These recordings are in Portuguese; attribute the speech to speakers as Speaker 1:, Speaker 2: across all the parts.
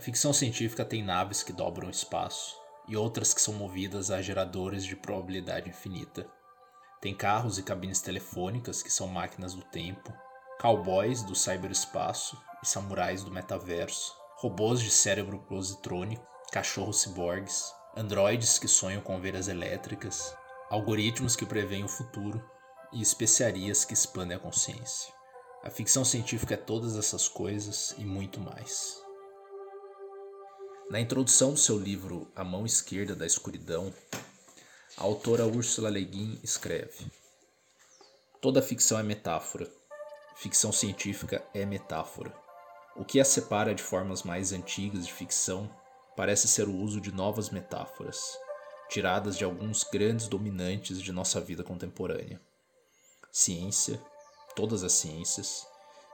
Speaker 1: A ficção científica tem naves que dobram o espaço e outras que são movidas a geradores de probabilidade infinita. Tem carros e cabines telefônicas que são máquinas do tempo, cowboys do cyberespaço e samurais do metaverso, robôs de cérebro positrônico, cachorros ciborgues, androides que sonham com ovelhas elétricas, algoritmos que preveem o futuro e especiarias que expandem a consciência. A ficção científica é todas essas coisas e muito mais. Na introdução do seu livro A Mão Esquerda da Escuridão, a autora Ursula Le Guin escreve: Toda ficção é metáfora. Ficção científica é metáfora. O que a separa de formas mais antigas de ficção parece ser o uso de novas metáforas, tiradas de alguns grandes dominantes de nossa vida contemporânea. Ciência, todas as ciências,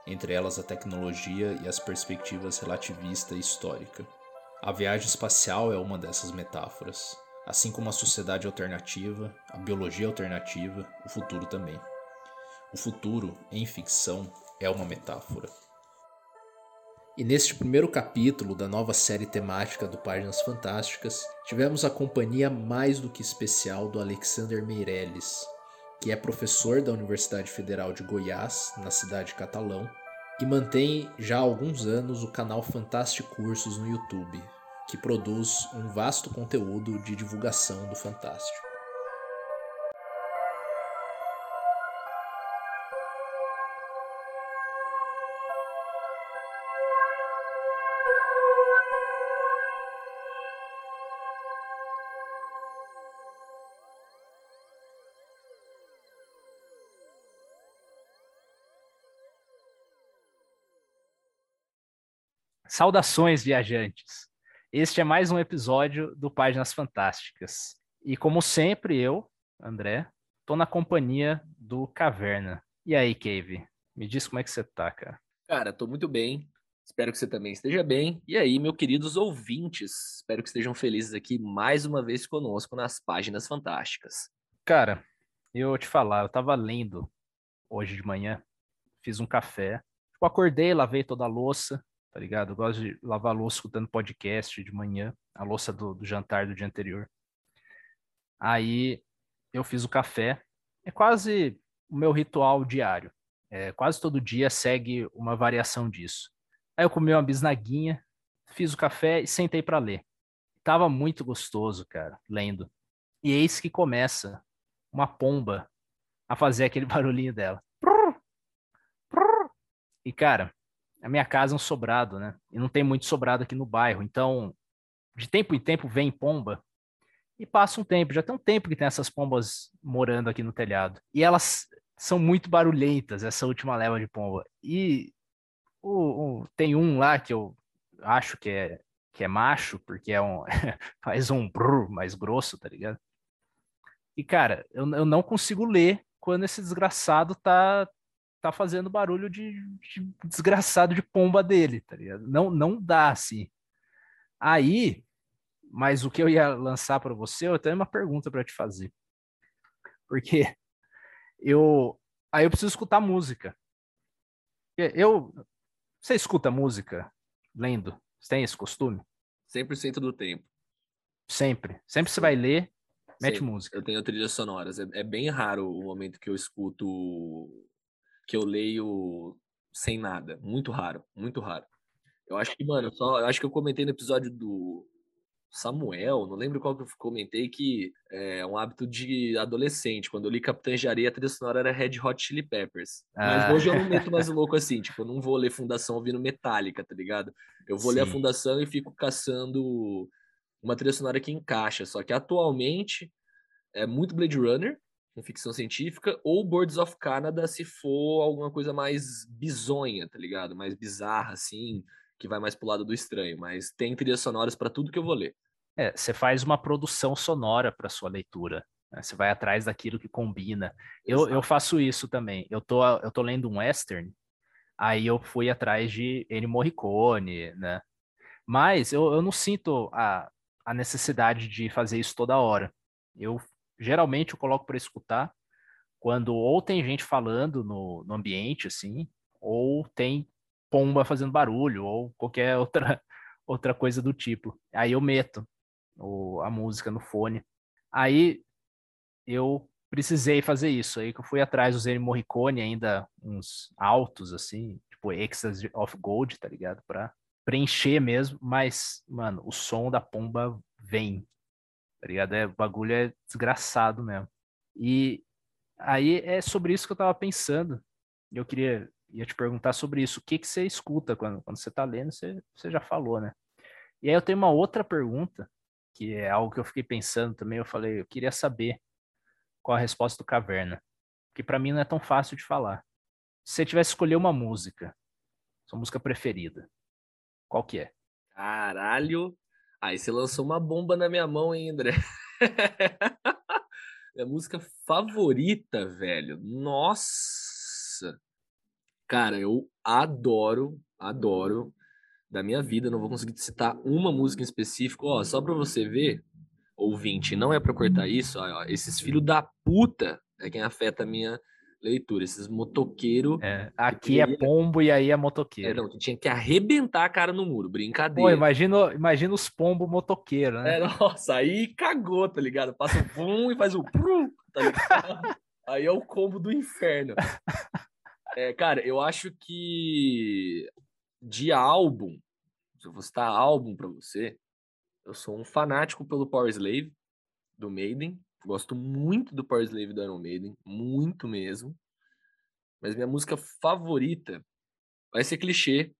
Speaker 1: entre elas a tecnologia e as perspectivas relativista e histórica a viagem espacial é uma dessas metáforas, assim como a sociedade alternativa, a biologia alternativa, o futuro também. O futuro, em ficção, é uma metáfora. E neste primeiro capítulo da nova série temática do Páginas Fantásticas, tivemos a companhia mais do que especial do Alexander Meirelles, que é professor da Universidade Federal de Goiás, na cidade de Catalão, e mantém já há alguns anos o canal Fantástico Cursos no YouTube, que produz um vasto conteúdo de divulgação do Fantástico.
Speaker 2: Saudações, viajantes! Este é mais um episódio do Páginas Fantásticas. E como sempre, eu, André, tô na companhia do Caverna. E aí, Cave? Me diz como é que você tá, cara?
Speaker 3: Cara, tô muito bem. Espero que você também esteja bem. E aí, meus queridos ouvintes, espero que estejam felizes aqui mais uma vez conosco nas Páginas Fantásticas.
Speaker 2: Cara, eu te falar, eu tava lendo hoje de manhã, fiz um café, tipo, acordei, lavei toda a louça, tá ligado? Eu gosto de lavar louça escutando podcast de manhã, a louça do, do jantar do dia anterior. Aí eu fiz o café, é quase o meu ritual diário. É, quase todo dia segue uma variação disso. Aí eu comi uma bisnaguinha, fiz o café e sentei para ler. Tava muito gostoso, cara, lendo. E eis que começa uma pomba a fazer aquele barulhinho dela. E, cara, a minha casa é um sobrado, né? E não tem muito sobrado aqui no bairro. Então, de tempo em tempo vem pomba e passa um tempo. Já tem um tempo que tem essas pombas morando aqui no telhado. E elas são muito barulhentas, essa última leva de pomba. E o, o, tem um lá que eu acho que é, que é macho, porque é um, faz um brrr mais grosso, tá ligado? E, cara, eu, eu não consigo ler quando esse desgraçado tá, tá fazendo barulho de, de, desgraçado de pomba dele, tá ligado? Não, não dá assim. Aí, mas o que eu ia lançar para você, eu tenho uma pergunta para te fazer. Porque eu aí eu preciso escutar música. Eu você escuta música lendo? Você tem esse costume?
Speaker 3: 100% do tempo.
Speaker 2: Sempre. Sempre você vai ler, mete
Speaker 3: Sempre.
Speaker 2: música.
Speaker 3: Eu tenho trilhas sonoras. É, é bem raro o momento que eu escuto que eu leio sem nada. Muito raro, muito raro. Eu acho que, mano, só, eu acho que eu comentei no episódio do Samuel, não lembro qual que eu comentei, que é um hábito de adolescente. Quando eu li Capitães de Areia, a trilha sonora era Red Hot Chili Peppers. Mas
Speaker 2: Ah.
Speaker 3: hoje eu não meto mais louco assim, tipo, eu não vou ler Fundação ouvindo Metallica, tá ligado? Eu vou ler a
Speaker 2: Sim.
Speaker 3: Fundação e fico caçando uma trilha sonora que encaixa. Só que atualmente é muito Blade Runner, com ficção científica, ou Birds of Canada, se for alguma coisa mais bizonha, tá ligado? Mais bizarra, assim, que vai mais pro lado do estranho. Mas tem trilhas sonoras pra tudo que eu vou ler.
Speaker 2: É, você faz uma produção sonora para sua leitura. né? Você vai atrás daquilo que combina. Eu, eu faço isso também. Eu tô, eu tô lendo um western, aí eu fui atrás de Ennio Morricone, né? Mas eu, eu não sinto a, a necessidade de fazer isso toda hora. Eu geralmente eu coloco para escutar quando ou tem gente falando no, no ambiente, assim, ou tem pomba fazendo barulho, ou qualquer outra, outra coisa do tipo. Aí eu meto o, a música no fone. Aí eu precisei fazer isso. Aí que eu fui atrás, usei Morricone ainda uns altos, assim, tipo Ecstasy of Gold, tá ligado? Pra preencher mesmo, mas, mano, o som da pomba vem, tá ligado? É, o bagulho é desgraçado mesmo. E aí é sobre isso que eu tava pensando. Eu queria ia te perguntar sobre isso. O que, que você escuta quando, quando você tá lendo? Você, você já falou, né? E aí eu tenho uma outra pergunta, que é algo que eu fiquei pensando também. Eu falei, eu queria saber qual a resposta do Caverna, que para mim não é tão fácil de falar. Se você tivesse escolher uma música, sua música preferida, qual que é?
Speaker 3: Caralho! Aí você lançou uma bomba na minha mão, hein, André? minha música favorita, velho. Nossa! Cara, eu adoro, adoro da minha vida. Não vou conseguir citar uma música em específico. Ó, só pra você ver, ouvinte, não é pra cortar isso. Ó, esses filhos da puta é quem afeta a minha leitura, esses motoqueiro.
Speaker 2: É, aqui é pombo e aí é motoqueiro.
Speaker 3: É, não, tu tinha que arrebentar a cara no muro, brincadeira.
Speaker 2: Pô, imagina, imagina os pombo motoqueiro, né?
Speaker 3: É, nossa, aí cagou, tá ligado? Passa o pum e faz o prum, tá ligado? aí é o combo do inferno. É, cara, eu acho que de álbum, se eu vou citar álbum pra você, eu sou um fanático pelo Power Slave, do Maiden. Gosto muito do Power Slave do Iron Maiden, muito mesmo. Mas minha música favorita vai ser clichê.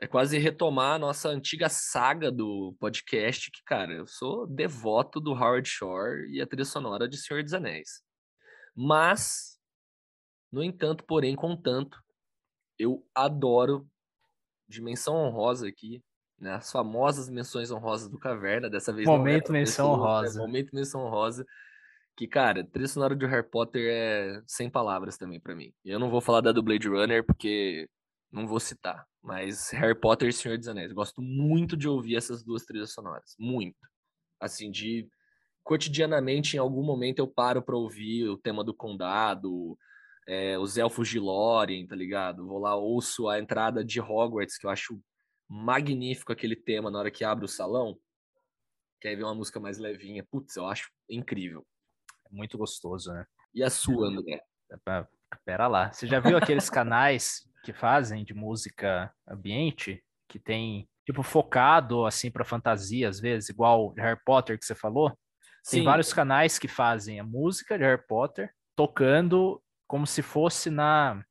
Speaker 3: É quase retomar a nossa antiga saga do podcast, que, cara, eu sou devoto do Howard Shore e a trilha sonora de Senhor dos Anéis. Mas, no entanto, porém, contanto, eu adoro dimensão honrosa aqui, né? As famosas menções honrosas do Caverna, dessa vez
Speaker 2: Momento menção honrosa.
Speaker 3: Né? Momento menção honrosa. Que, cara, trilha sonora de Harry Potter é sem palavras também para mim. Eu não vou falar da do Blade Runner porque não vou citar. Mas Harry Potter e Senhor dos Anéis. Gosto muito de ouvir essas duas trilhas sonoras. Muito. Assim, de cotidianamente, em algum momento, eu paro pra ouvir o tema do condado, é, os elfos de Lórien, tá ligado? Vou lá, ouço a entrada de Hogwarts, que eu acho magnífico aquele tema na hora que abre o salão. Que aí vem uma música mais levinha. Putz, eu acho incrível.
Speaker 2: É muito gostoso, né?
Speaker 3: E a sua, André?
Speaker 2: Pera lá. Você já viu aqueles canais que fazem de música ambiente? Que tem, tipo, focado, assim, para fantasia, às vezes, igual Harry Potter que você falou? Tem Sim. vários canais que fazem a música de Harry Potter tocando como se fosse na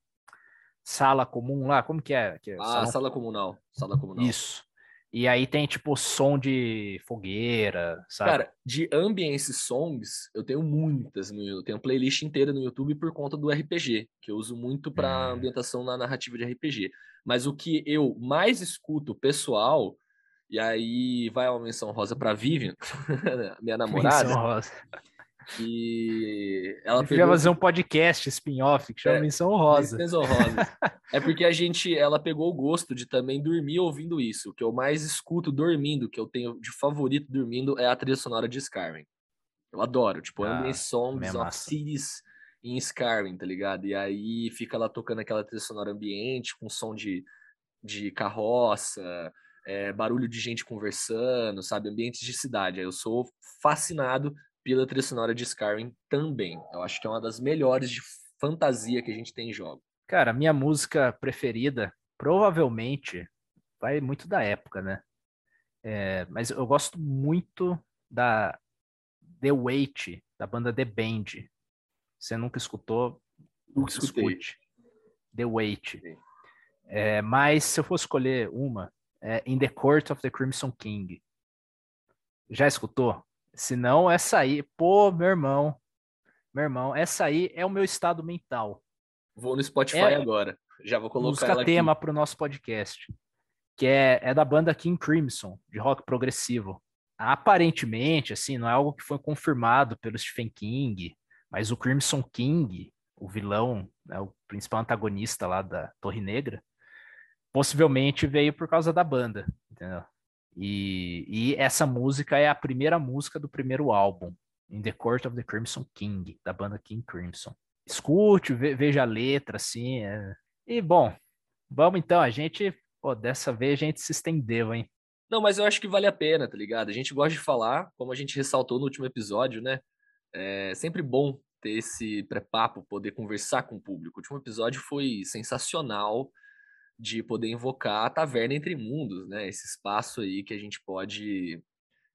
Speaker 2: sala comum lá, como que é? Que é
Speaker 3: ah, sala comunal, sala comunal.
Speaker 2: Isso. E aí tem tipo som de fogueira, sabe?
Speaker 3: Cara, de ambience songs, eu tenho muitas no eu tenho playlist inteira no YouTube por conta do RPG, que eu uso muito para hum. ambientação na narrativa de RPG. Mas o que eu mais escuto pessoal, e aí vai uma menção rosa para Vivian, minha namorada. Menção rosa. E ela
Speaker 2: pegou... fazer um podcast spin-off que chama é, Menção Rosa.
Speaker 3: Menção Rosa. é porque a gente, ela pegou o gosto de também dormir ouvindo isso. O que eu mais escuto dormindo, que eu tenho de favorito dormindo, é a trilha sonora de Skyrim. Eu adoro, tipo, ah, ambient songs of cities em Skyrim, tá ligado? E aí fica lá tocando aquela trilha sonora ambiente, com som de, de carroça, é, barulho de gente conversando, sabe? Ambientes de cidade. Eu sou fascinado pela trilha sonora de Skyrim também. Eu acho que é uma das melhores de fantasia que a gente tem em jogo.
Speaker 2: Cara, minha música preferida, provavelmente, vai muito da época, né? É, mas eu gosto muito da The Weight, da banda The Band. Você nunca escutou?
Speaker 3: Nunca escute.
Speaker 2: The Weight. É, mas se eu fosse escolher uma, é In the Court of the Crimson King. Já escutou? Se não, essa aí, pô, meu irmão, meu irmão, essa aí é o meu estado mental.
Speaker 3: Vou no Spotify é, agora. Já vou colocar música ela
Speaker 2: tema para o nosso podcast, que é, é da banda King Crimson, de rock progressivo. Aparentemente, assim, não é algo que foi confirmado pelo Stephen King, mas o Crimson King, o vilão, né, o principal antagonista lá da Torre Negra, possivelmente veio por causa da banda, entendeu? E, e, essa música é a primeira música do primeiro álbum, In the Court of the Crimson King, da banda King Crimson. Escute, veja a letra, assim. É... E bom, vamos então, a gente, pô, dessa vez a gente se estendeu, hein?
Speaker 3: Não, mas eu acho que vale a pena, tá ligado? A gente gosta de falar, como a gente ressaltou no último episódio, né? É sempre bom ter esse pré-papo, poder conversar com o público. O último episódio foi sensacional de poder invocar a Taverna Entre Mundos, né? Esse espaço aí que a gente pode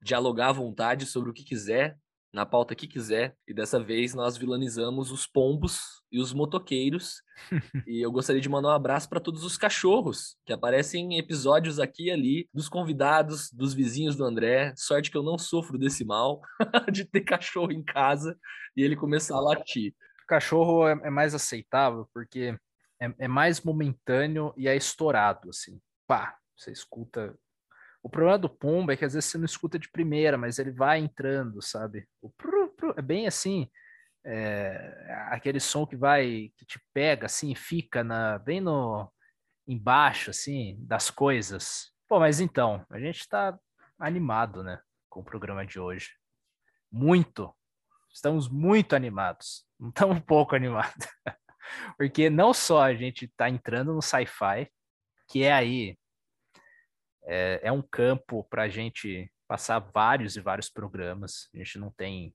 Speaker 3: dialogar à vontade sobre o que quiser, na pauta que quiser. E dessa vez nós vilanizamos os pombos e os motoqueiros. e eu gostaria de mandar um abraço para todos os cachorros que aparecem em episódios aqui e ali, dos convidados, dos vizinhos do André. Sorte que eu não sofro desse mal de ter cachorro em casa e ele começar a latir.
Speaker 2: cachorro é, é mais aceitável porque é, é mais momentâneo e é estourado, assim. Pá, você escuta o problema do pombo é que às vezes você não escuta de primeira, mas ele vai entrando, sabe? Pru, pru, é bem assim, é, aquele som que vai, que te pega assim, fica na, bem no embaixo assim das coisas. Pô, mas então, a gente está animado, né, com o programa de hoje. Muito. Estamos muito animados. Não estamos um pouco animados. Porque não só a gente está entrando no sci-fi, que é aí é, é um campo para a gente passar vários e vários programas. A gente não tem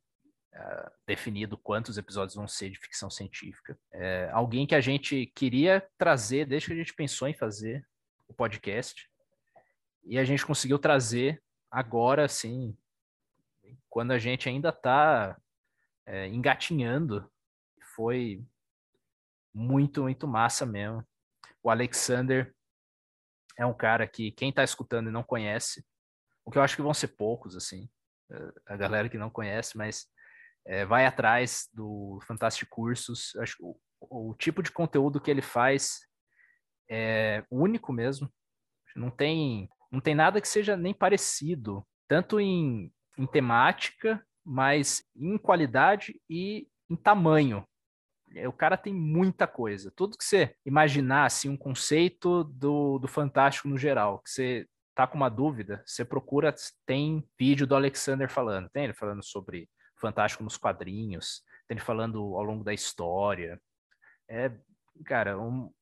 Speaker 2: uh, definido quantos episódios vão ser de ficção científica. É, alguém que a gente queria trazer desde que a gente pensou em fazer o podcast. E a gente conseguiu trazer agora, assim, quando a gente ainda está é, engatinhando. Foi muito, muito massa mesmo. O Alexander é um cara que quem está escutando e não conhece, o que eu acho que vão ser poucos, assim, a galera que não conhece, mas é, vai atrás do Fantástico Cursos. Acho que o, o, tipo de conteúdo que ele faz é único mesmo. Não tem, não tem nada que seja nem parecido, tanto em, em temática, mas em qualidade e em tamanho. É, o cara tem muita coisa. Tudo que você imaginar, assim, um conceito do, do fantástico no geral, que você tá com uma dúvida, você procura, tem vídeo do Alexander falando. Tem ele falando sobre fantástico nos quadrinhos, tem ele falando ao longo da história. É, cara, um,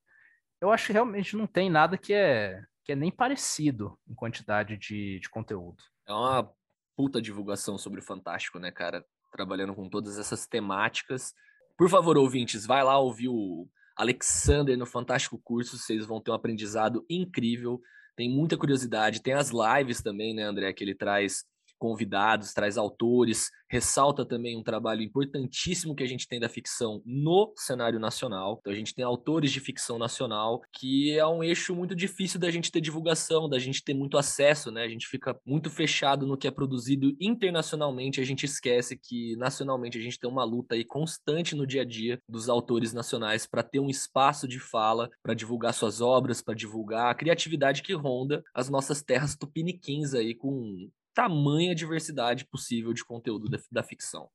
Speaker 2: eu acho que realmente não tem nada que é, que é nem parecido em quantidade de, de conteúdo.
Speaker 3: É uma puta divulgação sobre o fantástico, né, cara? Trabalhando com todas essas temáticas por favor, ouvintes, vai lá ouvir o Alexander no Fantástico Curso, vocês vão ter um aprendizado incrível. Tem muita curiosidade, tem as lives também, né, André, que ele traz convidados, traz autores, ressalta também um trabalho importantíssimo que a gente tem da ficção no cenário nacional. Então a gente tem autores de ficção nacional, que é um eixo muito difícil da gente ter divulgação, da gente ter muito acesso, né? A gente fica muito fechado no que é produzido internacionalmente, a gente esquece que nacionalmente a gente tem uma luta aí constante no dia a dia dos autores nacionais para ter um espaço de fala, para divulgar suas obras, para divulgar a criatividade que ronda as nossas terras tupiniquins aí com tamanha diversidade possível de conteúdo da, da ficção.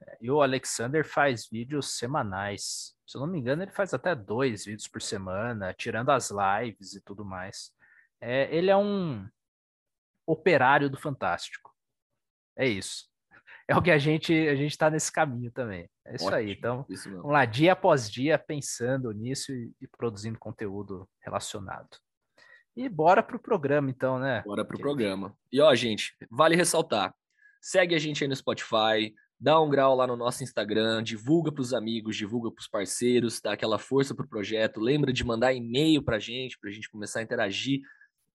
Speaker 2: É, e o Alexander faz vídeos semanais. Se eu não me engano, ele faz até dois vídeos por semana, tirando as lives e tudo mais. É, ele é um operário do Fantástico. É isso. É o que a gente a gente está nesse caminho também. É isso Ótimo, aí. Então, isso vamos lá, dia após dia, pensando nisso e, e produzindo conteúdo relacionado. E bora pro programa, então, né?
Speaker 3: Bora pro programa. E ó, gente, vale ressaltar: segue a gente aí no Spotify, dá um grau lá no nosso Instagram, divulga para os amigos, divulga para os parceiros, dá aquela força pro projeto. Lembra de mandar e-mail pra gente, pra gente começar a interagir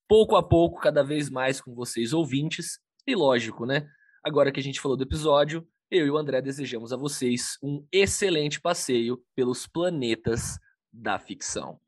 Speaker 3: pouco a pouco, cada vez mais com vocês ouvintes. E lógico, né? Agora que a gente falou do episódio, eu e o André desejamos a vocês um excelente passeio pelos planetas da ficção.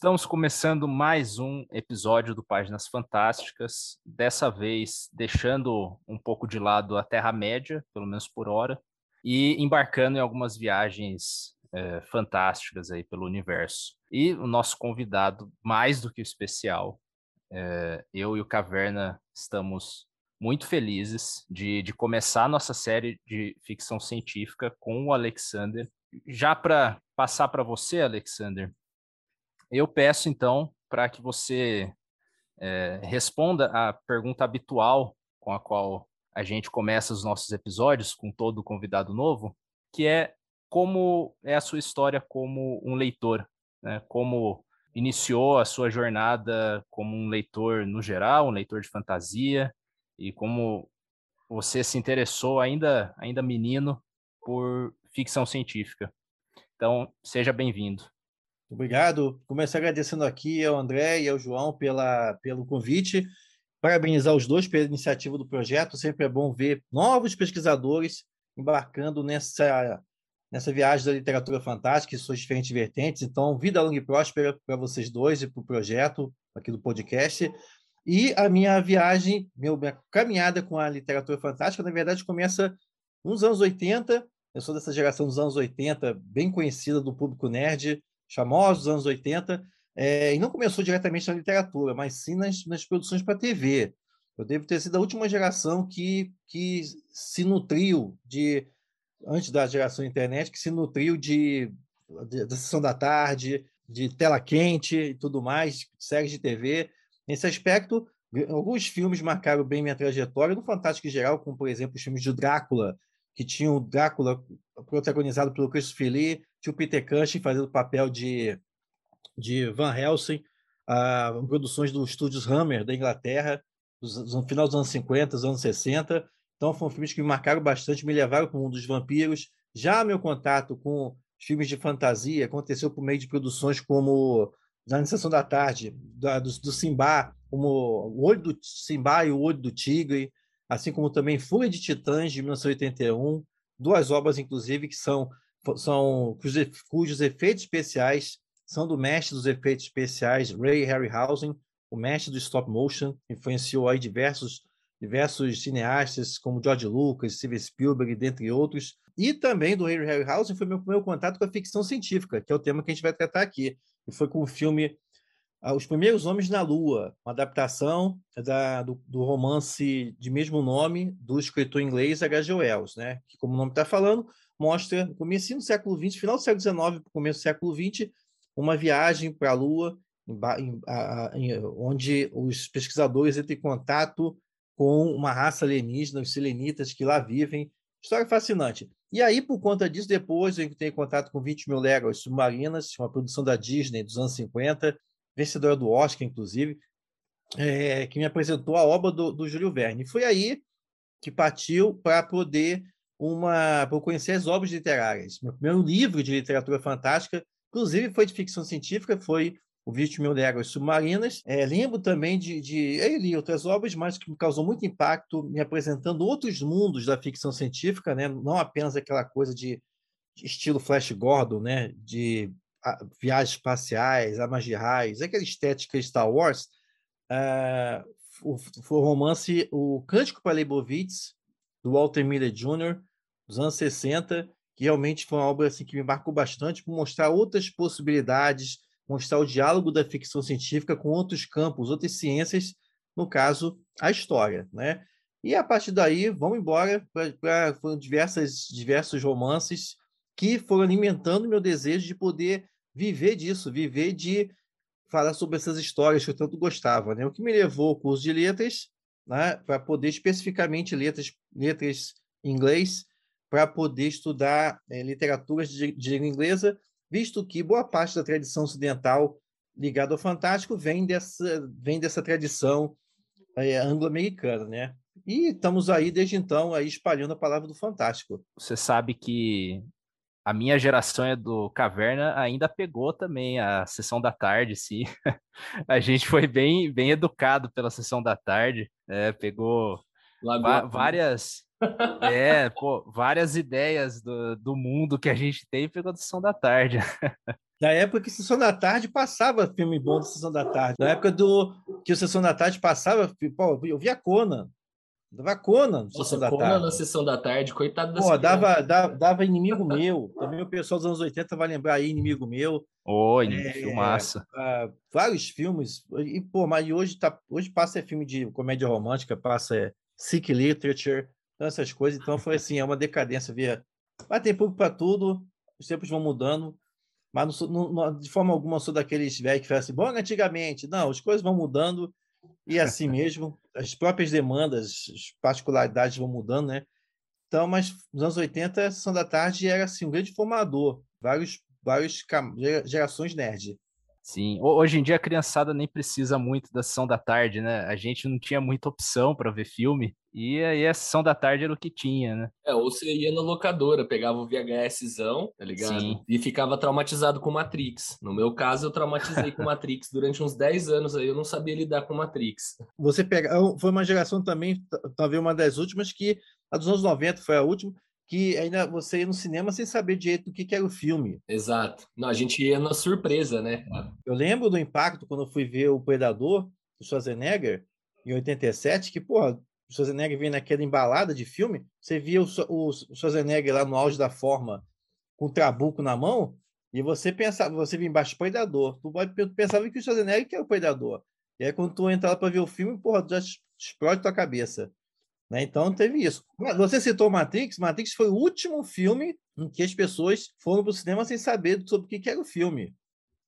Speaker 2: Estamos começando mais um episódio do Páginas Fantásticas, dessa vez deixando um pouco de lado a Terra-média, pelo menos por hora, e embarcando em algumas viagens é, fantásticas aí pelo universo. E o nosso convidado, mais do que especial, é, eu e o Caverna estamos muito felizes de, de começar a nossa série de ficção científica com o Alexander. Já para passar para você, Alexander, eu peço, então, para que você é, responda a pergunta habitual com a qual a gente começa os nossos episódios com todo convidado novo, que é como é a sua história como um leitor, né? Como iniciou a sua jornada como um leitor no geral, um leitor de fantasia, e como você se interessou ainda ainda menino por ficção científica. Então, seja bem-vindo.
Speaker 4: Obrigado. Começo agradecendo aqui ao André e ao João pela, pelo convite. Parabenizar os dois pela iniciativa do projeto. Sempre é bom ver novos pesquisadores embarcando nessa, nessa viagem da literatura fantástica e suas diferentes vertentes. Então, vida longa e próspera para vocês dois e para o projeto aqui do podcast. E a minha viagem, minha caminhada com a literatura fantástica, na verdade, começa nos anos 80. Eu sou dessa geração dos anos 80, bem conhecida do público nerd famosos dos anos 80, é, e não começou diretamente na literatura, mas sim nas, nas produções para TV. Eu devo ter sido a última geração que, que se nutriu de, antes da geração internet, que se nutriu de, de da sessão da tarde, de tela quente e tudo mais, séries de TV. Nesse aspecto, alguns filmes marcaram bem minha trajetória, no Fantástico em geral, como, por exemplo, os filmes de Drácula, que tinham o Drácula protagonizado pelo Christopher Lee, tinha o Peter Cushing fazendo o papel de, de Van Helsing, produções dos estúdios Hammer, da Inglaterra, no final dos anos 50, dos anos 60. Então, foram filmes que me marcaram bastante, me levaram para o mundo dos vampiros. Já meu contato com filmes de fantasia aconteceu por meio de produções como na Sessão da Tarde, da, do, do Simba, como O Olho do Simba e O Olho do Tigre, assim como também Fúria de Titãs, de 1981, duas obras, inclusive, que são, são cujos, efeitos especiais são do mestre dos efeitos especiais, Ray Harryhausen, o mestre do stop motion, influenciou aí diversos diversos cineastas como George Lucas, Steven Spielberg, dentre outros, e também do Ray Harryhausen foi meu primeiro contato com a ficção científica, que é o tema que a gente vai tratar aqui, e foi com o filme ah, Os Primeiros Homens na Lua, uma adaptação da, do, do, romance de mesmo nome do escritor inglês H.G. Wells, né? que, como o nome está falando, mostra no começo do século XX, final do século XIX começo do século XX, uma viagem para a Lua, em, em, em, onde os pesquisadores entram em contato com uma raça alienígena, os selenitas que lá vivem. História fascinante. E aí, por conta disso, depois eu entrei em contato com 20 mil léguas submarinas, uma produção da Disney dos anos 50, vencedora do Oscar, inclusive, é, que me apresentou a obra do, do Júlio Verne. Foi aí que partiu para poder uma para conhecer as obras literárias. Meu primeiro livro de literatura fantástica, inclusive, foi de ficção científica, foi o 20 Mil Léguas Submarinas. É, lembro também de, de eu li outras obras, mas que me causou muito impacto, me apresentando outros mundos da ficção científica, né? não apenas aquela coisa de, de estilo Flash Gordon, né? de viagens espaciais, armas de raios, aquela estética Star Wars, uh, o, o, romance O Cântico para Leibovitz, do Walter Miller Jr., dos anos 60, que realmente foi uma obra assim, que me marcou bastante por mostrar outras possibilidades, mostrar o diálogo da ficção científica com outros campos, outras ciências, no caso, a história. Né? E a partir daí, vamos embora para diversos romances que foram alimentando meu desejo de poder viver disso, viver de falar sobre essas histórias que eu tanto gostava. Né? O que me levou ao curso de letras, né, para poder especificamente letras, letras em inglês, para poder estudar é, literaturas de, de língua inglesa, visto que boa parte da tradição ocidental ligada ao fantástico vem dessa, vem dessa tradição é, anglo-americana, né? E estamos aí desde então aí espalhando a palavra do fantástico.
Speaker 2: Você sabe que a minha geração é do Caverna ainda pegou também a sessão da tarde, sim. a gente foi bem, bem educado pela sessão da tarde, é, pegou várias É, pô, várias ideias do, do mundo que a gente tem pegou da Sessão da Tarde.
Speaker 4: Na época que Sessão da Tarde passava filme bom da Sessão da Tarde. Na época do que o Sessão da Tarde passava, pô, eu via Conan. Dava Conan
Speaker 3: na Sessão da Conan tarde. na Sessão da Tarde, coitado da
Speaker 4: Pô, dava, dava, dava, Inimigo Meu. Também o pessoal dos anos 80 vai lembrar aí Inimigo Meu.
Speaker 2: Oi, é, filmaça.
Speaker 4: É, vários filmes. E, pô, mas hoje, tá, hoje passa é filme de comédia romântica, passa é, sick literature, então essas coisas. Então foi assim, é uma decadência. Via... Mas tem público para tudo, os tempos vão mudando. Mas não, não, de forma alguma sou daqueles velhos que falam assim, bom, antigamente. Não, as coisas vão mudando e é assim mesmo, as próprias demandas, as particularidades vão mudando, né? Então, mas nos anos 80, a Sessão da Tarde era assim, um grande formador, vários, vários gerações nerd.
Speaker 2: Sim, hoje em dia a criançada nem precisa muito da sessão da tarde, né? A gente não tinha muita opção para ver filme, e aí a sessão da tarde era o que tinha, né?
Speaker 3: É, ou você ia na locadora, pegava o VHSzão, tá ligado? Sim. E ficava traumatizado com Matrix. No meu caso, eu traumatizei com Matrix durante uns 10 anos aí, eu não sabia lidar com Matrix.
Speaker 4: Você pega, foi uma geração também, talvez uma das últimas que a dos anos 90 foi a última, que ainda você ia no cinema sem saber direito do que, que era o filme.
Speaker 3: Exato. Não, a gente ia na surpresa, né?
Speaker 4: Eu lembro do impacto quando eu fui ver o Predador, do Schwarzenegger, em 87, que, porra, o Schwarzenegger vinha naquela embalada de filme, você via o, o Schwarzenegger lá no auge da forma, com o trabuco na mão, e você pensava, você via embaixo Predador. Tu pensava que o Schwarzenegger que era o Predador. E aí, quando tu entrava para ver o filme, porra, já explode tua cabeça. Né? Então teve isso. Você citou Matrix. Matrix foi o último filme em que as pessoas foram para o cinema sem saber sobre o que era o filme.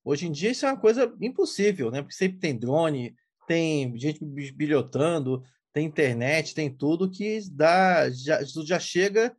Speaker 4: Hoje em dia isso é uma coisa impossível, né? Porque sempre tem drone, tem gente bilhotando, tem internet, tem tudo que dá já, já chega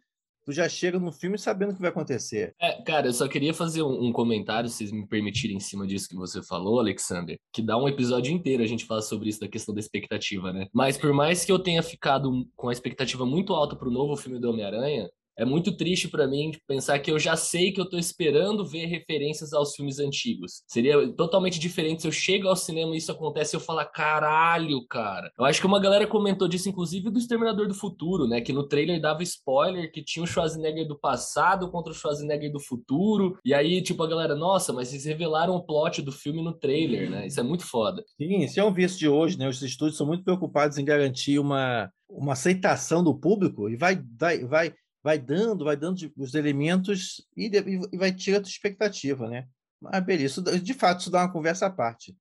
Speaker 4: tu já chega no filme sabendo o que vai acontecer.
Speaker 3: É, cara, eu só queria fazer um, um, comentário, se vocês me permitirem, em cima disso que você falou, Alexander, que dá um episódio inteiro a gente falar sobre isso, da questão da expectativa, né? Mas por mais que eu tenha ficado com a expectativa muito alta pro novo filme do Homem-Aranha, é muito triste para mim pensar que eu já sei que eu tô esperando ver referências aos filmes antigos. Seria totalmente diferente se eu chego ao cinema e isso acontece e eu falar, caralho, cara. Eu acho que uma galera comentou disso, inclusive, do Exterminador do Futuro, né? Que no trailer dava spoiler que tinha o Schwarzenegger do passado contra o Schwarzenegger do futuro. E aí, tipo, a galera, nossa, mas vocês revelaram o plot do filme no trailer, né? Isso é muito foda.
Speaker 4: Sim, isso é um vício de hoje, né? Os estúdios são muito preocupados em garantir uma, uma aceitação do público e vai, vai, vai vai dando, vai dando os elementos e, e vai tirando a expectativa, né? Mas beleza, isso, de fato, isso dá uma conversa à parte.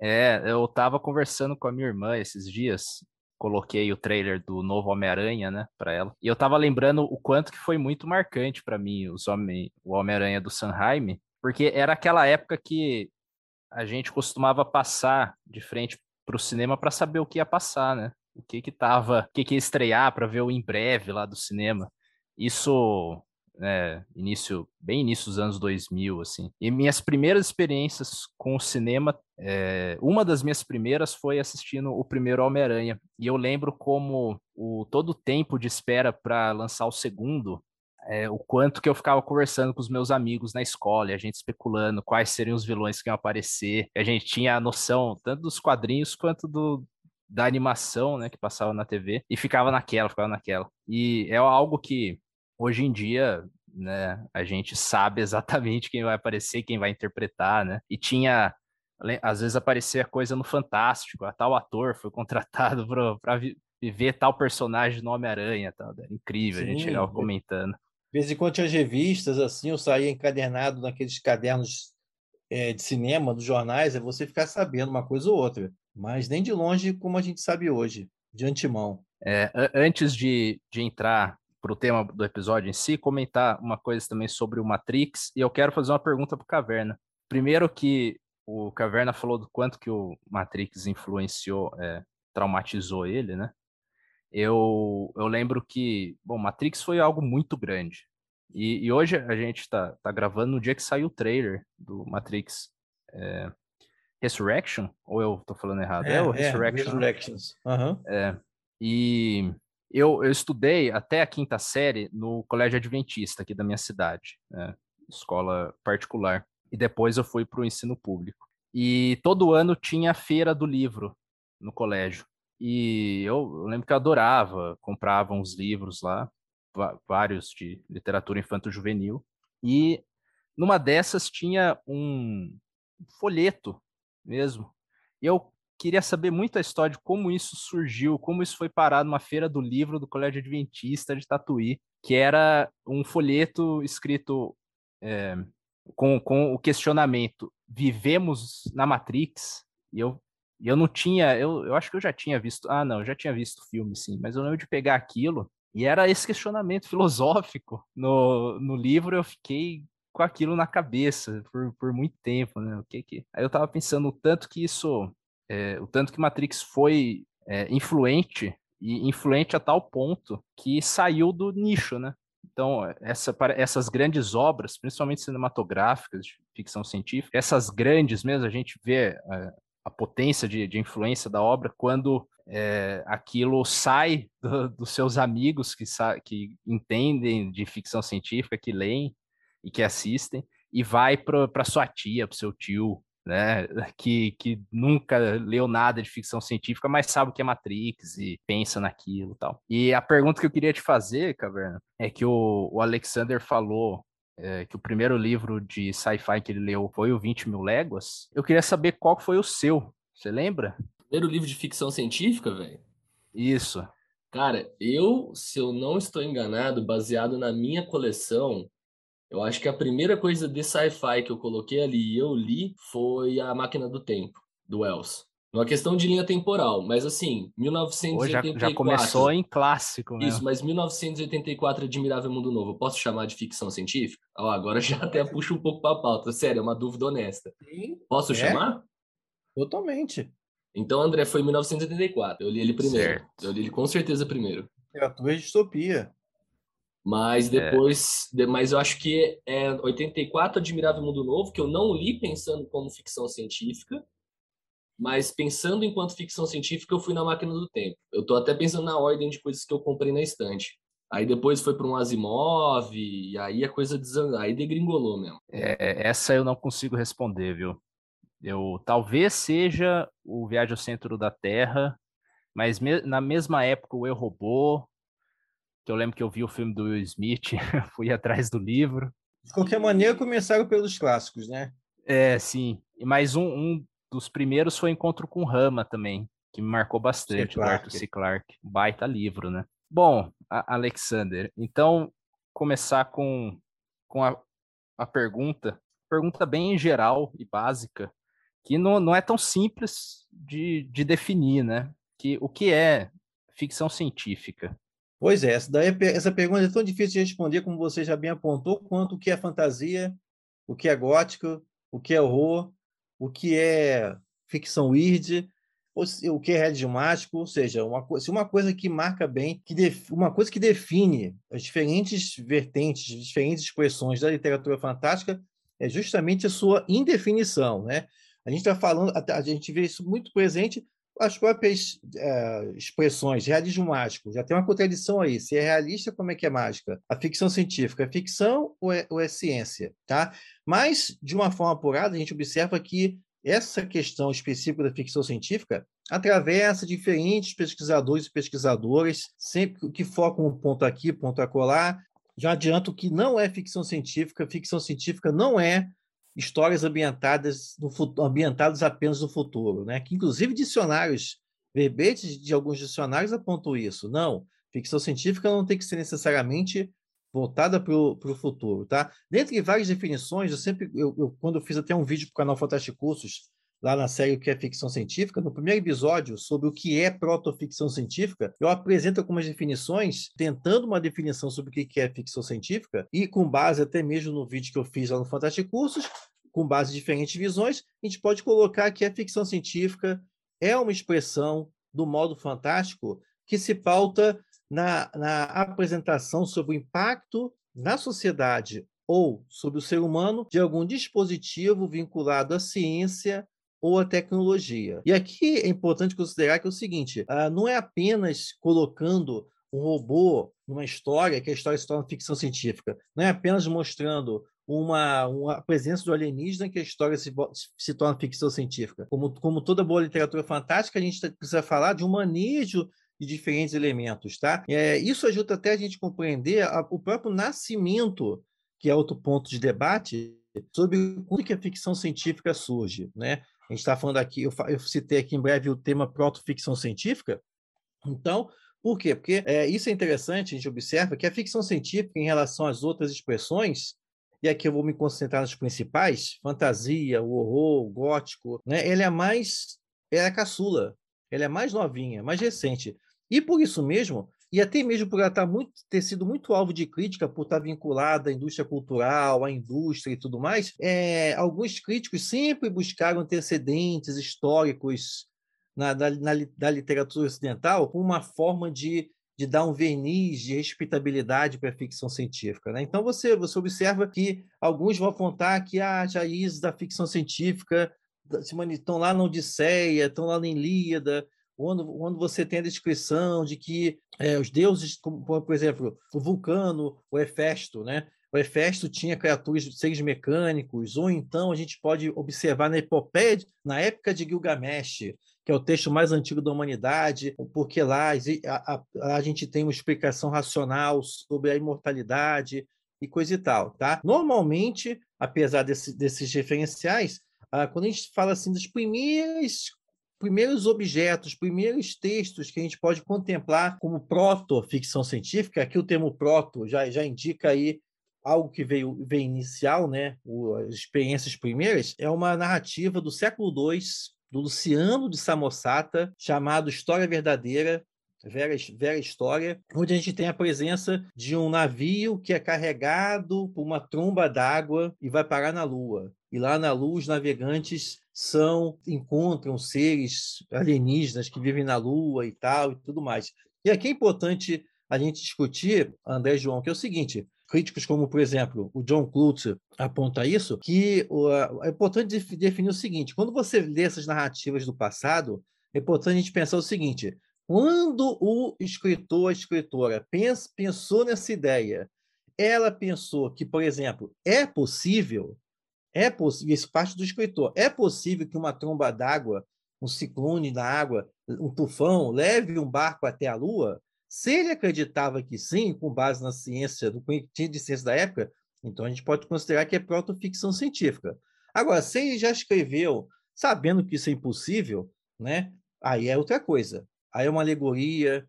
Speaker 2: É, eu estava conversando com a minha irmã esses dias, coloquei o trailer do novo Homem-Aranha, né, para ela. E eu estava lembrando o quanto que foi muito marcante para mim os homem, o Homem-Aranha do Sanheim, porque era aquela época que a gente costumava passar de frente para o cinema para saber o que ia passar, né? O que que tava, o que que ia estrear para ver o em breve lá do cinema. Isso, é, início, bem início dos anos 2000, assim. E minhas primeiras experiências com o cinema, é, uma das minhas primeiras foi assistindo o primeiro Homem-Aranha. E eu lembro como o todo o tempo de espera para lançar o segundo, é, o quanto que eu ficava conversando com os meus amigos na escola, a gente especulando quais seriam os vilões que iam aparecer. A gente tinha a noção tanto dos quadrinhos quanto do, da animação, né, que passava na TV, e ficava naquela, ficava naquela. E é algo que hoje em dia, né, a gente sabe exatamente quem vai aparecer, quem vai interpretar, né? E tinha às vezes aparecia coisa no Fantástico, a tal ator foi contratado para viver tal personagem no Homem-Aranha, tal. Era incrível, Sim, a gente chegava comentando.
Speaker 4: De vez em quando tinha revistas assim, eu saía encadernado naqueles cadernos é, de cinema, dos jornais, é você ficar sabendo uma coisa ou outra, mas nem de longe como a gente sabe hoje, de antemão.
Speaker 2: É, antes de, de entrar para o tema do episódio em si, comentar uma coisa também sobre o Matrix, e eu quero fazer uma pergunta para o Caverna. Primeiro que o Caverna falou do quanto que o Matrix influenciou, é, traumatizou ele, né? Eu, eu lembro que, bom, Matrix foi algo muito grande. E, e hoje a gente está tá gravando no dia que saiu o trailer do Matrix é, Resurrection, ou eu estou falando errado?
Speaker 4: É, é o Resurrection. É, Resurrections. Uhum.
Speaker 2: É, e eu, eu estudei até a quinta série no Colégio Adventista aqui da minha cidade, né? escola particular. E depois eu fui para o ensino público. E todo ano tinha a feira do livro no colégio. E eu, eu lembro que eu adorava, comprava uns livros lá, vários de literatura infanto-juvenil. E numa dessas tinha um folheto mesmo. E eu queria saber muito a história de como isso surgiu, como isso foi parar numa feira do livro do Colégio Adventista de Tatuí, que era um folheto escrito é, com, com o questionamento: vivemos na Matrix? E eu, eu não tinha, eu, eu acho que eu já tinha visto, ah, não, eu já tinha visto o filme, sim, mas eu lembro de pegar aquilo e era esse questionamento filosófico no, no livro, eu fiquei com aquilo na cabeça por, por muito tempo, né? O que que... Aí eu tava pensando o tanto que isso, é, o tanto que Matrix foi é, influente e influente a tal ponto que saiu do nicho, né? Então, essa, essas grandes obras, principalmente cinematográficas, de ficção científica, essas grandes mesmo, a gente vê a, a potência de, de, influência da obra quando é, aquilo sai do, dos seus amigos que, que entendem de ficção científica, que leem e que assistem, e vai para sua tia, para seu tio, né, que, que nunca leu nada de ficção científica, mas sabe o que é Matrix e pensa naquilo e tal. E a pergunta que eu queria te fazer, Caverna, é que o, o Alexander falou é, que o primeiro livro de sci-fi que ele leu foi o 20 Mil Léguas. Eu queria saber qual foi o seu, você lembra?
Speaker 3: Primeiro livro de ficção científica, velho?
Speaker 2: Isso.
Speaker 3: Cara, eu, se eu não estou enganado, baseado na minha coleção, eu acho que a primeira coisa de sci-fi que eu coloquei ali e eu li foi A Máquina do Tempo, do Wells. Uma questão de linha temporal, mas assim, 1984...
Speaker 2: já, já começou em clássico mesmo.
Speaker 3: Isso, mas 1984, Admirável Mundo Novo, posso chamar de ficção científica? Ó, agora já até puxo um pouco para a pauta, sério, é uma dúvida honesta. Sim, posso é? chamar?
Speaker 4: Totalmente.
Speaker 3: Então, André, foi 1984, eu li ele primeiro. Certo. Eu li ele com certeza primeiro.
Speaker 4: É a tua distopia.
Speaker 3: Mas é. depois, é. mas eu acho que é 84 Admirável Mundo Novo, que eu não li pensando como ficção científica, mas pensando enquanto ficção científica, eu fui na Máquina do Tempo. Eu tô até pensando na ordem de coisas que eu comprei na estante. Aí depois foi para um Asimov, e aí a coisa desan... aí degringolou mesmo.
Speaker 2: É, essa eu não consigo responder, viu? Eu talvez seja o Viagem ao Centro da Terra, mas me... na mesma época o Eu Robô, que eu lembro que eu vi o filme do Will Smith, fui atrás do livro.
Speaker 4: De qualquer maneira, começaram pelos clássicos, né?
Speaker 2: É, sim. Mas um, um dos primeiros foi Encontro com Rama também, que me marcou bastante, do Arthur C. Clarke. Baita livro, né? Bom, Alexander, então começar com, com a, a pergunta, pergunta bem geral e básica, que não, não é tão simples de, de definir, né? Que, o que é ficção científica?
Speaker 4: Pois é, essa, daí, essa pergunta é tão difícil de responder, como você já bem apontou, quanto o que é fantasia, o que é gótico, o que é horror, o que é ficção weird, o que é realidade mágico, ou seja, uma, se uma coisa que marca bem, que def, uma coisa que define as diferentes vertentes, diferentes expressões da literatura fantástica é justamente a sua indefinição, né? A gente está falando, a gente vê isso muito presente as próprias é, expressões, realismo mágico, já tem uma contradição aí. Se é realista, como é que é mágica? A ficção científica é ficção ou é, ou é ciência? Tá? Mas, de uma forma apurada, a gente observa que essa questão específica da ficção científica atravessa diferentes pesquisadores e pesquisadoras, sempre que focam um ponto aqui, ponto acolá. Já adianto que não é ficção científica, ficção científica não é histórias ambientadas, no, ambientadas apenas no futuro, né? que inclusive dicionários, verbetes de alguns dicionários apontam isso. Não, ficção científica não tem que ser necessariamente voltada para o futuro. Tá? Dentre várias definições, eu sempre, eu, eu quando eu fiz até um vídeo para o canal Fantástico Cursos, lá na série O que é Ficção Científica, no primeiro episódio sobre o que é protoficção científica, eu apresento algumas definições, tentando uma definição sobre o que é ficção científica, e com base até mesmo no vídeo que eu fiz lá no Fantástico Cursos, com base em diferentes visões, a gente pode colocar que a ficção científica é uma expressão do modo fantástico que se pauta na, na apresentação sobre o impacto na sociedade ou sobre o ser humano de algum dispositivo vinculado à ciência ou à tecnologia. E aqui é importante considerar que é o seguinte: ah, não é apenas colocando um robô numa história que a história se torna ficção científica, não é apenas mostrando uma, uma presença do alienígena que a história se, se torna ficção científica. Como, como toda boa literatura fantástica, a gente tá, precisa falar de um manejo de diferentes elementos, tá? É, isso ajuda até a gente compreender a, o próprio nascimento, que é outro ponto de debate, sobre como que a ficção científica surge, né? A gente está falando aqui, eu, eu, citei aqui em breve o tema proto-ficção científica. Então, por quê? Porque é, isso é interessante, a gente observa que a ficção científica, em relação às outras expressões, e aqui eu vou me concentrar nas principais, fantasia, o horror, o gótico, né? Ele é mais, ela é caçula, ela é mais novinha, mais recente. E por isso mesmo, e até mesmo por ela tá muito, ter sido muito alvo de crítica, por estar vinculada à indústria cultural, à indústria e tudo mais, é, alguns críticos sempre buscaram antecedentes históricos na, na, na, literatura ocidental como uma forma de, de dar um verniz de respeitabilidade para a ficção científica. Né? Então você, você observa que alguns vão apontar que a ah, raízes da ficção científica estão lá na Odisseia, estão lá na Ilíada, quando, quando você tem a descrição de que é, os deuses, como, por exemplo, o Vulcano, o Hefesto, né? O Hefesto tinha criaturas, seres mecânicos, ou então a gente pode observar na epopeia, na época de Gilgamesh, que é o texto mais antigo da humanidade, porque lá a, a, a gente tem uma explicação racional sobre a imortalidade e coisa e tal, tá? Normalmente, apesar desse, desses referenciais, ah, quando a gente fala assim das primeiras primeiros objetos, primeiros textos que a gente pode contemplar como proto-ficção científica, aqui o termo proto já, já indica aí algo que veio, veio inicial, né? O, as experiências primeiras, é uma narrativa do século II, do Luciano de Samosata, chamado História Verdadeira, Vera, Vera História, onde a gente tem a presença de um navio que é carregado por uma tromba d'água e vai parar na Lua. E lá na Lua, os navegantes são encontram seres alienígenas que vivem na Lua e tal e tudo mais. E aqui é importante a gente discutir, André João, que é o seguinte: críticos como, por exemplo, o John Clute aponta isso, que é importante definir o seguinte: quando você lê essas narrativas do passado, é importante a gente pensar o seguinte: quando o escritor, a escritora pensou nessa ideia, ela pensou que, por exemplo, é possível é possível, isso parte do escritor, é possível que uma tromba d'água, um ciclone na água, um tufão, leve um barco até a Lua? Se ele acreditava que sim, com base na ciência, do conhecimento de ciência da época, então a gente pode considerar que é proto-ficção científica. Agora, se ele já escreveu sabendo que isso é impossível, né, aí é outra coisa. Aí é uma alegoria,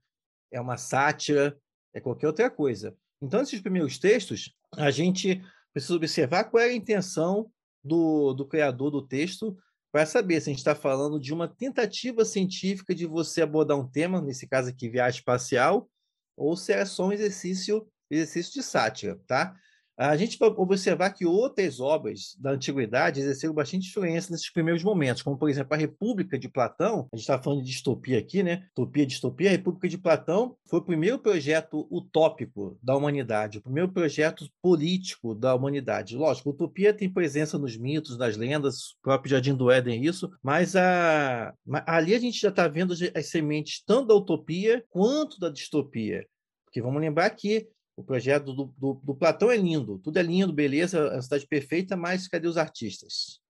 Speaker 4: é uma sátira, é qualquer outra coisa. Então, esses primeiros textos, a gente precisa observar qual é a intenção do, do criador do texto para saber se a gente está falando de uma tentativa científica de você abordar um tema, nesse caso aqui, viagem espacial, ou se é só um exercício, exercício de sátira, tá? A gente vai observar que outras obras da antiguidade exerceram bastante influência nesses primeiros momentos, como, por exemplo, a República de Platão. A gente está falando de distopia aqui, né? Utopia, distopia. A República de Platão foi o primeiro projeto utópico da humanidade, o primeiro projeto político da humanidade. Lógico, utopia tem presença nos mitos, nas lendas, o próprio Jardim do Éden, isso, mas a... ali a gente já está vendo as sementes tanto da utopia quanto da distopia. Porque vamos lembrar que o projeto do, do, do, Platão é lindo, tudo é lindo, beleza, a cidade perfeita, mas cadê os artistas?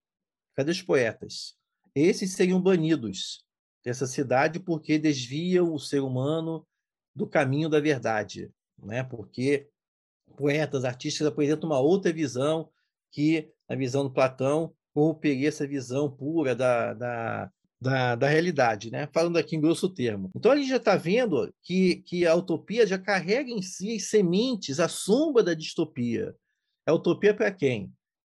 Speaker 4: Cadê os poetas? Esses seriam banidos dessa cidade porque desviam o ser humano do caminho da verdade, né? Porque poetas, artistas apresentam uma outra visão que a visão do Platão corromperia essa visão pura da, da, da, da realidade, né? falando aqui em grosso termo. Então a gente já está vendo que, que a utopia já carrega em si sementes, a sombra da distopia. A utopia para quem?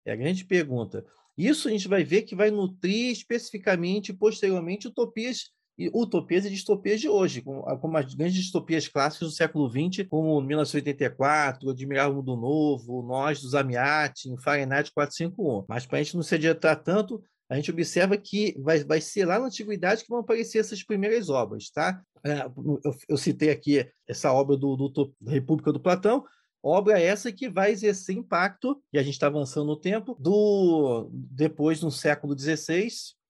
Speaker 4: É a grande pergunta. Isso a gente vai ver que vai nutrir especificamente, posteriormente, utopias e utopias e distopias de hoje, como, como as grandes distopias clássicas do século XX, como 1984, Admirável Mundo Novo, Nós, dos Amiati, Fahrenheit 451. Mas para a gente não se adiantar tanto, a gente observa que vai, vai ser lá na antiguidade que vão aparecer essas primeiras obras, tá? É, eu, eu citei aqui essa obra do, do, da República do Platão, obra essa que vai exercer impacto, e a gente está avançando no tempo, do depois no século XVI,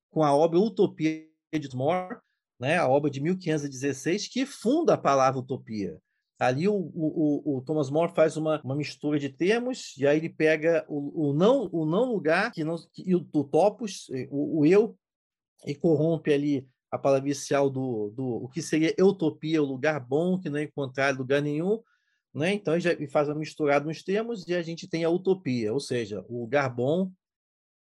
Speaker 4: com a obra Utopia de More, né, a obra de 1516, que funda a palavra utopia. Ali o, o, o, Thomas More faz uma, uma mistura de termos, e aí ele pega o, o não, o não lugar que não, e o, do topos, o, o eu, e corrompe ali a palavra inicial do, do o que seria utopia, o lugar bom que não é encontrado em lugar nenhum, né? Então já faz uma misturada nos termos e a gente tem a utopia, ou seja, o lugar bom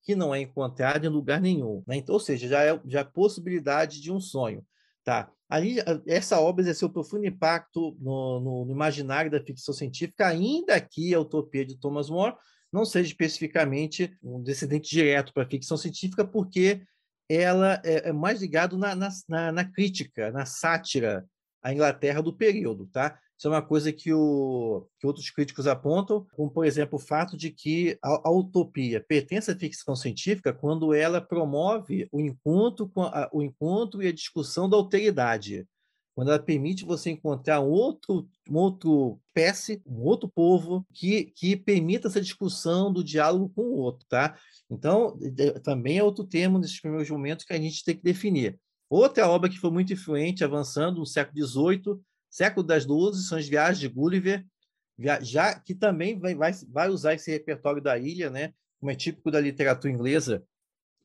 Speaker 4: que não é encontrado em lugar nenhum, né? Então, ou seja, já é já é possibilidade de um sonho, tá? Ali essa obra exerceu profundo impacto no, no, no imaginário da ficção científica, ainda que a utopia de Thomas More não seja especificamente um descendente direto para a ficção científica, porque ela é, é mais ligado na, na, na, crítica, na sátira à Inglaterra do período, tá? Isso é uma coisa que, o, que outros críticos apontam, como, por exemplo, o fato de que a, a utopia pertence à ficção científica quando ela promove o encontro, a, o encontro e a discussão da alteridade, quando ela permite você encontrar um outro, um outro espécie, um outro povo que, que permita essa discussão do diálogo com o outro, tá? Então, também é outro termo nesses primeiros momentos que a gente tem que definir. Outra obra que foi muito influente, avançando no século XVIII, século das Luzes, são as Viagens de Gulliver, já que também vai, vai, vai usar esse repertório da ilha, né? como é típico da literatura inglesa.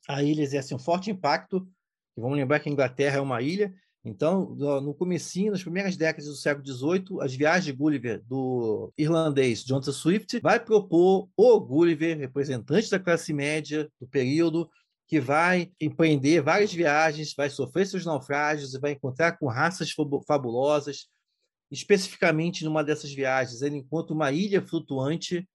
Speaker 4: A ilha exerce um forte impacto, vamos lembrar que a Inglaterra é uma ilha, então, no comecinho, nas primeiras décadas do século XVIII, as viagens de Gulliver, do irlandês Jonathan Swift, vai propor o Gulliver, representante da classe média do período, que vai empreender várias viagens, vai sofrer seus naufrágios e vai encontrar com raças fabulosas. Especificamente numa dessas viagens, ele encontra uma ilha flutuante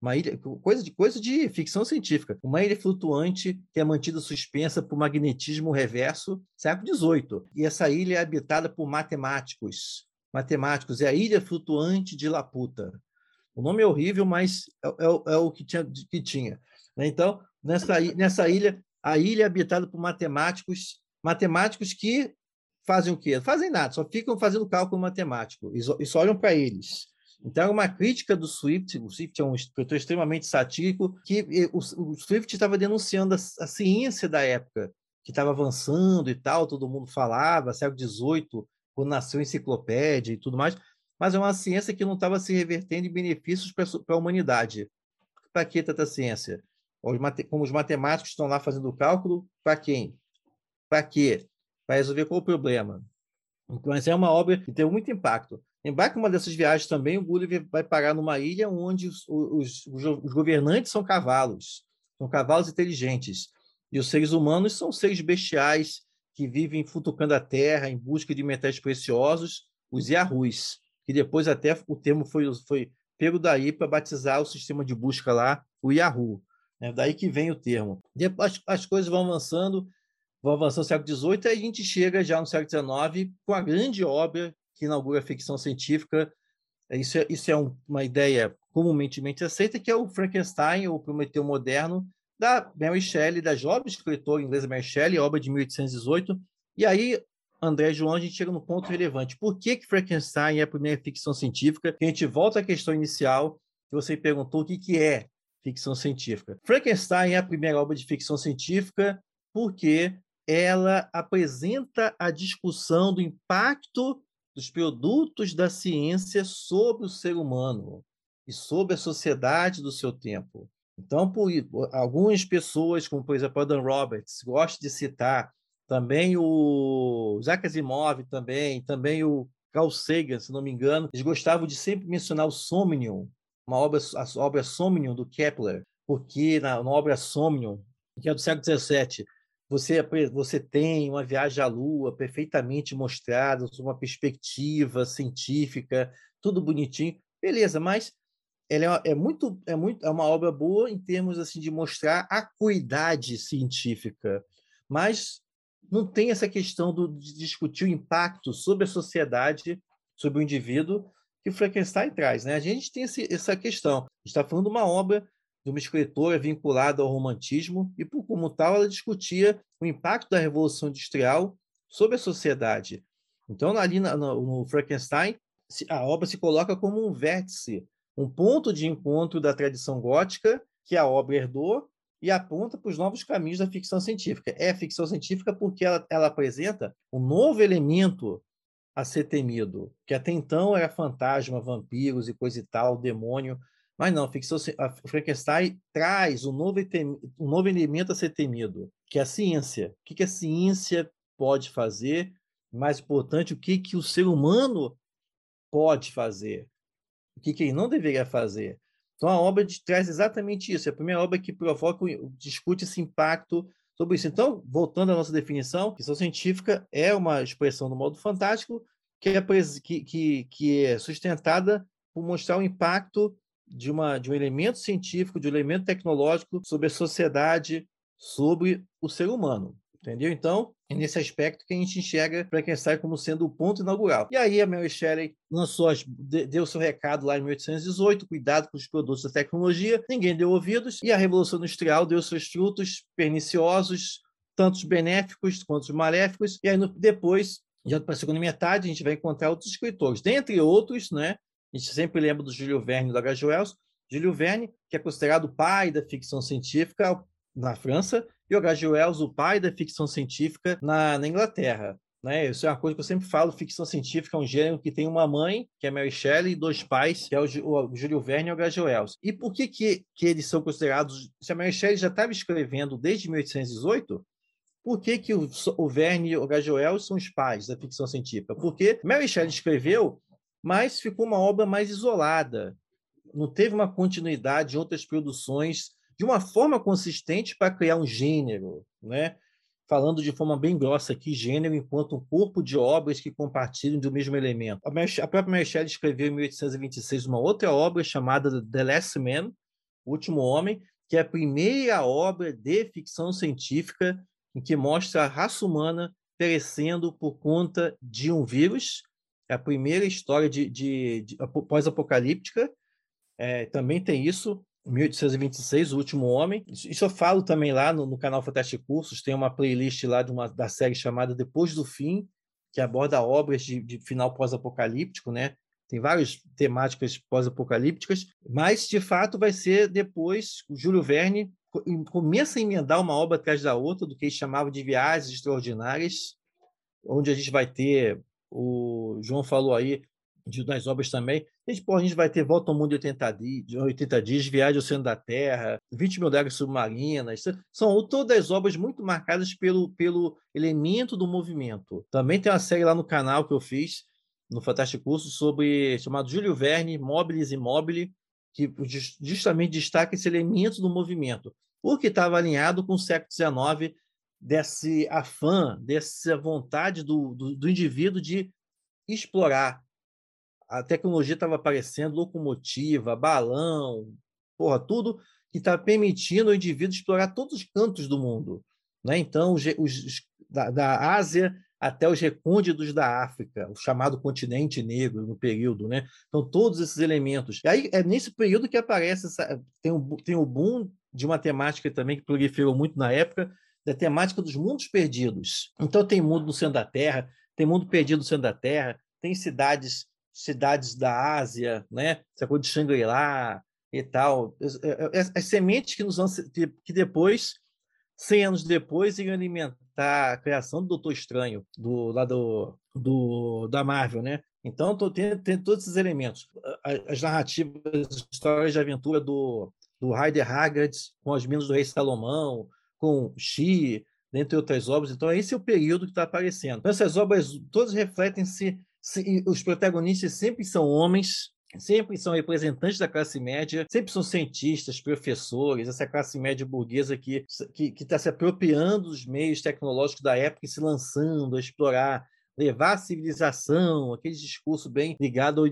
Speaker 4: uma ilha, coisa de coisa de ficção científica. Uma ilha flutuante que é mantida suspensa por magnetismo reverso, século XVIII. E essa ilha é habitada por matemáticos. Matemáticos, é a ilha flutuante de Laputa. O nome é horrível, mas é, é, é o que tinha. Que tinha. Né? Então, nessa, nessa ilha, a ilha é habitada por matemáticos, matemáticos que fazem o quê? Fazem nada, só ficam fazendo cálculo matemático e só olham para eles. Então, é uma crítica do Swift. O Swift é um escritor extremamente satírico, que o, o Swift estava denunciando a, a, ciência da época, que estava avançando e tal, todo mundo falava, século XVIII, quando nasceu a enciclopédia e tudo mais, mas é uma ciência que não estava se revertendo em benefícios para a humanidade. Para que tanta ciência? Como os matemáticos estão lá fazendo o cálculo, para quem? Para quê? Para resolver qual o problema? Então, essa é uma obra que teve muito impacto. Lembrar que uma dessas viagens também, o Gulliver vai parar numa ilha onde os, os, os, governantes são cavalos, são cavalos inteligentes. E os seres humanos são seres bestiais que vivem futucando a terra em busca de metais preciosos, os Yahuis, que depois até o termo foi, foi pego daí para batizar o sistema de busca lá, o Yahoo. É daí que vem o termo. Depois as coisas vão avançando, vão avançando no século XVIII, e a gente chega já no século XIX com a grande obra que inaugura a ficção científica. Isso é, isso é um, uma ideia comumente aceita, que é o Frankenstein, ou Prometeu Moderno, da Mary Shelley, da jovem escritora inglesa Mary Shelley, obra de 1818. E aí, André João, a gente chega no ponto relevante. Por que, que Frankenstein é a primeira ficção científica? a gente volta à questão inicial, que você perguntou o que, que é ficção científica. Frankenstein é a primeira obra de ficção científica porque ela apresenta a discussão do impacto dos produtos da ciência sobre o ser humano e sobre a sociedade do seu tempo. Então, por, algumas pessoas, como por exemplo Adam Roberts, gostam de citar também o Isaac Asimov, também, também o Carl Sagan, se não me engano, eles gostavam de sempre mencionar o Somnium, uma obra, a obra Somnium do Kepler, porque na, na obra Somnium, que é do século XVII, você, você tem uma viagem à Lua perfeitamente mostrada, uma perspectiva científica, tudo bonitinho. Beleza, mas ela é, é, muito, é muito, é uma obra boa em termos assim de mostrar a acuidade científica, mas não tem essa questão do, de discutir o impacto sobre a sociedade, sobre o indivíduo que Frankenstein traz, né? A gente tem esse, essa questão. está falando de uma obra de uma escritora vinculada ao romantismo e, por como tal, ela discutia o impacto da Revolução Industrial sobre a sociedade. Então, ali no, Frankenstein, a obra se coloca como um vértice, um ponto de encontro da tradição gótica que a obra herdou e aponta para os novos caminhos da ficção científica. É ficção científica porque ela, ela apresenta um novo elemento a ser temido, que até então era fantasma, vampiros e coisa e tal, demônio, mas não, ficção, a Frankenstein traz um novo, um novo elemento a ser temido, que é a ciência. O que a ciência pode fazer? Mais importante, o que, que o ser humano pode fazer? O que, que ele não deveria fazer? Então, a obra traz exatamente isso. É a primeira obra que provoca, discute esse impacto sobre isso. Então, voltando à nossa definição, ficção científica é uma expressão do modo fantástico que é, que, que, que é sustentada por mostrar o impacto de, uma, de um elemento científico, de um elemento tecnológico sobre a sociedade, sobre o ser humano. Entendeu? Então, é nesse aspecto que a gente enxerga Frankenstein como sendo o ponto inaugural. E aí a Mary Shelley lançou, as, deu seu recado lá em 1818, cuidado com os produtos da tecnologia, ninguém deu ouvidos, e a Revolução Industrial deu seus frutos perniciosos, tanto benéficos quanto maléficos, e aí no, depois, já para a segunda metade, a gente vai encontrar outros escritores, dentre outros, né, a gente sempre lembra do Júlio Verne do H. Wells, Júlio Verne, que é considerado o pai da ficção científica na França, e o H.G. Wells, o pai da ficção científica na, na Inglaterra. Né? Isso é uma coisa que eu sempre falo, ficção científica é um gênero que tem uma mãe, que é Mary Shelley, e dois pais, que é o, o, o Júlio Verne e o H.G. Wells. E por que, que, que eles são considerados... Se a Mary Shelley já estava escrevendo desde 1818, por que, que o, o Verne e o H.G. Wells são os pais da ficção científica? Porque Mary Shelley escreveu, mas ficou uma obra mais isolada. Não teve uma continuidade em outras produções de uma forma consistente para criar um gênero, né? falando de forma bem grossa aqui, gênero enquanto um corpo de obras que compartilham do mesmo elemento. A, própria Mary Shelley escreveu em 1826 uma outra obra chamada The Last Man, O Último Homem, que é a primeira obra de ficção científica em que mostra a raça humana perecendo por conta de um vírus. É a primeira história de, de, de pós-apocalíptica. É, também tem isso. 1826, O Último Homem. Isso eu falo também lá no, no canal Fantástico Cursos, tem uma playlist lá de uma, da série chamada Depois do Fim, que aborda obras de, de final pós-apocalíptico, né? Tem várias temáticas pós-apocalípticas, mas de fato vai ser depois o Júlio Verne começa a emendar uma obra atrás da outra do que ele chamava de viagens extraordinárias, onde a gente vai ter o João falou aí de, das obras também. A gente, pô, a gente vai ter Volta ao Mundo de 80 dias, 80 dias Viagem ao Centro da Terra, 20 mil léguas submarinas. São todas obras muito marcadas pelo, pelo elemento do movimento. Também tem uma série lá no canal que eu fiz, no Fantástico Curso, sobre, chamado Júlio Verne, Mobilis e Mobile, que justamente destaca esse elemento do movimento, porque estava alinhado com o século XIX, desse afã, dessa vontade do, do, do indivíduo de explorar, a tecnologia estava aparecendo, locomotiva, balão, porra, tudo que está permitindo o indivíduo explorar todos os cantos do mundo. Né? Então, os, os da, da, Ásia até os recônditos da África, o chamado continente negro no período. Né? Então, todos esses elementos. E aí é nesse período que aparece, essa, tem, o, tem o boom de uma temática também que proliferou muito na época, da temática dos mundos perdidos. Então, tem mundo no centro da Terra, tem mundo perdido no centro da Terra, tem cidades cidades da Ásia, né? Essa coisa de Shangri-La e tal. As, as, as sementes que, nos, que depois, 100 anos depois, iriam alimentar a criação do Doutor Estranho, do, lá do, da Marvel, né? Então, tem, tem todos esses elementos. As narrativas, as histórias de aventura do, do Heider Haggard, com as minas do Rei Salomão, com Xi, dentre outras obras. Então, esse é o período que está aparecendo. Então, essas obras todas refletem-se os protagonistas sempre são homens, sempre são representantes da classe média, sempre são cientistas, professores, essa classe média burguesa que está se apropriando dos meios tecnológicos da época e se lançando a explorar, levar a civilização, aquele discurso bem ligado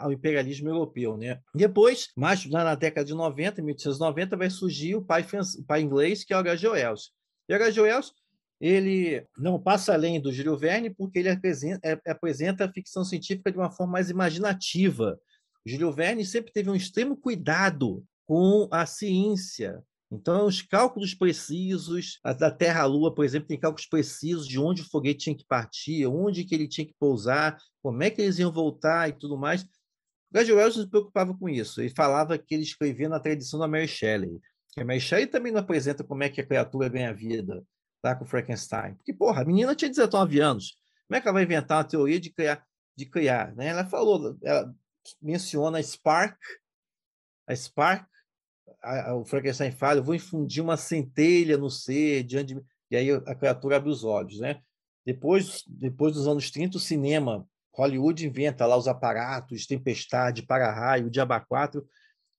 Speaker 4: ao, imperialismo europeu. Né? Depois, mais na década de 90, 1890, vai surgir o pai, o pai inglês, que é o H.G. Wells. E H.G. Wells ele não passa além do Júlio Verne porque ele apresenta, é, a ficção científica de uma forma mais imaginativa. O Júlio Verne sempre teve um extremo cuidado com a ciência. Então, os cálculos precisos da Terra à Lua, por exemplo, tem cálculos precisos de onde o foguete tinha que partir, onde que ele tinha que pousar, como é que eles iam voltar e tudo mais. O George Wells se preocupava com isso. Ele falava que ele escrevia na tradição da Mary Shelley. Que a Mary Shelley também não apresenta como é que a criatura ganha vida lá com Frankenstein. Porque, porra, a menina tinha 19 anos. Como é que ela vai inventar uma teoria de criar? De criar né? Ela falou, ela menciona a Spark, a Spark, a, a, o Frankenstein fala, vou infundir uma centelha no ser, diante de... e aí a criatura abre os olhos. Né? Depois, depois dos anos 30, o cinema, Hollywood inventa lá os aparatos, Tempestade, Para-Raio, Diaba 4,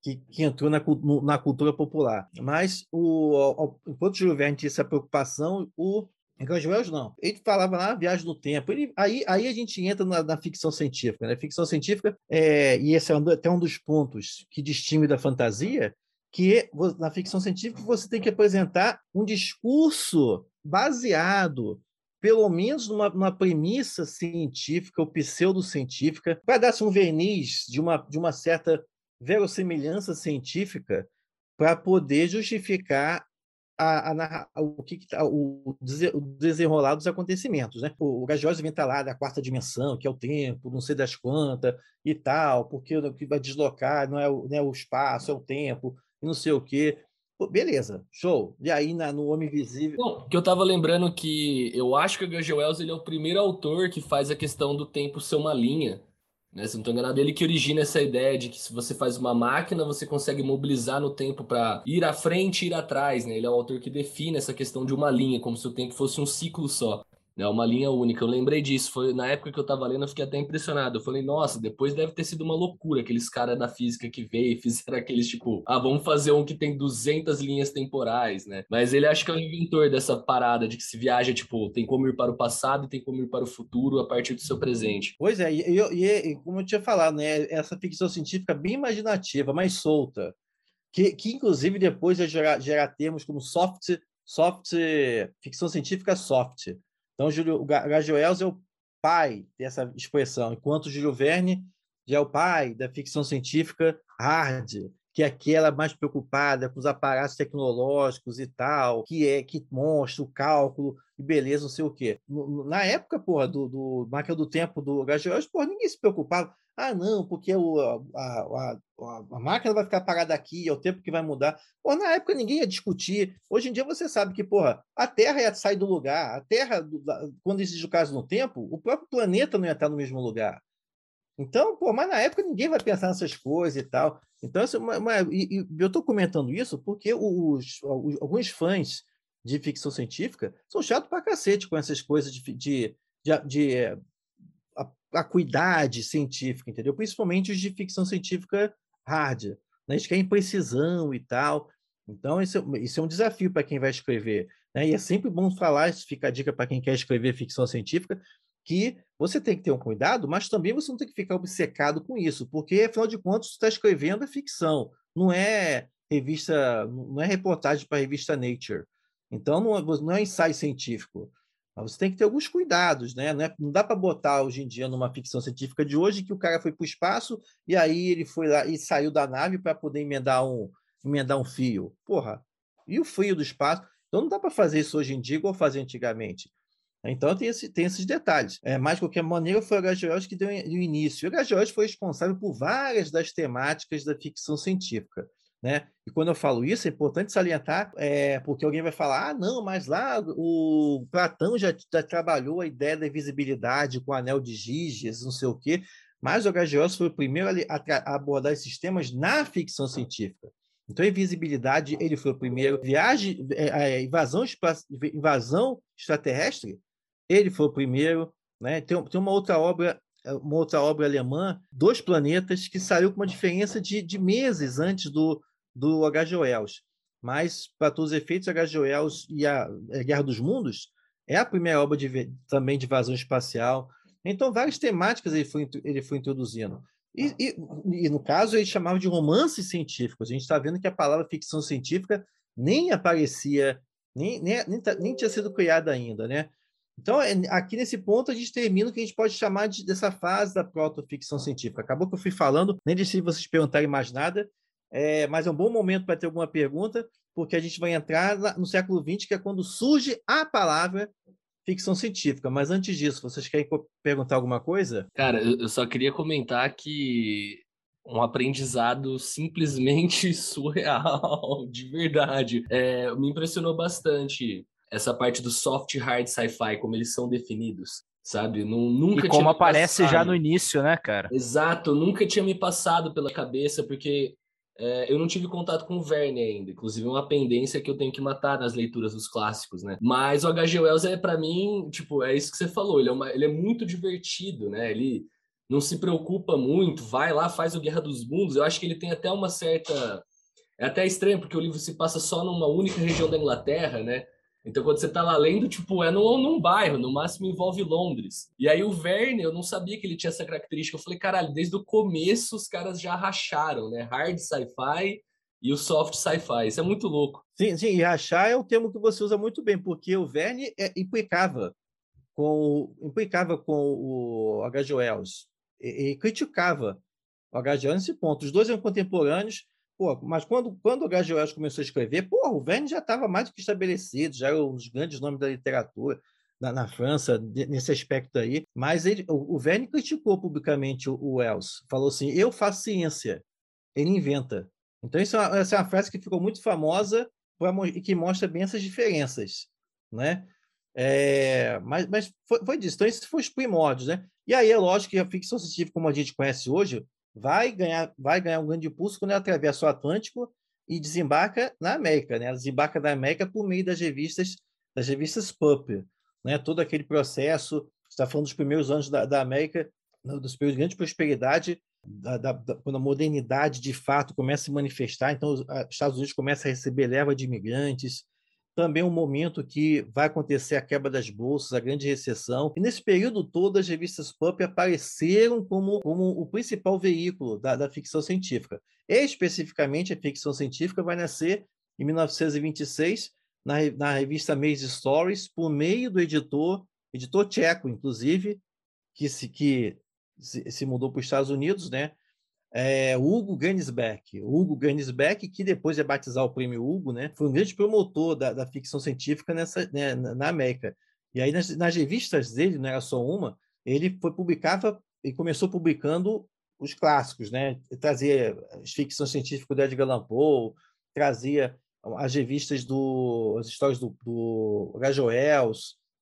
Speaker 4: que, que entrou na, na, cultura popular. Mas, o, enquanto o Júlio Verne tinha essa preocupação, o George Wells não. Ele falava lá viagem no tempo. Ele, aí, aí a gente entra na, na ficção científica. Né? Ficção científica, é, e esse é até um dos pontos que distingue da fantasia, que na ficção científica você tem que apresentar um discurso baseado pelo menos numa, numa premissa científica ou pseudocientífica, para dar-se um verniz de uma, de uma certa verossimilhança científica para poder justificar a, a, a, o, que, tá, o, desenrolar dos acontecimentos. Né? O, o Gagiose inventa lá da quarta dimensão, que é o tempo, não sei das quantas e tal, porque o que vai deslocar não é o, não é o espaço, é o tempo, e não sei o quê. Pô, beleza, show. E aí na, no Homem Invisível.
Speaker 3: Bom, que eu tava lembrando que eu acho que o H.G. Wells ele é o primeiro autor que faz a questão do tempo ser uma linha. Né? Se não estou enganado, ele que origina essa ideia de que se você faz uma máquina, você consegue mobilizar no tempo para ir à frente e ir atrás. Né? Ele é o autor que define essa questão de uma linha, como se o tempo fosse um ciclo só. É uma linha única. Eu lembrei disso. Foi na época que eu estava lendo, eu fiquei até impressionado. Eu falei, nossa, depois deve ter sido uma loucura aqueles caras da física que veio e fizeram aqueles tipo, ah, vamos fazer um que tem 200 linhas temporais, né? Mas ele acho que é o inventor dessa parada de que se viaja, tipo, tem como ir para o passado e tem como ir para o futuro a partir do seu presente.
Speaker 4: Pois é, e, e, e como eu tinha falado, né? Essa ficção científica bem imaginativa, mais solta, que, que inclusive depois vai gerar, gerar termos como soft, soft, ficção científica soft então, Júlio, o Gajo Wells é o pai dessa expressão, enquanto Júlio Verne já é o pai da ficção científica hard, que é aquela mais preocupada com os aparatos tecnológicos e tal, que é que mostra o cálculo e beleza, não sei o quê. Na época, porra, do, do Máquina do Tempo do Gajo Wells, porra, ninguém se preocupava. Ah, não, porque o, a, a, a, máquina vai ficar parada aqui, é o tempo que vai mudar. Pô, na época ninguém ia discutir. Hoje em dia você sabe que, porra, a Terra ia sair do lugar. A Terra, quando existe o caso no tempo, o próprio planeta não ia estar no mesmo lugar. Então, pô, mas na época ninguém vai pensar nessas coisas e tal. Então, é uma, uma, e, eu estou comentando isso porque os, os, alguns fãs de ficção científica são chatos pra cacete com essas coisas de, de, de, de acuidade científica, entendeu? Principalmente os de ficção científica hard, né? Eles querem precisão e tal. Então, isso, é, isso é um desafio para quem vai escrever. Né? E é sempre bom falar, isso fica a dica para quem quer escrever ficção científica, que você tem que ter um cuidado, mas também você não tem que ficar obcecado com isso, porque, afinal de contas, você está escrevendo é ficção, não é revista, não é reportagem para a revista Nature. Então, não é, não é ensaio científico. Você tem que ter alguns cuidados, né? Não, é, não dá para botar hoje em dia numa ficção científica de hoje que o cara foi para o espaço e aí ele foi lá e saiu da nave para poder emendar um, emendar um fio. Porra, e o fio do espaço? Então não dá para fazer isso hoje em dia igual fazia antigamente. Então tem, esse, tem esses detalhes. É, mas, de qualquer maneira, foi o H.G. que deu o início. O H.G. foi responsável por várias das temáticas da ficção científica. Né? E quando eu falo isso, é importante salientar, é, porque alguém vai falar: ah, não, mas lá o Platão já, já trabalhou a ideia da visibilidade com o anel de Giges, não sei o quê. Mas o H.G. foi o primeiro a, a abordar esses temas na ficção científica. Então, invisibilidade, ele foi o primeiro. Viagem, é, é, invasão, invasão extraterrestre, ele foi o primeiro. Né? Tem, tem uma outra obra uma outra obra alemã, Dois Planetas, que saiu com uma diferença de, de meses antes do, do H.G. Wells. Mas, para todos os efeitos, H.G. Wells e a, a Guerra dos Mundos é a primeira obra de, também de invasão espacial. Então, várias temáticas ele foi, ele foi introduzindo. E, e, e, no caso, ele chamava de romances científicos. A gente está vendo que a palavra ficção científica nem aparecia, nem, nem, nem, tá, nem tinha sido criada ainda. Né? Então, é, aqui nesse ponto, a gente termina o que a gente pode chamar de, dessa fase da proto-ficção científica. Acabou que eu fui falando, nem deixei vocês perguntarem mais nada, é, mas é um bom momento para ter alguma pergunta, porque a gente vai entrar no século XX, que é quando surge a palavra ficção científica. Mas antes disso, vocês querem perguntar alguma coisa?
Speaker 3: Cara, eu só queria comentar que um aprendizado simplesmente surreal, de verdade. É, me impressionou bastante essa parte do soft hard sci-fi, como eles são definidos. sabe? Não, nunca
Speaker 2: e como aparece já no início, né, cara?
Speaker 3: Exato, nunca tinha me passado pela cabeça, porque é, eu não tive contato com o Verne ainda, inclusive uma pendência que eu tenho que matar nas leituras dos clássicos, né? Mas o H.G. Wells é para mim, tipo, é isso que você falou, ele é, uma, ele é muito divertido, né? Ele não se preocupa muito, vai lá, faz o Guerra dos Mundos. Eu acho que ele tem até uma certa é até estranho porque o livro se passa só numa única região da Inglaterra, né? Então, quando você tá lá lendo, tipo, é num, num bairro, no máximo envolve Londres. E aí o Verne, eu não sabia que ele tinha essa característica. Eu falei, caralho, desde o começo os caras já racharam, né? Hard sci-fi e o soft sci-fi. Isso é muito louco.
Speaker 4: Sim, sim, e rachar é um termo que você usa muito bem, porque o Verne é, implicava com implicava com o H.G. Wells e, e criticava o H.G. Wells nesse ponto. Os dois eram contemporâneos, Pô, mas quando, quando o. Wells começou a escrever, o Verne já estava mais do que estabelecido, já era um dos grandes nomes da literatura na, na França, de, nesse aspecto aí. Mas ele, o, o Verne criticou publicamente o, o, Wells, falou assim: eu faço ciência, ele inventa. Então, isso é uma, essa é uma frase que ficou muito famosa e que mostra bem essas diferenças. Né? É, mas mas foi, foi disso. Então, esses foram os primórdios. Né? E aí é lógico que a ficção científica, como a gente conhece hoje, vai ganhar, vai ganhar um grande impulso quando ela atravessa o Atlântico e desembarca na América, né? Ela desembarca na América por meio das revistas, das revistas pulp, né? Todo aquele processo, está falando dos primeiros anos da, da América, dos períodos de grande prosperidade, da, da, da, quando a modernidade de fato começa a se manifestar, então os Estados Unidos começa a receber leva de imigrantes, também um momento que vai acontecer a quebra das bolsas, a grande recessão. E nesse período todo, as revistas pulp apareceram como, como o principal veículo da, da ficção científica. Especificamente, a ficção científica vai nascer em 1926 na, na revista Maze Stories, por meio do editor, editor tcheco, inclusive, que se, que se, se mudou para os Estados Unidos, né? É, Hugo Gernsback. Hugo Gernsback, que depois de batizar o prêmio Hugo, né, foi um grande promotor da, da ficção científica nessa, né, na América. E aí, nas, nas, revistas dele, não era só uma, ele foi publicava e começou publicando os clássicos, né? Trazia as ficções científicas do Edgar Allan Poe, trazia as revistas do as histórias do, do H.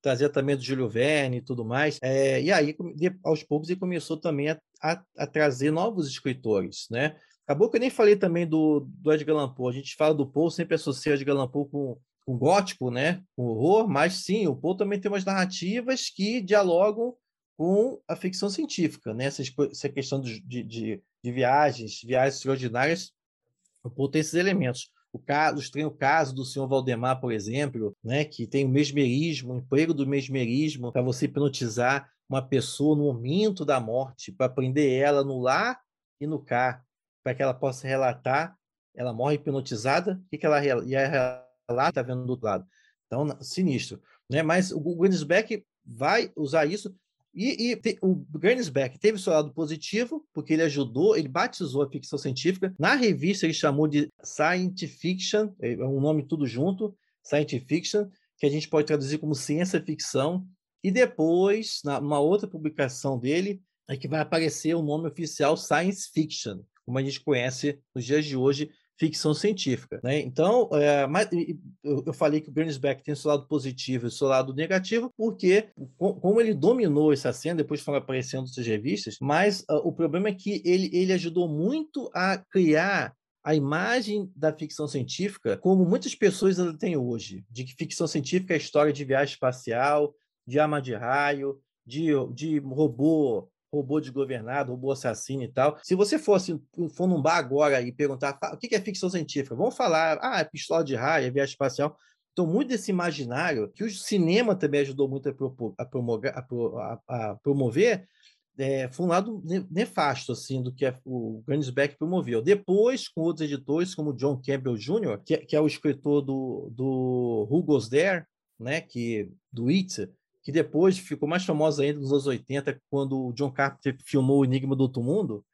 Speaker 4: trazia também do Júlio Verne e tudo mais. É, e aí, aos poucos, ele começou também a, a, a, trazer novos escritores, né? Acabou que eu nem falei também do, do Edgar Allan Poe. A gente fala do Poe, sempre associa Edgar Allan Poe com, com gótico, né? Com horror, mas sim, o Poe também tem umas narrativas que dialogam com a ficção científica, né? Essa, essa questão de, de, de viagens, viagens extraordinárias, o Poe tem esses elementos o caso, tem o caso do senhor Valdemar, por exemplo, né, que tem o mesmerismo, o emprego do mesmerismo para você hipnotizar uma pessoa no momento da morte, para prender ela no lá e no cá, para que ela possa relatar. Ela morre hipnotizada, o que, que ela ia relatar, está vendo do outro lado. Então, sinistro. Né? Mas o Guinnessbeck vai usar isso e, e te, o Gernsback teve seu lado positivo, porque ele ajudou, ele batizou a ficção científica. Na revista ele chamou de Science Fiction, é, é um nome tudo junto, Science Fiction, que a gente pode traduzir como ciência ficção. E depois, na, outra publicação dele, é que vai aparecer o nome oficial Science Fiction, como a gente conhece nos dias de hoje, ficção científica. Né? Então, é, mas, eu, falei que o Bernsback tem seu lado positivo e seu lado negativo, porque como ele dominou essa cena, depois foram aparecendo outras revistas, mas uh, o problema é que ele, ele ajudou muito a criar a imagem da ficção científica como muitas pessoas ainda têm hoje, de que ficção científica é história de viagem espacial, de arma de raio, de, de robô robô desgovernado, robô assassino e tal. Se você fosse for num bar agora e perguntar o que é ficção científica, vamos falar, ah, é pistola de raio, é viagem espacial. Então, muito desse imaginário, que o cinema também ajudou muito a, propor, a, promover, a, a promover é, foi um lado nefasto assim do que o Gernsback promoveu. Depois, com outros editores, como John Campbell Jr., que, que é o escritor do, do Who Goes There, né, que, do It, que depois ficou mais famosa ainda nos anos 80, quando o John Carpenter filmou O Enigma do Outro Mundo.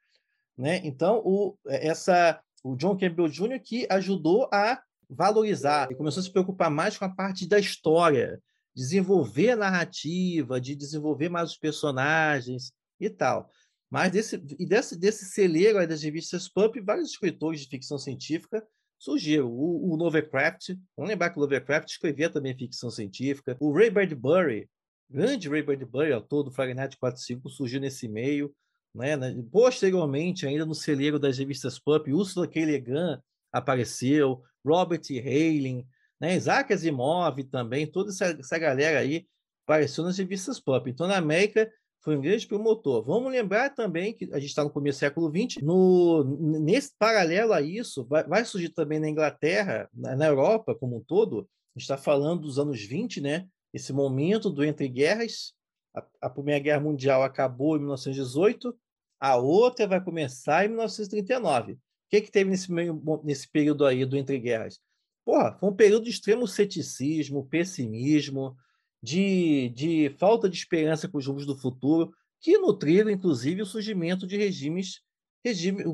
Speaker 4: Né? Então, o, essa, o John Campbell Jr. que ajudou a valorizar, e começou a se preocupar mais com a parte da história, desenvolver a narrativa, de desenvolver mais os personagens e tal. Mas desse, e desse, desse celeiro das revistas Pulp, vários escritores de ficção científica surgiram. O, o Lovecraft, vamos lembrar que o Lovecraft escrevia também ficção científica. O Ray Bradbury, grande Ray Bradbury, autor do Fahrenheit 45, surgiu nesse meio. Né? Posteriormente, ainda no celeiro das revistas Pulp, Ursula K. Apareceu, Robert Heinlein, né? Isaac Asimov também, toda essa, essa galera aí apareceu nas revistas Pulp. Então, na América, foi um grande promotor. Vamos lembrar também que a gente está no começo do século XX, no, nesse paralelo a isso, vai, vai surgir também na Inglaterra, na, na Europa como um todo, a gente está falando dos anos 20, né? Esse momento do entre guerras. A, a Primeira Guerra Mundial acabou em 1918, a outra vai começar em 1939. O que, que teve nesse, meio, nesse período aí do entre guerras? Porra, foi um período de extremo ceticismo, pessimismo, de, de falta de esperança com os rumos do futuro, que nutriram, inclusive, o surgimento de regimes regime,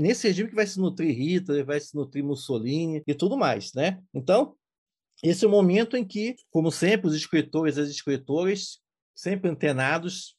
Speaker 4: nesse regime que vai se nutrir Hitler, vai se nutrir Mussolini e tudo mais, né? Então, esse é o momento em que, como sempre, os escritores e as escritoras, sempre antenados,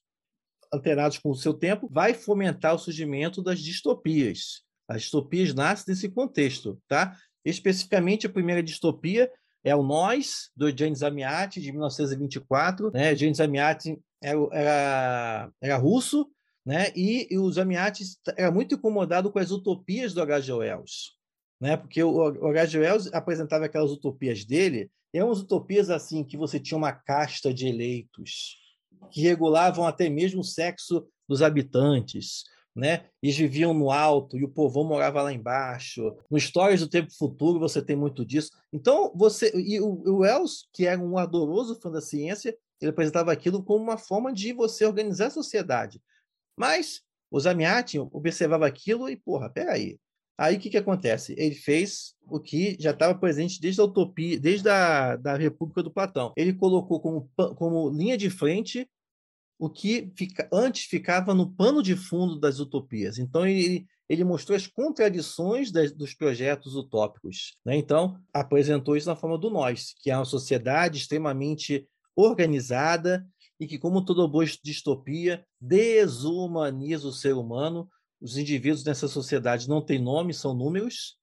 Speaker 4: antenados com o seu tempo, vai fomentar o surgimento das distopias. As distopias nascem nesse contexto, tá? Especificamente, a primeira distopia é o Nós, do James Amiati, de 1924. Né? James Amiati era, era, era russo, né? e, e os Amiati era muito incomodado com as utopias do H.G. Wells né? Porque o Horácio Wells apresentava aquelas utopias dele, eram umas utopias assim que você tinha uma casta de eleitos que regulavam até mesmo o sexo dos habitantes, né? Eles viviam no alto e o povão morava lá embaixo. No Histórias do Tempo Futuro você tem muito disso. Então você e o, o Wells, que era um ardoroso fã da ciência, ele apresentava aquilo como uma forma de você organizar a sociedade. Mas o Zamiati observava aquilo e, porra, peraí, Aí o que, que acontece? Ele fez o que já estava presente desde a utopia, desde a da República do Platão. Ele colocou como, como linha de frente o que fica, antes ficava no pano de fundo das utopias. Então ele, ele mostrou as contradições das, dos projetos utópicos. Né? Então apresentou isso na forma do nós, que é uma sociedade extremamente organizada e que, como toda boa distopia, desumaniza o ser humano os indivíduos nessa sociedade não têm nome, são números,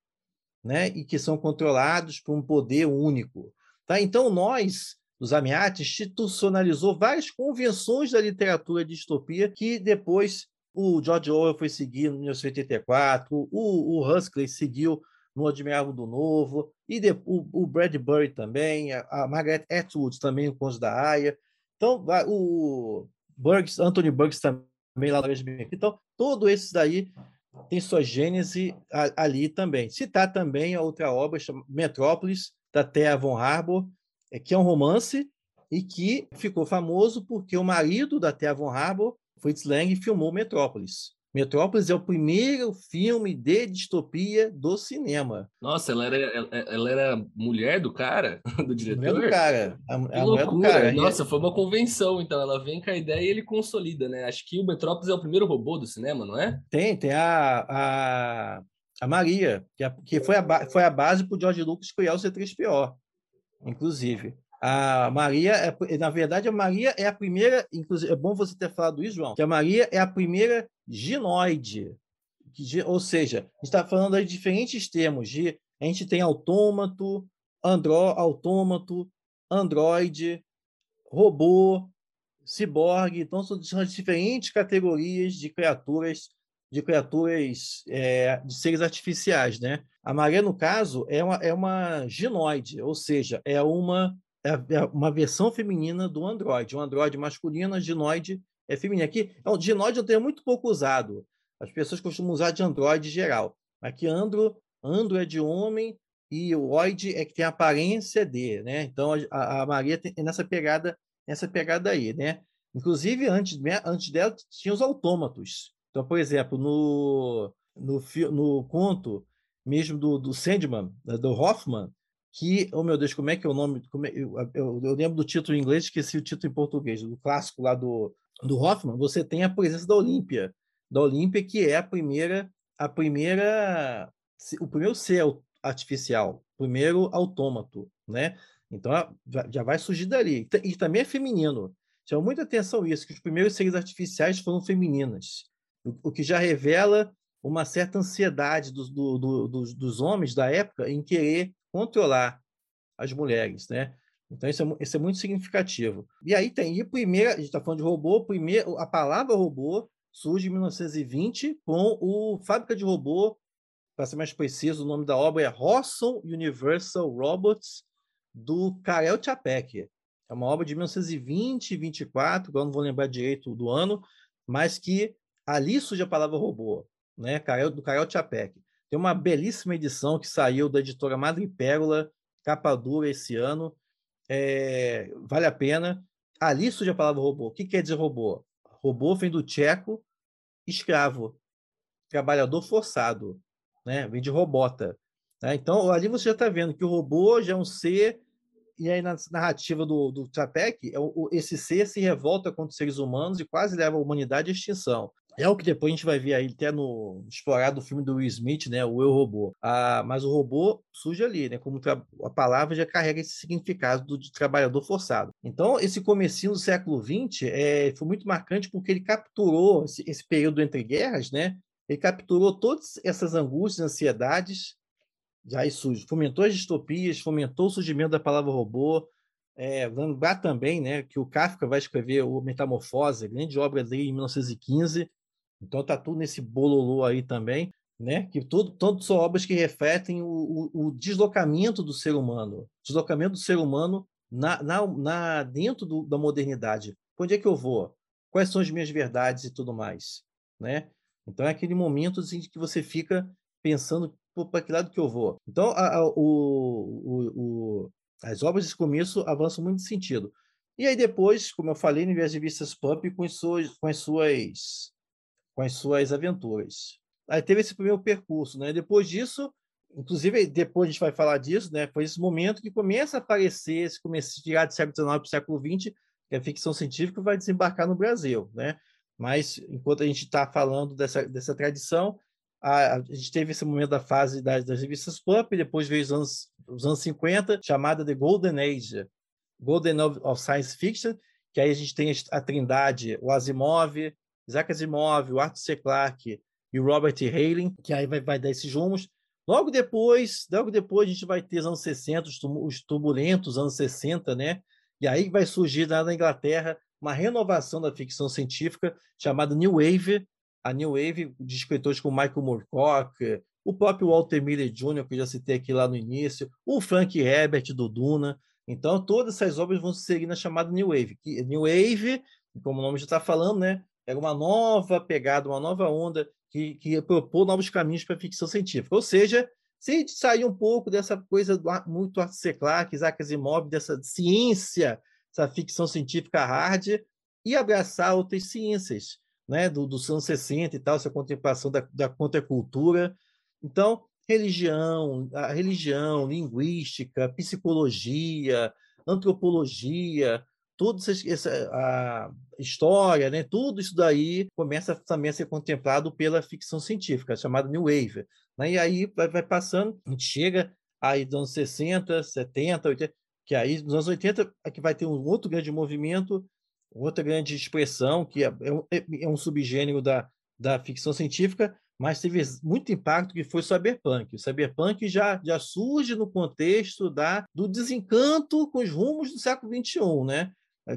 Speaker 4: né? e que são controlados por um poder único. Tá? Então, nós, os Amiati, institucionalizou várias convenções da literatura de distopia que depois o George Orwell foi seguir no 1984, o, o Huxley seguiu no Admirável do Novo, e de, o, o Bradbury também, a, a Margaret Atwood também, o Conde da Aya. Então, o Burgs, Anthony Burgess também lá no Então, todos esses daí tem sua gênese ali também. Citar também a outra obra, Metrópolis, da Thea von Harbour, é, que é um romance e que ficou famoso porque o marido da Thea von Harbour, Fritz Lang, filmou Metrópolis. Metrópolis é o primeiro filme de distopia do cinema.
Speaker 3: Nossa, ela era, ela, ela era mulher do cara, do diretor?
Speaker 4: Mulher do cara. A,
Speaker 3: a mulher do cara. Nossa, foi uma convenção, então. Ela vem com a ideia e ele consolida, né? Acho que o Metrópolis é o primeiro robô do cinema, não é?
Speaker 4: Tem, tem a, a, a Maria, que, a, que foi, a, foi a base para o George Lucas criar o C3PO, inclusive. A Maria, é, na verdade, a Maria é a primeira, inclusive, é bom você ter falado isso, João, que a Maria é a primeira ginoide, que, ou seja, a gente está falando de diferentes termos, de, a gente tem autômato, andro, autômato, androide, robô, ciborgue, então são diferentes categorias de criaturas de criaturas é, de seres artificiais, né? A Maria, no caso, é uma, é uma ginoide, ou seja, é uma é, é uma versão feminina do Android. Um Android masculino, a ginoide é feminina. Aqui, é um ginoide é um termo muito pouco usado. As pessoas costumam usar de Android geral. Aqui, andro, andro é de homem e o oide é que tem a aparência de, né? Então, a, a Maria tem nessa pegada, nessa pegada aí, né? Inclusive, antes, né, antes dela, tinha os autômatos. Então, por exemplo, no, no, no conto mesmo do, do Sandman, do Hoffman, que, oh meu Deus, como é que é o nome? É, eu, eu, eu, lembro do título em inglês, esqueci o título em português, do clássico lá do, do Hoffman, você tem a presença da Olímpia, da Olímpia, que é a primeira, a primeira, o primeiro ser artificial, primeiro autômato, né? Então já vai surgir dali. E também é feminino. Chama muita atenção isso, que os primeiros seres artificiais foram femininas, o, que já revela uma certa ansiedade dos, do, do, dos, dos homens da época em querer controlar as mulheres, né? Então, isso é, isso é muito significativo. E aí tem, e primeira, a gente está falando de robô, primeiro, a palavra robô surge em 1920 com o Fábrica de Robô, para ser mais preciso, o nome da obra é Rosson Universal Robots, do Karel Čapek. É uma obra de 1920, 24, agora não vou lembrar direito do ano, mas que ali surge a palavra robô, né? Do Karel Čapek. Tem uma belíssima edição que saiu da editora Madrepérola, capa dura esse ano. É, vale a pena. Ali surge a palavra robô. O que quer dizer robô? Robô vem do tcheco escravo, trabalhador forçado, né? vem de robota. Né? Então, ali você já está vendo que o robô já é um ser, e aí na narrativa do, do Chapek, é esse ser se revolta contra os seres humanos e quase leva a humanidade à extinção. É o que depois a gente vai ver aí até no explorado filme do Will Smith, né, o Eu Robô. Ah, mas o robô surge ali, né, como a palavra já carrega esse significado do, de trabalhador forçado. Então, esse comecinho do século XX é, foi muito marcante porque ele capturou esse, esse período entre guerras, né? Ele capturou todas essas angústias, ansiedades, já isso fomentou as distopias, fomentou o surgimento da palavra robô. É, lembrar também né, que o Kafka vai escrever o Metamorfose, grande obra dele em 1915, então tá tudo nesse bololô aí também, né? Que tudo, todas são obras que refletem o, o, o, deslocamento do ser humano, deslocamento do ser humano na, na, na dentro do, da modernidade. Onde é que eu vou? Quais são as minhas verdades e tudo mais, né? Então é aquele momento assim, que você fica pensando para que lado que eu vou. Então a, a, o, as obras desse começo avançam muito nesse sentido. E aí depois, como eu falei, no Universo de Vistas Pump com, suas, com as suas com as suas aventuras. Aí teve esse primeiro percurso, né? Depois disso, inclusive depois a gente vai falar disso, né? Foi esse momento que começa a aparecer, esse começo de tirar do século XIX para o século XX, que a ficção científica vai desembarcar no Brasil, né? Mas enquanto a gente está falando dessa, dessa tradição, a, a, gente teve esse momento da fase das, das revistas pulp, depois veio os anos, os anos 50, chamada de Golden Age, Golden of, of Science Fiction, que aí a gente tem a trindade, o Asimov, Isaac Asimov, o Arthur C. Clarke e o Robert Heinlein, que aí vai, vai dar esses rumos. Logo depois, logo depois a gente vai ter os anos 60, os turbulentos anos 60, né? E aí vai surgir lá na Inglaterra uma renovação da ficção científica chamada New Wave, a New Wave de escritores como Michael Moorcock, o próprio Walter Miller Jr., que eu já citei aqui lá no início, o Frank Herbert do Duna. Então, todas essas obras vão seguir na chamada New Wave. New Wave, como o nome já está falando, né? Era uma nova pegada, uma nova onda que, que ia propor novos caminhos para a ficção científica. Ou seja, se a gente sair um pouco dessa coisa do, muito Arthur. Clarke, Isaac Asimov, dessa ciência, essa ficção científica hard, e abraçar outras ciências, né, do, dos anos 60 e tal, essa contemplação da, da contracultura. Então, religião, a religião, linguística, psicologia, antropologia, toda essa, a história, né, tudo isso daí começa também a ser contemplado pela ficção científica, chamada New Wave. Né? E aí vai, vai, passando, a gente chega aí dos anos 60, 70, 80, que aí nos anos 80 é que vai ter um outro grande movimento, outra grande expressão, que é, é, é um subgênero da, da ficção científica, mas teve muito impacto que foi o cyberpunk. O cyberpunk já, já surge no contexto da, do desencanto com os rumos do século XXI, né?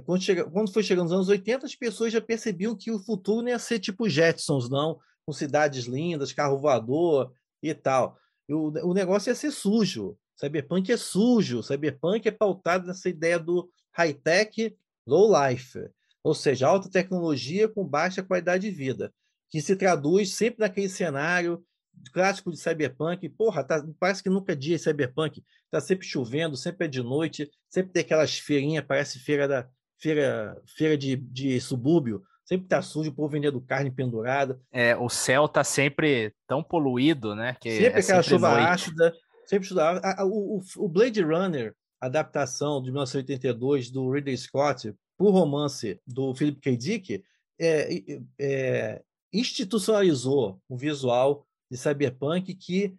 Speaker 4: Quando, chega, quando foi chegando nos anos 80, as pessoas já percebiam que o futuro não ia ser tipo Jetsons, não, com cidades lindas, carro voador e tal. E o, o negócio ia ser sujo. Cyberpunk é sujo. Cyberpunk é pautado nessa ideia do high-tech, low-life. Ou seja, alta tecnologia com baixa qualidade de vida. Que se traduz sempre naquele cenário clássico de cyberpunk. Porra, tá, parece que nunca é dia cyberpunk. Tá sempre chovendo, sempre é de noite, sempre tem aquelas feirinhas, parece feira da, feira, feira de, de subúrbio, sempre tá sujo, o povo vendendo carne pendurada.
Speaker 2: É, o céu tá sempre tão poluído, né?
Speaker 4: Que sempre é aquela sempre chuva noite. ácida, sempre chuva o, o, Blade Runner, adaptação de 1982 do Ridley Scott o romance do Philip K. Dick, é, é, institucionalizou o visual de cyberpunk que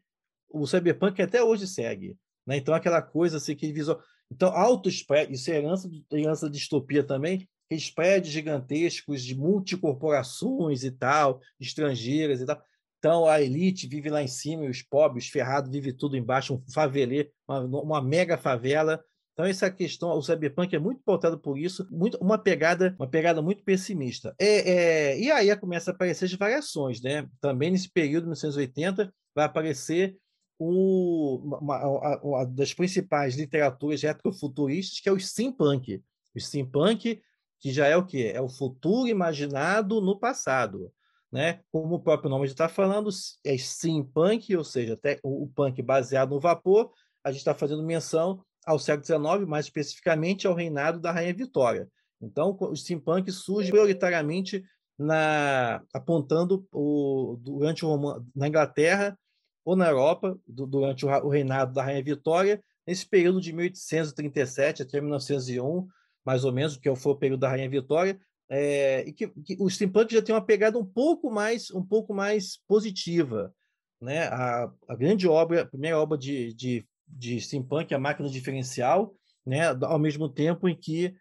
Speaker 4: o cyberpunk até hoje segue. Né? Então, aquela coisa assim, que visual. Então, altos prédios, isso é herança, herança da distopia também, aqueles prédios gigantescos de multicorporações e tal, estrangeiras e tal. Então, a elite vive lá em cima e os pobres, ferrados, vivem tudo embaixo, um favelê, uma, uma mega favela. Então essa questão, o cyberpunk é muito pautado por isso, muito, uma pegada, uma pegada muito pessimista. É, é, e aí começa a aparecer as variações, né? Também nesse período, 1980, vai aparecer o, uma, uma, das principais literaturas retrofuturistas, que é o steampunk. O steampunk, que já é o quê? É o futuro imaginado no passado. Né? Como o próprio nome está falando, é steampunk, ou seja, até o punk baseado no vapor. A gente está fazendo menção ao século XIX, mais especificamente ao reinado da Rainha Vitória. Então, o steampunk surge prioritariamente na, apontando o, durante o, na Inglaterra ou na Europa, do, durante o, o, reinado da Rainha Vitória, nesse período de 1837 até 1901, mais ou menos, que foi o período da Rainha Vitória, é, e que, que, o steampunk já tem uma pegada um pouco mais, um pouco mais positiva. Né? A, a grande obra, a primeira obra de, de, de steampunk, a máquina diferencial, né? ao mesmo tempo em que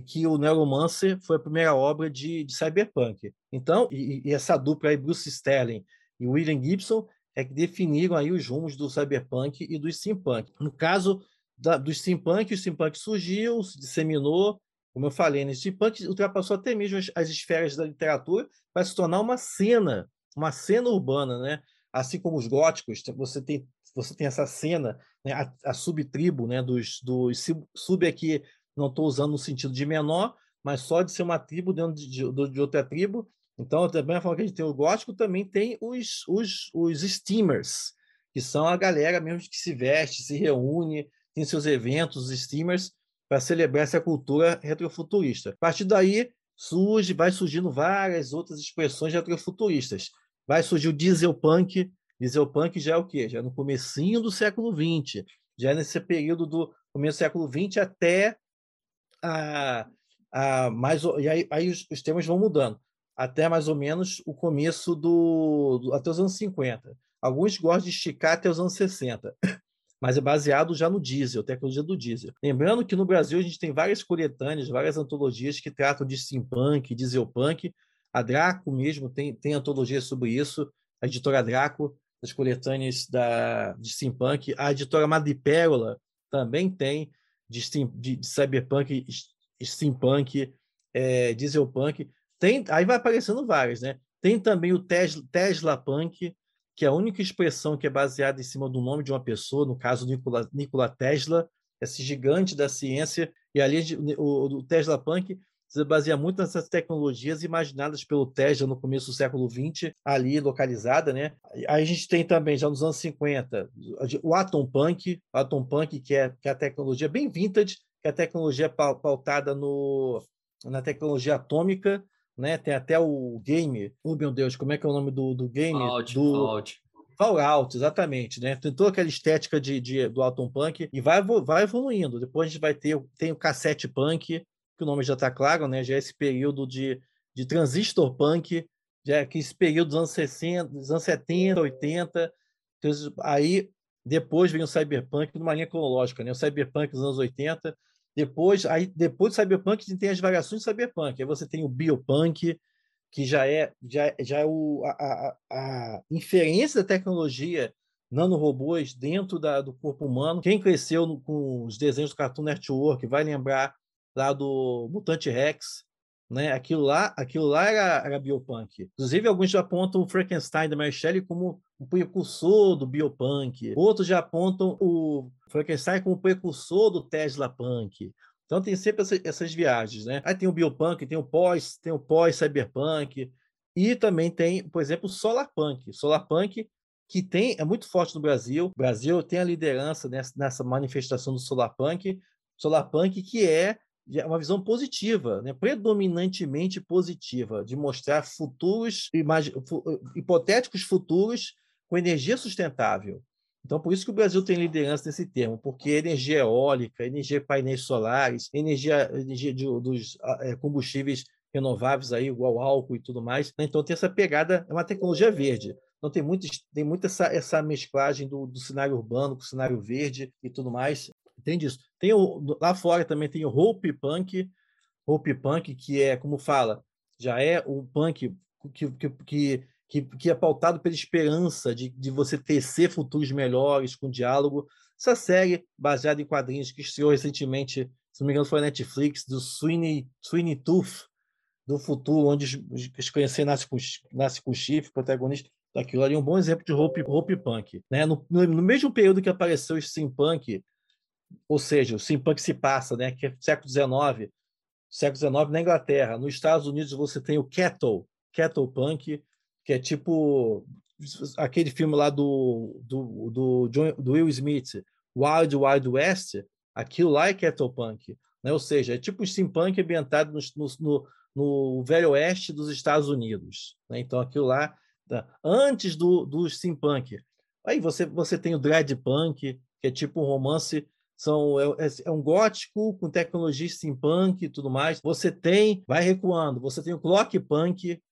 Speaker 4: que o Neuromancer foi a primeira obra de, de cyberpunk. Então, e, e, essa dupla aí, Bruce Sterling e William Gibson, é que definiram aí os rumos do cyberpunk e do steampunk. No caso da, do steampunk, o steampunk surgiu, se disseminou, como eu falei, né? o steampunk ultrapassou até mesmo as, as esferas da literatura para se tornar uma cena, uma cena urbana, né? Assim como os góticos, você tem você tem essa cena, né? a, a subtribo, né? Dos, dos sub aqui não estou usando no sentido de menor, mas só de ser uma tribo dentro de, de, de outra tribo, então, também a forma que a gente tem o gótico, também tem os, os, os steamers, que são a galera mesmo que se veste, se reúne, tem seus eventos, os steamers, para celebrar essa cultura retrofuturista. A partir daí, surge, vai surgindo várias outras expressões retrofuturistas. Vai surgir o dieselpunk. Dieselpunk já é o quê? Já é no comecinho do século XX, já é nesse período do começo do século XX até a, a mais e aí, aí os, os temas vão mudando até mais ou menos o começo do, do, até os anos 50. Alguns gostam de esticar até os anos 60, mas é baseado já no diesel, tecnologia do diesel. Lembrando que no Brasil a gente tem várias coletâneas, várias antologias que tratam de steampunk, dieselpunk. A Draco mesmo tem, tem antologia sobre isso, a editora Draco, das coletâneas da, de steampunk. A editora Madrepérola também tem de, steam, de, de cyberpunk, steampunk, é, dieselpunk. Tem, aí vai aparecendo várias, né? Tem também o Tesla, Tesla Punk, que é a única expressão que é baseada em cima do nome de uma pessoa, no caso Nikola, Nikola Tesla, esse gigante da ciência, e ali o, o Tesla Punk se baseia muito nessas tecnologias imaginadas pelo Tesla no começo do século XX, ali localizada, né? Aí a gente tem também, já nos anos 50, o Atom Punk, o Atom Punk, que é, que é a tecnologia bem vintage, que é a tecnologia pautada no, na tecnologia atômica, né? Tem até o game, oh meu Deus, como é que é o nome do, do game?
Speaker 3: Fallout,
Speaker 4: do...
Speaker 3: Fallout.
Speaker 4: Fallout, exatamente, né? Tem toda aquela estética de, de, do Atom Punk e vai, vai evoluindo. Depois a gente vai ter tem o cassete punk, que o nome já está claro, né? Já é esse período de, de transistor punk, já é que esse período dos anos 60, dos anos 70, 80. Então, aí depois vem o cyberpunk numa linha cronológica, né? O cyberpunk dos anos 80, depois, aí, depois do Cyberpunk, tem as variações do Cyberpunk. Aí você tem o Biopunk, que já é, já, já é o, a, a, a inferência da tecnologia nanorobôs dentro da, do corpo humano. Quem cresceu no, com os desenhos do Cartoon Network vai lembrar lá do Mutante Rex, né? Aquilo lá, aquilo lá era, era biopunk. Inclusive, alguns já apontam o Frankenstein da Mary Shelley como o precursor do biopunk. Outros já apontam o Frankenstein como precursor do Tesla Punk. Então tem sempre essa, essas viagens, né? Aí tem o biopunk, tem o pós, tem o pós cyberpunk e também tem, por exemplo, o solarpunk. Solarpunk que tem é muito forte no Brasil. O Brasil tem a liderança nessa, nessa manifestação do solarpunk. Solarpunk que é é uma visão positiva, né? predominantemente positiva, de mostrar futuros, hipotéticos futuros com energia sustentável. Então, por isso que o Brasil tem liderança nesse termo, porque energia eólica, energia painéis solares, energia, energia de, dos é, combustíveis renováveis, aí, igual álcool e tudo mais. Né? Então, tem essa pegada, é uma tecnologia verde. Então, tem muito, tem muito essa, essa mesclagem do, do cenário urbano com o cenário verde e tudo mais. Tem disso. Tem o, lá fora também tem o Hope Punk, Hope Punk, que é, como fala, já é o punk que, que, que, que, que é pautado pela esperança de, de você tecer futuros melhores com diálogo. essa série baseada em quadrinhos que estreou recentemente, se não me engano, foi na Netflix, do Sweeney, Sweeney Tooth, do futuro, onde os conhecer nasce com, nasce com chifre, protagonista daquilo ali, um bom exemplo de hope, hope punk. Né? No, no, mesmo período que apareceu o steampunk, ou seja, o steampunk se passa, né? que é século XIX, século XIX na Inglaterra. Nos Estados Unidos você tem o Kettle, Kettle Punk, que é tipo aquele filme lá do, do, do, John, do Will Smith, Wild Wild West, aquilo lá é Kettle Punk. Né? Ou seja, é tipo steampunk ambientado no, no, no Velho Oeste dos Estados Unidos. Né? Então, aquilo lá, tá? antes do, do steampunk. Aí você, você tem o dread punk, que é tipo um romance são é, é, é, um gótico com tecnologia steampunk e tudo mais. Você tem, vai recuando, você tem o clock punk,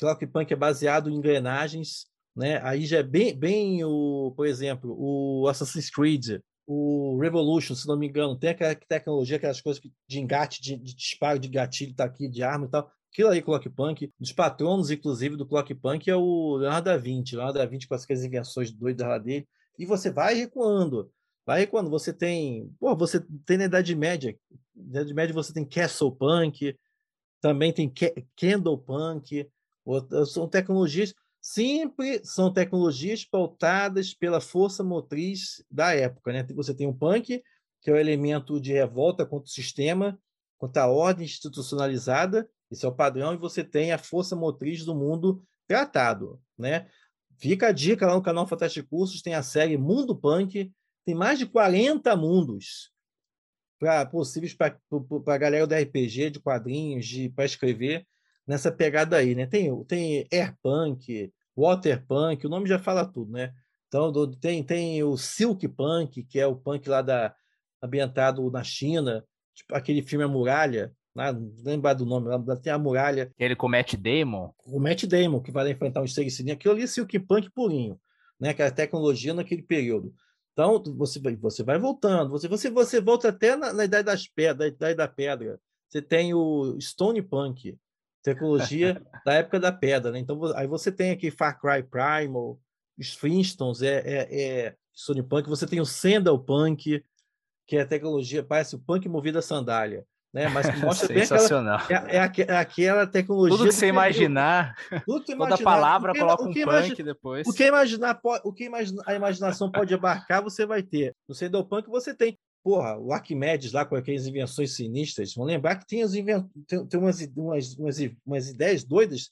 Speaker 4: clock punk é baseado em engrenagens, né? Aí já é bem, bem o, por exemplo, o Assassin's Creed, o Revolution, se não me engano, tem aquela tecnologia, aquelas coisas de engate, de, de disparo de gatilho, tá aqui, de arma e tal. Aquilo aí, Clock Punk, dos patronos, inclusive, do Clock Punk é o Leonardo da Vinci. Leonardo da Vinci com as invenções doidas lá dele. E você vai recuando. Vai quando você tem. Pô, você tem na Idade Média. Na Idade Média você tem Castle Punk, também tem Candle Punk. São tecnologias. Sempre são tecnologias pautadas pela força motriz da época. Né? Você tem o punk, que é o elemento de revolta contra o sistema, contra a ordem institucionalizada, esse é o padrão, e você tem a força motriz do mundo tratado. Né? Fica a dica lá no canal Fantástico Cursos, tem a série Mundo Punk, tem mais de 40 mundos para possíveis para a galera do RPG, de quadrinhos, de para escrever nessa pegada aí, né? Tem tem airpunk, waterpunk, o nome já fala tudo, né? Então tem tem o silk punk, que é o punk lá da ambientado na China, tipo aquele filme A Muralha, né? não lembrar do nome, lá tem a Muralha.
Speaker 2: Ele com o Matt Damon.
Speaker 4: O Matt Damon, que vai enfrentar um seres aquilo ali é silk punk purinho, né? Aquela tecnologia naquele período. Então, você vai, você vai voltando, você, você, você volta até na, na idade das pedras, da idade da pedra. Você tem o Stone Punk, tecnologia da época da pedra. Né? Então, aí você tem aqui Far Cry Primal, os Flintstones, é, é, é Stone Punk. Você tem o Sandal Punk, que é a tecnologia, parece o punk movido a sandália né? Mas mostra bem aquela, é, é, é, aquela tecnologia.
Speaker 2: Tudo que você imaginar, tudo que imaginar, toda palavra que, coloca um punk imagina, depois.
Speaker 4: O que imaginar, o que imagina, a imaginação pode abarcar, você vai ter. No Sendal Punk você tem. Porra, o Arquimedes lá com aquelas invenções sinistras. Vão lembrar que tem, as invent... tem, tem umas, umas, umas, umas ideias doidas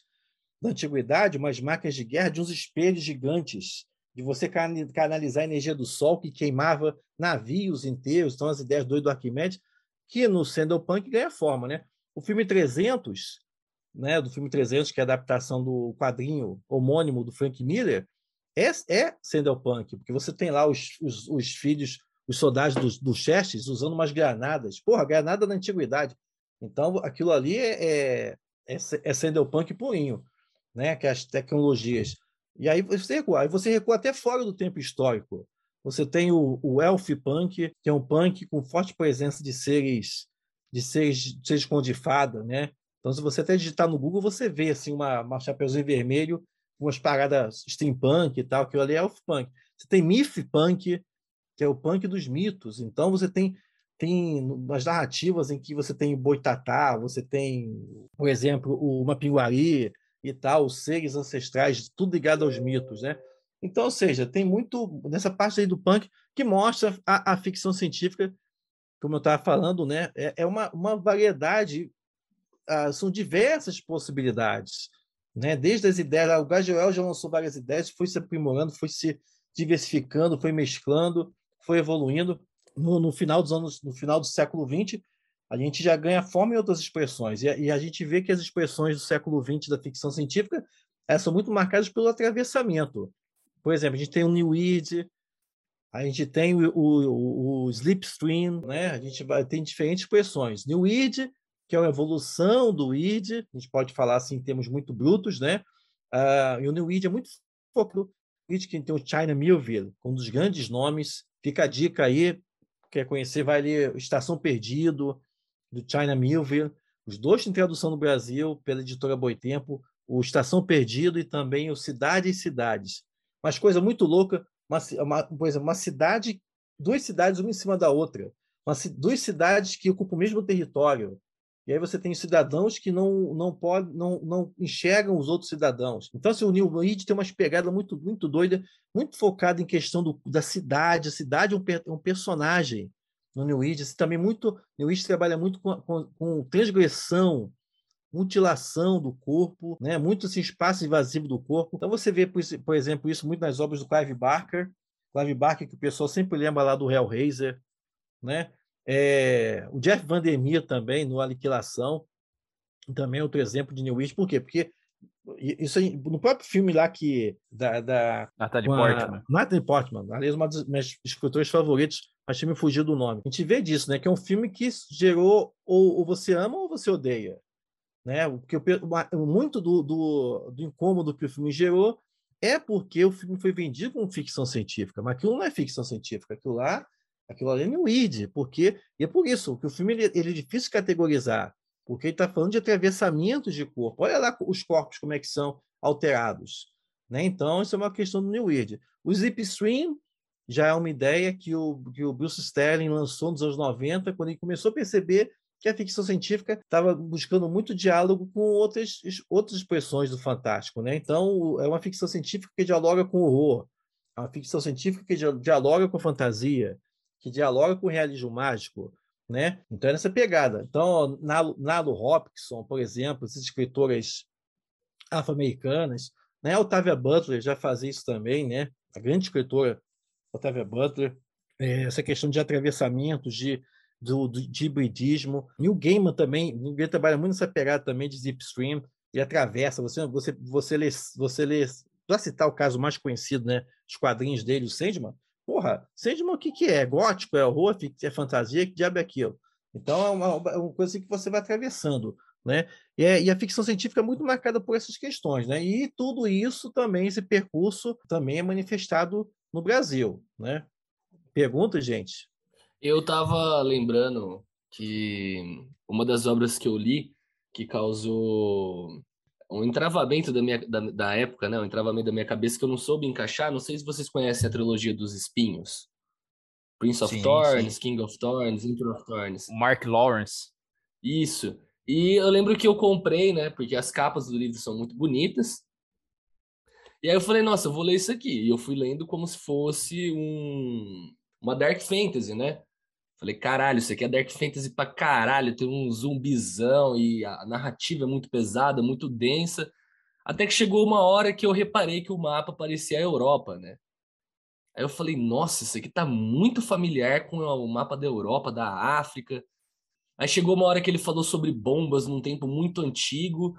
Speaker 4: da antiguidade, umas máquinas de guerra de uns espelhos gigantes de você canalizar a energia do sol que queimava navios inteiros. Então, as ideias doidas do Arquimedes que no Punk ganha forma, né? O filme 300, né, do filme 300, que é a adaptação do quadrinho homônimo do Frank Miller, é, é Punk, porque você tem lá os, os, os filhos, os soldados do, do Xerxes usando umas granadas. Porra, granada na antiguidade. Então, aquilo ali é, é, é, é Punk purinho, né? Que as tecnologias. E aí você recua, aí você recua até fora do tempo histórico. Você tem o, o Elf Punk, que é um punk com forte presença de seres de seres, de fada, né? Então, se você até digitar no Google, você vê assim uma, uma chapeuzinho vermelho, umas paradas steampunk e tal, que ali é Elf Punk. Você tem Myth Punk, que é o punk dos mitos. Então, você tem tem umas narrativas em que você tem o Boitatá, você tem, por exemplo, o Mapinguari e tal, os seres ancestrais, tudo ligado aos mitos, né? Então, ou seja, tem muito nessa parte aí do punk que mostra a, a ficção científica, como eu estava falando, né? É, é uma, uma variedade, ah, são diversas possibilidades, né? Desde as ideias, o Gajoel já lançou várias ideias, foi se aprimorando, foi se diversificando, foi mesclando, foi evoluindo. No, no final dos anos, no final do século XX, a gente já ganha forma em outras expressões. E, e a gente vê que as expressões do século XX da ficção científica são muito marcadas pelo atravessamento. Por exemplo, a gente tem o New Weed, a gente tem o, o, o Slipstream, né? a gente vai, tem diferentes expressões. New Weed, que é uma evolução do Weed, a gente pode falar assim em termos muito brutos, né? Uh, e o New Weed é muito foco Weed, que tem o China Millville, um dos grandes nomes. Fica a dica aí, quer conhecer, vai ler Estação Perdido, do China Millville. Os dois têm tradução no Brasil, pela editora Boitempo, o Estação Perdido e também o Cidade e Cidades. Mas coisa muito louca, uma, uma, uma cidade duas cidades uma em cima da outra, uma, duas cidades que ocupam o mesmo território. E aí você tem cidadãos que não não pode, não, não enxergam os outros cidadãos. Então, assim, o New tem uma pegada muito muito doida, muito focada em questão do, da cidade. A cidade é um, um personagem no New Age. Assim, também muito New Age trabalha muito com, com, com transgressão, mutilação do corpo, né? muito assim, espaço invasivo do corpo. Então você vê, por, por exemplo, isso muito nas obras do Clive Barker, Clive Barker que o pessoal sempre lembra lá do Hellraiser, né? É, o Jeff Vandermeer também no Aniquilação, também é outro exemplo de New Age. Por quê? Porque isso no próprio filme lá que da, da
Speaker 2: Natalie Portman.
Speaker 4: Natalie Portman, aliás, uma das minhas escritores favoritos, mas me fugiu do nome. A gente vê disso, né? Que é um filme que gerou ou, ou você ama ou você odeia né? Porque muito do, do, do incômodo que o filme gerou é porque o filme foi vendido como ficção científica, mas aquilo não é ficção científica, aquilo lá, aquilo ali é New Id, porque e é por isso que o filme ele, ele é difícil categorizar, porque ele está falando de atravessamentos de corpo. Olha lá os corpos como é que são alterados, né? Então isso é uma questão do New Id. O Zip Stream já é uma ideia que o, que o Bruce Sterling lançou nos anos 90, quando ele começou a perceber que a ficção científica estava buscando muito diálogo com outras, outras expressões do fantástico. Né? Então, é uma ficção científica que dialoga com o horror, é uma ficção científica que dialoga com a fantasia, que dialoga com o realismo mágico. Né? Então, é nessa pegada. Então, Nalo Hopkins, por exemplo, essas escritoras afro-americanas, né? A Octavia Butler já fazia isso também, né? A grande escritora Octavia Butler, é, essa questão de atravessamentos, de do, do, de hibridismo. O Gaiman também, o Gaiman trabalha muito nessa pegada também de Zipstream, e atravessa, você, você, você lê, você lê, para citar o caso mais conhecido, né, os quadrinhos dele, o Sandman, porra, Sandman o que, que é? Gótico, é horror, é fantasia, que diabo é aquilo? Então é uma, é uma coisa que você vai atravessando. Né? E, é, e, a ficção científica é muito marcada por essas questões, né? E tudo isso também, esse percurso também é manifestado no Brasil, né? Pergunta, gente?
Speaker 3: Eu estava lembrando que uma das obras que eu li que causou um entravamento da minha da, da época, né? Um entravamento da minha cabeça que eu não soube encaixar. Não sei se vocês conhecem a trilogia dos espinhos. Prince of sim, Thorns, sim. King of Thorns, Emperor of Thorns.
Speaker 2: Mark Lawrence.
Speaker 3: Isso. E eu lembro que eu comprei, né? Porque as capas do livro são muito bonitas. E aí eu falei, nossa, eu vou ler isso aqui. E eu fui lendo como se fosse um, uma Dark Fantasy, né? Falei, caralho, isso aqui é Dark Fantasy pra caralho, tem um zumbizão e a narrativa é muito pesada, muito densa. Até que chegou uma hora que eu reparei que o mapa parecia a Europa, né? Aí eu falei, nossa, isso aqui tá muito familiar com o mapa da Europa, da África. Aí chegou uma hora que ele falou sobre bombas num tempo muito antigo.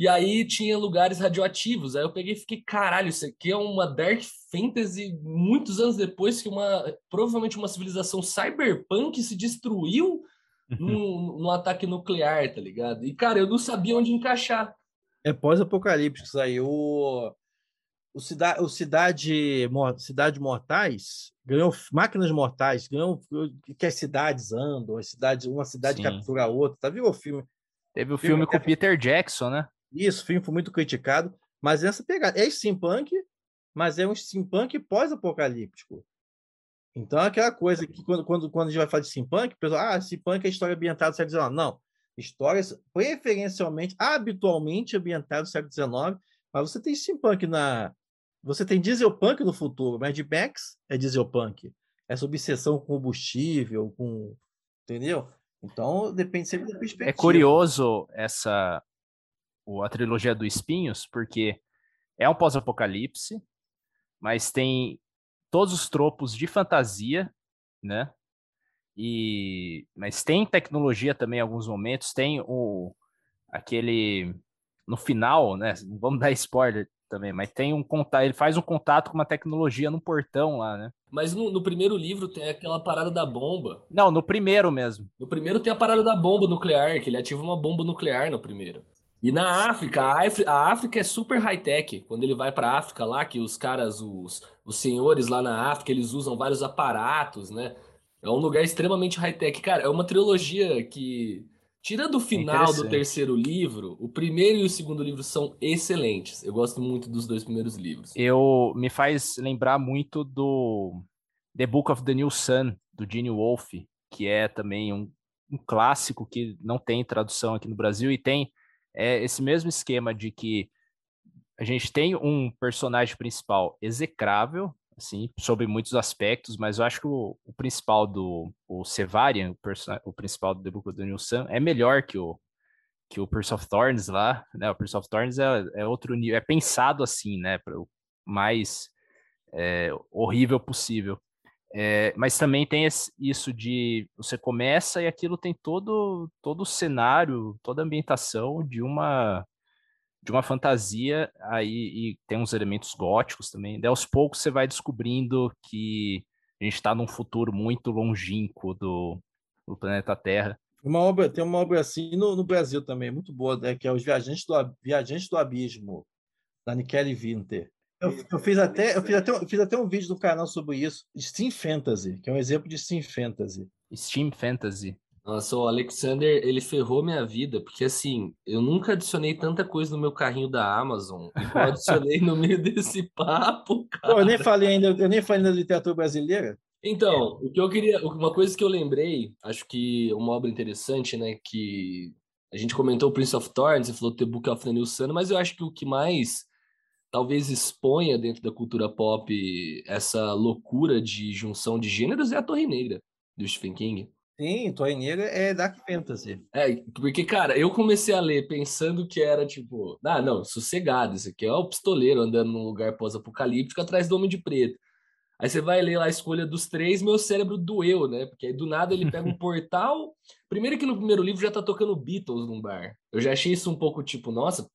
Speaker 3: E aí tinha lugares radioativos. Aí eu peguei e fiquei, caralho, isso aqui é uma Dark Fantasy muitos anos depois que uma provavelmente uma civilização cyberpunk se destruiu num, num ataque nuclear, tá ligado? E, cara, eu não sabia onde encaixar.
Speaker 4: É pós-apocalíptico isso aí. O, o, cida, o Cidade, Cidade Mortais ganhou máquinas mortais, ganhou que as cidades andam, as cidades, uma cidade Sim. captura a outra. Tá viu o filme?
Speaker 2: Teve o filme, filme com o Peter Jackson, né?
Speaker 4: Isso, o filme foi muito criticado, mas essa pegada é steampunk, mas é um steampunk pós-apocalíptico. Então, é aquela coisa que quando, quando, quando a gente vai falar de steampunk, o pessoal, ah, steampunk é história ambientada no século XIX. Não, histórias preferencialmente, habitualmente ambientadas no século XIX, mas você tem steampunk na... Você tem dieselpunk no futuro, Mad Max é dieselpunk. Essa obsessão com combustível, com... Entendeu? Então, depende sempre da é perspectiva.
Speaker 2: É curioso essa a trilogia do Espinhos, porque é um pós-apocalipse, mas tem todos os tropos de fantasia, né? E mas tem tecnologia também em alguns momentos, tem o aquele no final, né? Não vamos dar spoiler também, mas tem um contato, ele faz um contato com uma tecnologia no portão lá, né?
Speaker 3: Mas no, no, primeiro livro tem aquela parada da bomba.
Speaker 2: Não, no primeiro mesmo.
Speaker 3: No primeiro tem a parada da bomba nuclear, que ele ativa uma bomba nuclear no primeiro. E na África, a África é super high-tech. Quando ele vai para a África lá, que os caras, os, os senhores lá na África, eles usam vários aparatos, né? É um lugar extremamente high-tech. Cara, é uma trilogia que, tirando o final do terceiro livro, o primeiro e o segundo livro são excelentes. Eu gosto muito dos dois primeiros livros.
Speaker 2: Eu me faz lembrar muito do The Book of the New Sun, do Gene Wolfe, que é também um, um clássico que não tem tradução aqui no Brasil e tem é, esse mesmo esquema de que a gente tem um personagem principal execrável, assim, sobre muitos aspectos, mas eu acho que o, o principal do o Sevarian, o, o, principal do New Sun, é melhor que o que o Prince of Thorns lá, né? O Prince of Thorns é, é outro nível, é pensado assim, né? Para o mais é, horrível possível. É, mas também tem esse, isso de você começa e aquilo tem todo todo o cenário, toda a ambientação de uma de uma fantasia aí e tem uns elementos góticos também. Daí aos poucos você vai descobrindo que a gente está num futuro muito longínquo do, do planeta Terra.
Speaker 4: Uma obra, tem uma obra assim no, no Brasil também, muito boa, né, que é Os Viajantes do, Viajantes do Abismo, da Nikele Winter. Eu, eu, fiz até, eu, fiz até, eu fiz até um vídeo no canal sobre isso, Steam Fantasy, que é um exemplo de Steam Fantasy.
Speaker 2: Steam Fantasy.
Speaker 3: Nossa, o Alexander, ele ferrou minha vida, porque assim, eu nunca adicionei tanta coisa no meu carrinho da Amazon, e eu adicionei no meio desse papo, cara.
Speaker 4: Pô, eu nem falei ainda, eu nem falei da literatura brasileira.
Speaker 3: Então, o que eu queria, uma coisa que eu lembrei, acho que uma obra interessante, né, que a gente comentou o Prince of Thorns, você falou The Book of the New Sun, mas eu acho que o que mais talvez exponha dentro da cultura pop essa loucura de junção de gêneros é a Torre Negra, do Stephen King.
Speaker 4: Sim, Torre Negra é Dark Fantasy.
Speaker 3: É, porque, cara, eu comecei a ler pensando que era tipo, ah, não, sossegado, isso aqui é o pistoleiro andando num lugar pós-apocalíptico atrás do Homem de Preto. Aí você vai ler lá a escolha dos três, meu cérebro doeu, né? Porque aí do nada ele pega um portal. Primeiro que no primeiro livro já tá tocando Beatles num bar. Eu já achei isso um pouco tipo, nossa.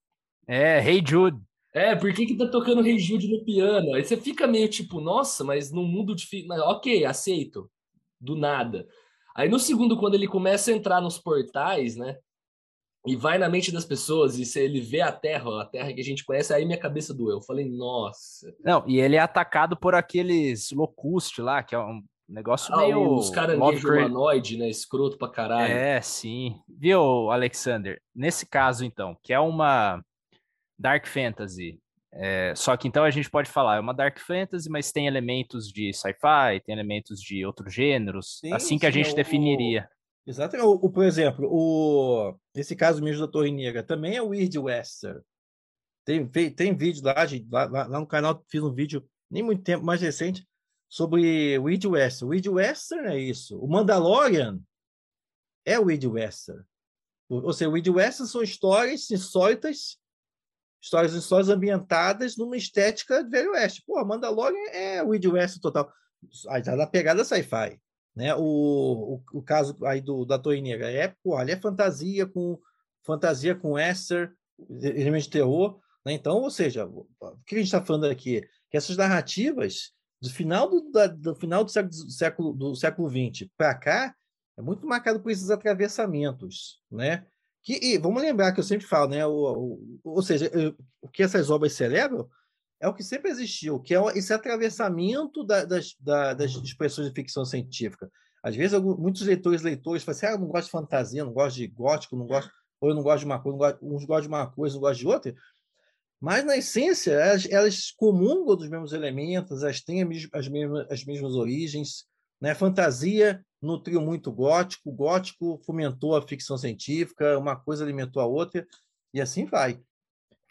Speaker 2: É, Hey Jude.
Speaker 3: É, por que que tá tocando Hey Jude no piano? Aí você fica meio tipo, nossa, mas num mundo difícil. Ok, aceito. Do nada. Aí no segundo, quando ele começa a entrar nos portais, né? e vai na mente das pessoas, e se ele vê a Terra, a Terra que a gente conhece, aí minha cabeça doeu. Eu falei, nossa.
Speaker 2: Não, e ele é atacado por aqueles locust lá, que é um negócio ah, meio...
Speaker 3: Os caranguejos humanoide, né? Escroto pra caralho.
Speaker 2: É, sim. Viu, Alexander? Nesse caso, então, que é uma Dark Fantasy, é, só que então a gente pode falar, é uma Dark Fantasy, mas tem elementos de sci-fi, tem elementos de outros gêneros, sim, assim que sim, a gente é definiria.
Speaker 4: Exatamente. O, o, por exemplo, o, esse caso mesmo da Torre Negra também é o Weird Western. Tem, tem vídeo lá, lá, lá, no canal, fiz um vídeo nem muito tempo, mais recente, sobre Weird Western. Weird Western é isso. O Mandalorian é o Weird Western. Ou seja, o Weird Western são histórias insólitas, histórias, histórias ambientadas numa estética de Velho Oeste. Pô, Mandalorian é o Weird Western total. Aí tá na pegada sci-fi. Né? O, o, o caso aí do, da Torre Negra é, pô, ali é fantasia com fantasia com Esther, elementos de terror. Né? Então, ou seja, o que a gente está falando aqui? Que essas narrativas do final do, da, do final do século, do século, do século XX para cá é muito marcado por esses atravessamentos, né? Que, e vamos lembrar que eu sempre falo, né? O, o, ou seja, eu, o que essas obras celebram é o que sempre existiu, que é esse atravessamento da, das, da, das expressões de ficção científica. Às vezes, alguns, muitos leitores leitores falam assim, ah, eu não gosto de fantasia, não gosto de gótico, não gosto, ou eu não gosto de uma coisa, gosto, uns gostam de uma coisa, não gostam de outra, mas, na essência, elas, elas comungam dos mesmos elementos, elas têm as mesmas, as mesmas origens. Né? Fantasia nutriu muito o gótico, o gótico fomentou a ficção científica, uma coisa alimentou a outra, e assim vai.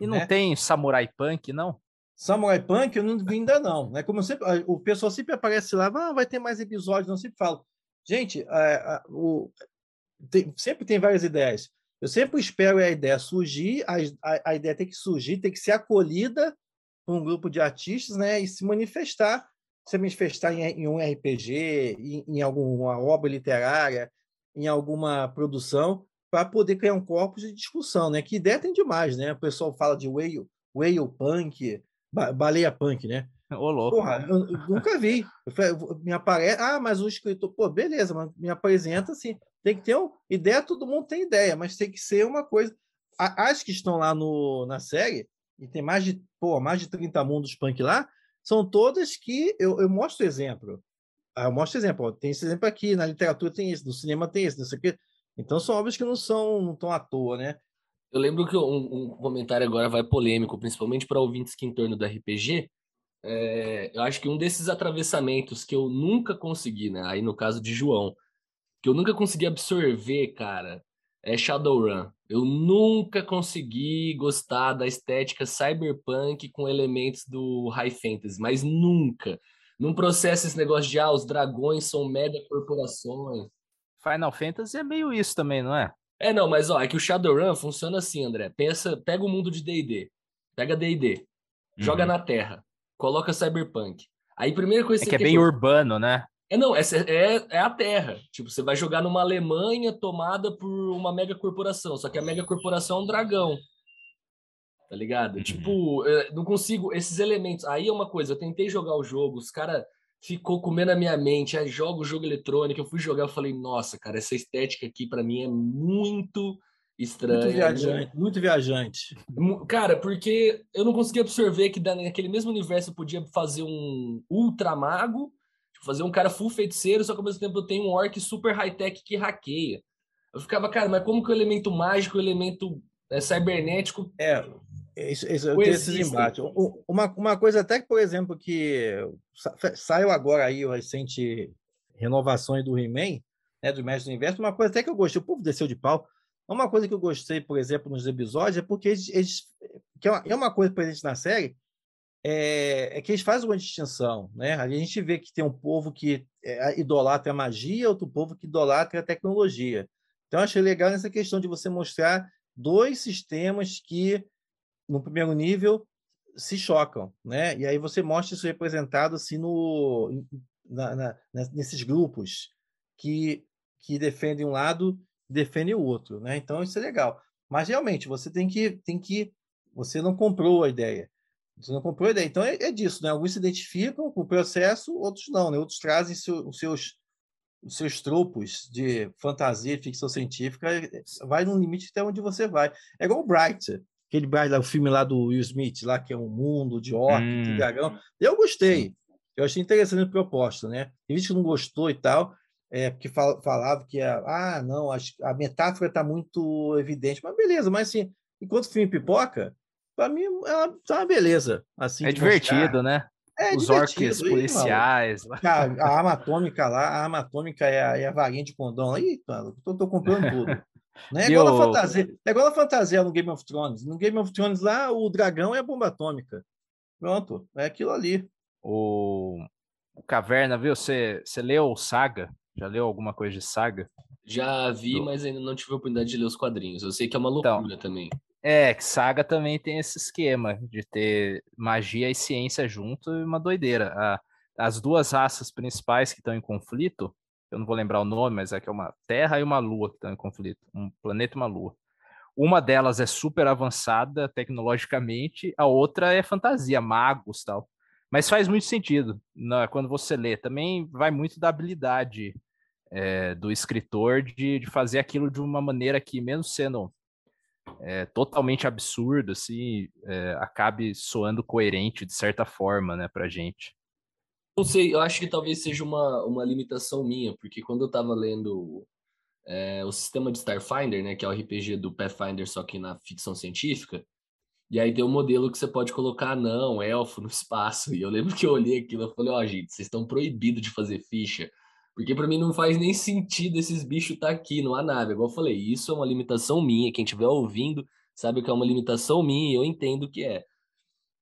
Speaker 2: E não né? tem samurai punk, não?
Speaker 4: Samurai Punk eu não vi ainda não. Né? Como sempre, o pessoal sempre aparece lá, ah, vai ter mais episódios, não sempre falo. Gente, o, tem, sempre tem várias ideias. Eu sempre espero a ideia surgir, a, a, a, ideia tem que surgir, tem que ser acolhida por um grupo de artistas né, e se manifestar, se manifestar em, em um RPG, em, em, alguma obra literária, em alguma produção, para poder criar um corpus de discussão. Né? Que ideia tem demais, né? O pessoal fala de whale, whale punk, ba baleia punk, né?
Speaker 2: Ô, louco.
Speaker 4: Porra, eu, eu nunca vi. Eu me aparece, ah, mas o escritor, pô, beleza, mas me apresenta assim. Tem que ter uma ideia, todo mundo tem ideia, mas tem que ser uma coisa. As que estão lá no, na série, e tem mais de, pô, mais de 30 mundos punk lá, são todas que eu, eu mostro exemplo. Ah, eu mostro exemplo, tem esse exemplo aqui, na literatura tem esse, no cinema tem esse, não sei o quê. Então são obras que não são não estão à toa, né?
Speaker 3: Eu lembro que um, um comentário agora vai polêmico, principalmente para ouvintes que em torno do RPG. é, eu acho que um desses atravessamentos que eu nunca consegui, né? Aí no caso de João, que eu nunca consegui absorver, cara, é Shadowrun. Eu nunca consegui gostar da estética cyberpunk com elementos do high fantasy, mas nunca. Não processa esse negócio de ah, os dragões são mega corporações.
Speaker 2: Final Fantasy é meio isso também, não é?
Speaker 3: É, não, mas ó, é que o Shadowrun funciona assim, André. Pensa, pega o mundo de D&D. Pega D&D. Uhum. Joga na Terra. Coloca Cyberpunk. Aí primeira coisa
Speaker 2: é que, é bem urbano, né?
Speaker 3: É, não, é, é, é a Terra. Tipo, você vai jogar numa Alemanha tomada por uma mega corporação. Só que a mega corporação é um dragão. Tá ligado? Uhum. Tipo, não consigo. Esses elementos. Aí é uma coisa, eu tentei jogar o jogo, os caras ficou comendo a minha mente. Aí jogo jogo eletrônico, eu fui jogar, eu falei, nossa, cara, essa estética aqui para mim é muito estranha. Muito
Speaker 4: viajante, muito viajante.
Speaker 3: Cara, porque eu não conseguia absorver que naquele mesmo universo eu podia fazer um ultra mago, tipo, fazer um cara full feiticeiro, só que ao mesmo tempo eu tenho um orc super high-tech que hackeia. Eu ficava, cara, mas como que o elemento mágico, o elemento é, cybernético
Speaker 4: é, isso, isso, eu tenho esses embates. Uma, uma coisa até que, por exemplo, que saiu agora aí o recente renovações do He-Man, né, do Mestre do Universo, uma coisa até que eu gostei, o povo desceu de pau. Uma coisa que eu gostei, por exemplo, nos episódios, é porque eles, eles que é uma, é uma coisa presente na série, é, é, que eles fazem uma distinção, né? A gente vê que tem um povo que é, idolatra a magia, outro povo que idolatra a tecnologia. Então, achei legal nessa questão de você mostrar dois sistemas que no primeiro nível se chocam, né? E aí você mostra isso representado assim no na, na, nesses grupos que que defendem um lado, defendem o outro, né? Então isso é legal. Mas realmente você tem que tem que você não comprou a ideia. Você não comprou ideia. Então é, é disso, né? Alguns se identificam com o processo, outros não, né? Outros trazem seu, os seus os seus tropos de fantasia, de ficção científica, vai no limite até onde você vai. É igual o Bright aquele lá, o filme lá do Will Smith, lá que é um mundo de orc, hum. de dragão. Eu gostei. Eu achei interessante a proposta, né? Tem gente que não gostou e tal, é, porque fal falava que ah, não, a, a metáfora está muito evidente. Mas beleza, mas assim, enquanto o filme pipoca, para mim ela tá uma beleza. Assim,
Speaker 2: é divertido, mostrar. né?
Speaker 4: É
Speaker 2: Os orcs policiais.
Speaker 4: Cara, a arma atômica lá, a arma atômica é a, é a varinha de condão. Aí, mano, tô, tô comprando tudo. Não é igual, eu... a fantasia, é igual a fantasia no Game of Thrones. No Game of Thrones lá, o dragão é a bomba atômica. Pronto, é aquilo ali.
Speaker 2: O, o Caverna, viu? Você, você leu Saga? Já leu alguma coisa de Saga?
Speaker 3: Já vi, Do... mas ainda não tive a oportunidade de ler os quadrinhos. Eu sei que é uma então, loucura então, também.
Speaker 2: É, que Saga também tem esse esquema de ter magia e ciência junto e uma doideira. A, as duas raças principais que estão em conflito eu não vou lembrar o nome, mas é que é uma Terra e uma Lua que estão em conflito, um planeta e uma Lua. Uma delas é super avançada tecnologicamente, a outra é fantasia, magos tal. Mas faz muito sentido né, quando você lê. Também vai muito da habilidade é, do escritor de, de fazer aquilo de uma maneira que, mesmo sendo é, totalmente absurdo, assim, é, acabe soando coerente de certa forma, né, pra gente.
Speaker 3: Não sei, eu acho que talvez seja uma, uma limitação minha, porque quando eu estava lendo é, o sistema de Starfinder, né, que é o RPG do Pathfinder, só que na ficção científica, e aí tem um modelo que você pode colocar não, elfo no espaço. E eu lembro que eu olhei aquilo e falei, ó, oh, gente, vocês estão proibidos de fazer ficha. Porque para mim não faz nem sentido esses bichos estar tá aqui, numa nave. Igual eu falei, isso é uma limitação minha. Quem estiver ouvindo sabe que é uma limitação minha eu entendo que é.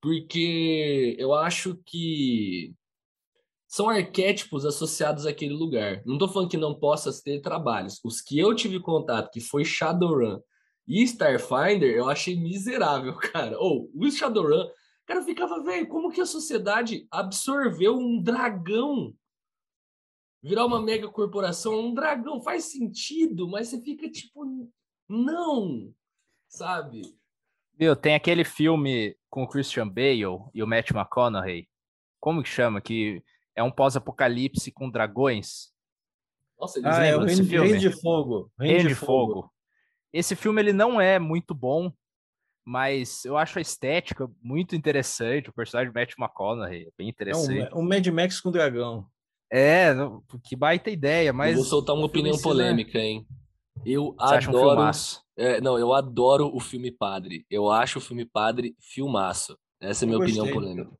Speaker 3: Porque eu acho que são arquétipos associados àquele lugar. Não estou falando que não possa ter trabalhos. Os que eu tive contato, que foi Shadowrun e Starfinder, eu achei miserável, cara. Ou oh, o Shadowrun, cara, ficava, velho, como que a sociedade absorveu um dragão? Virar uma mega corporação, um dragão faz sentido, mas você fica tipo, não, sabe?
Speaker 2: Viu, tem aquele filme com o Christian Bale e o Matt McConaughey. Como que chama? Que é um pós-apocalipse com dragões.
Speaker 4: Nossa, eles ah, é o Reino, filme? Reino de Fogo.
Speaker 2: Reino, Reino de, Fogo. Fogo. Esse filme ele não é muito bom, mas eu acho a estética muito interessante. O personagem de Matt McConaughey é bem interessante.
Speaker 4: É um, um Mad Max com dragão.
Speaker 2: É, que baita ideia, mas... Eu
Speaker 3: vou soltar uma opinião polêmica, hein? Eu Você adoro... Um é, não, eu adoro o filme Padre. Eu acho o filme Padre filmaço. Essa é a minha opinião polêmica.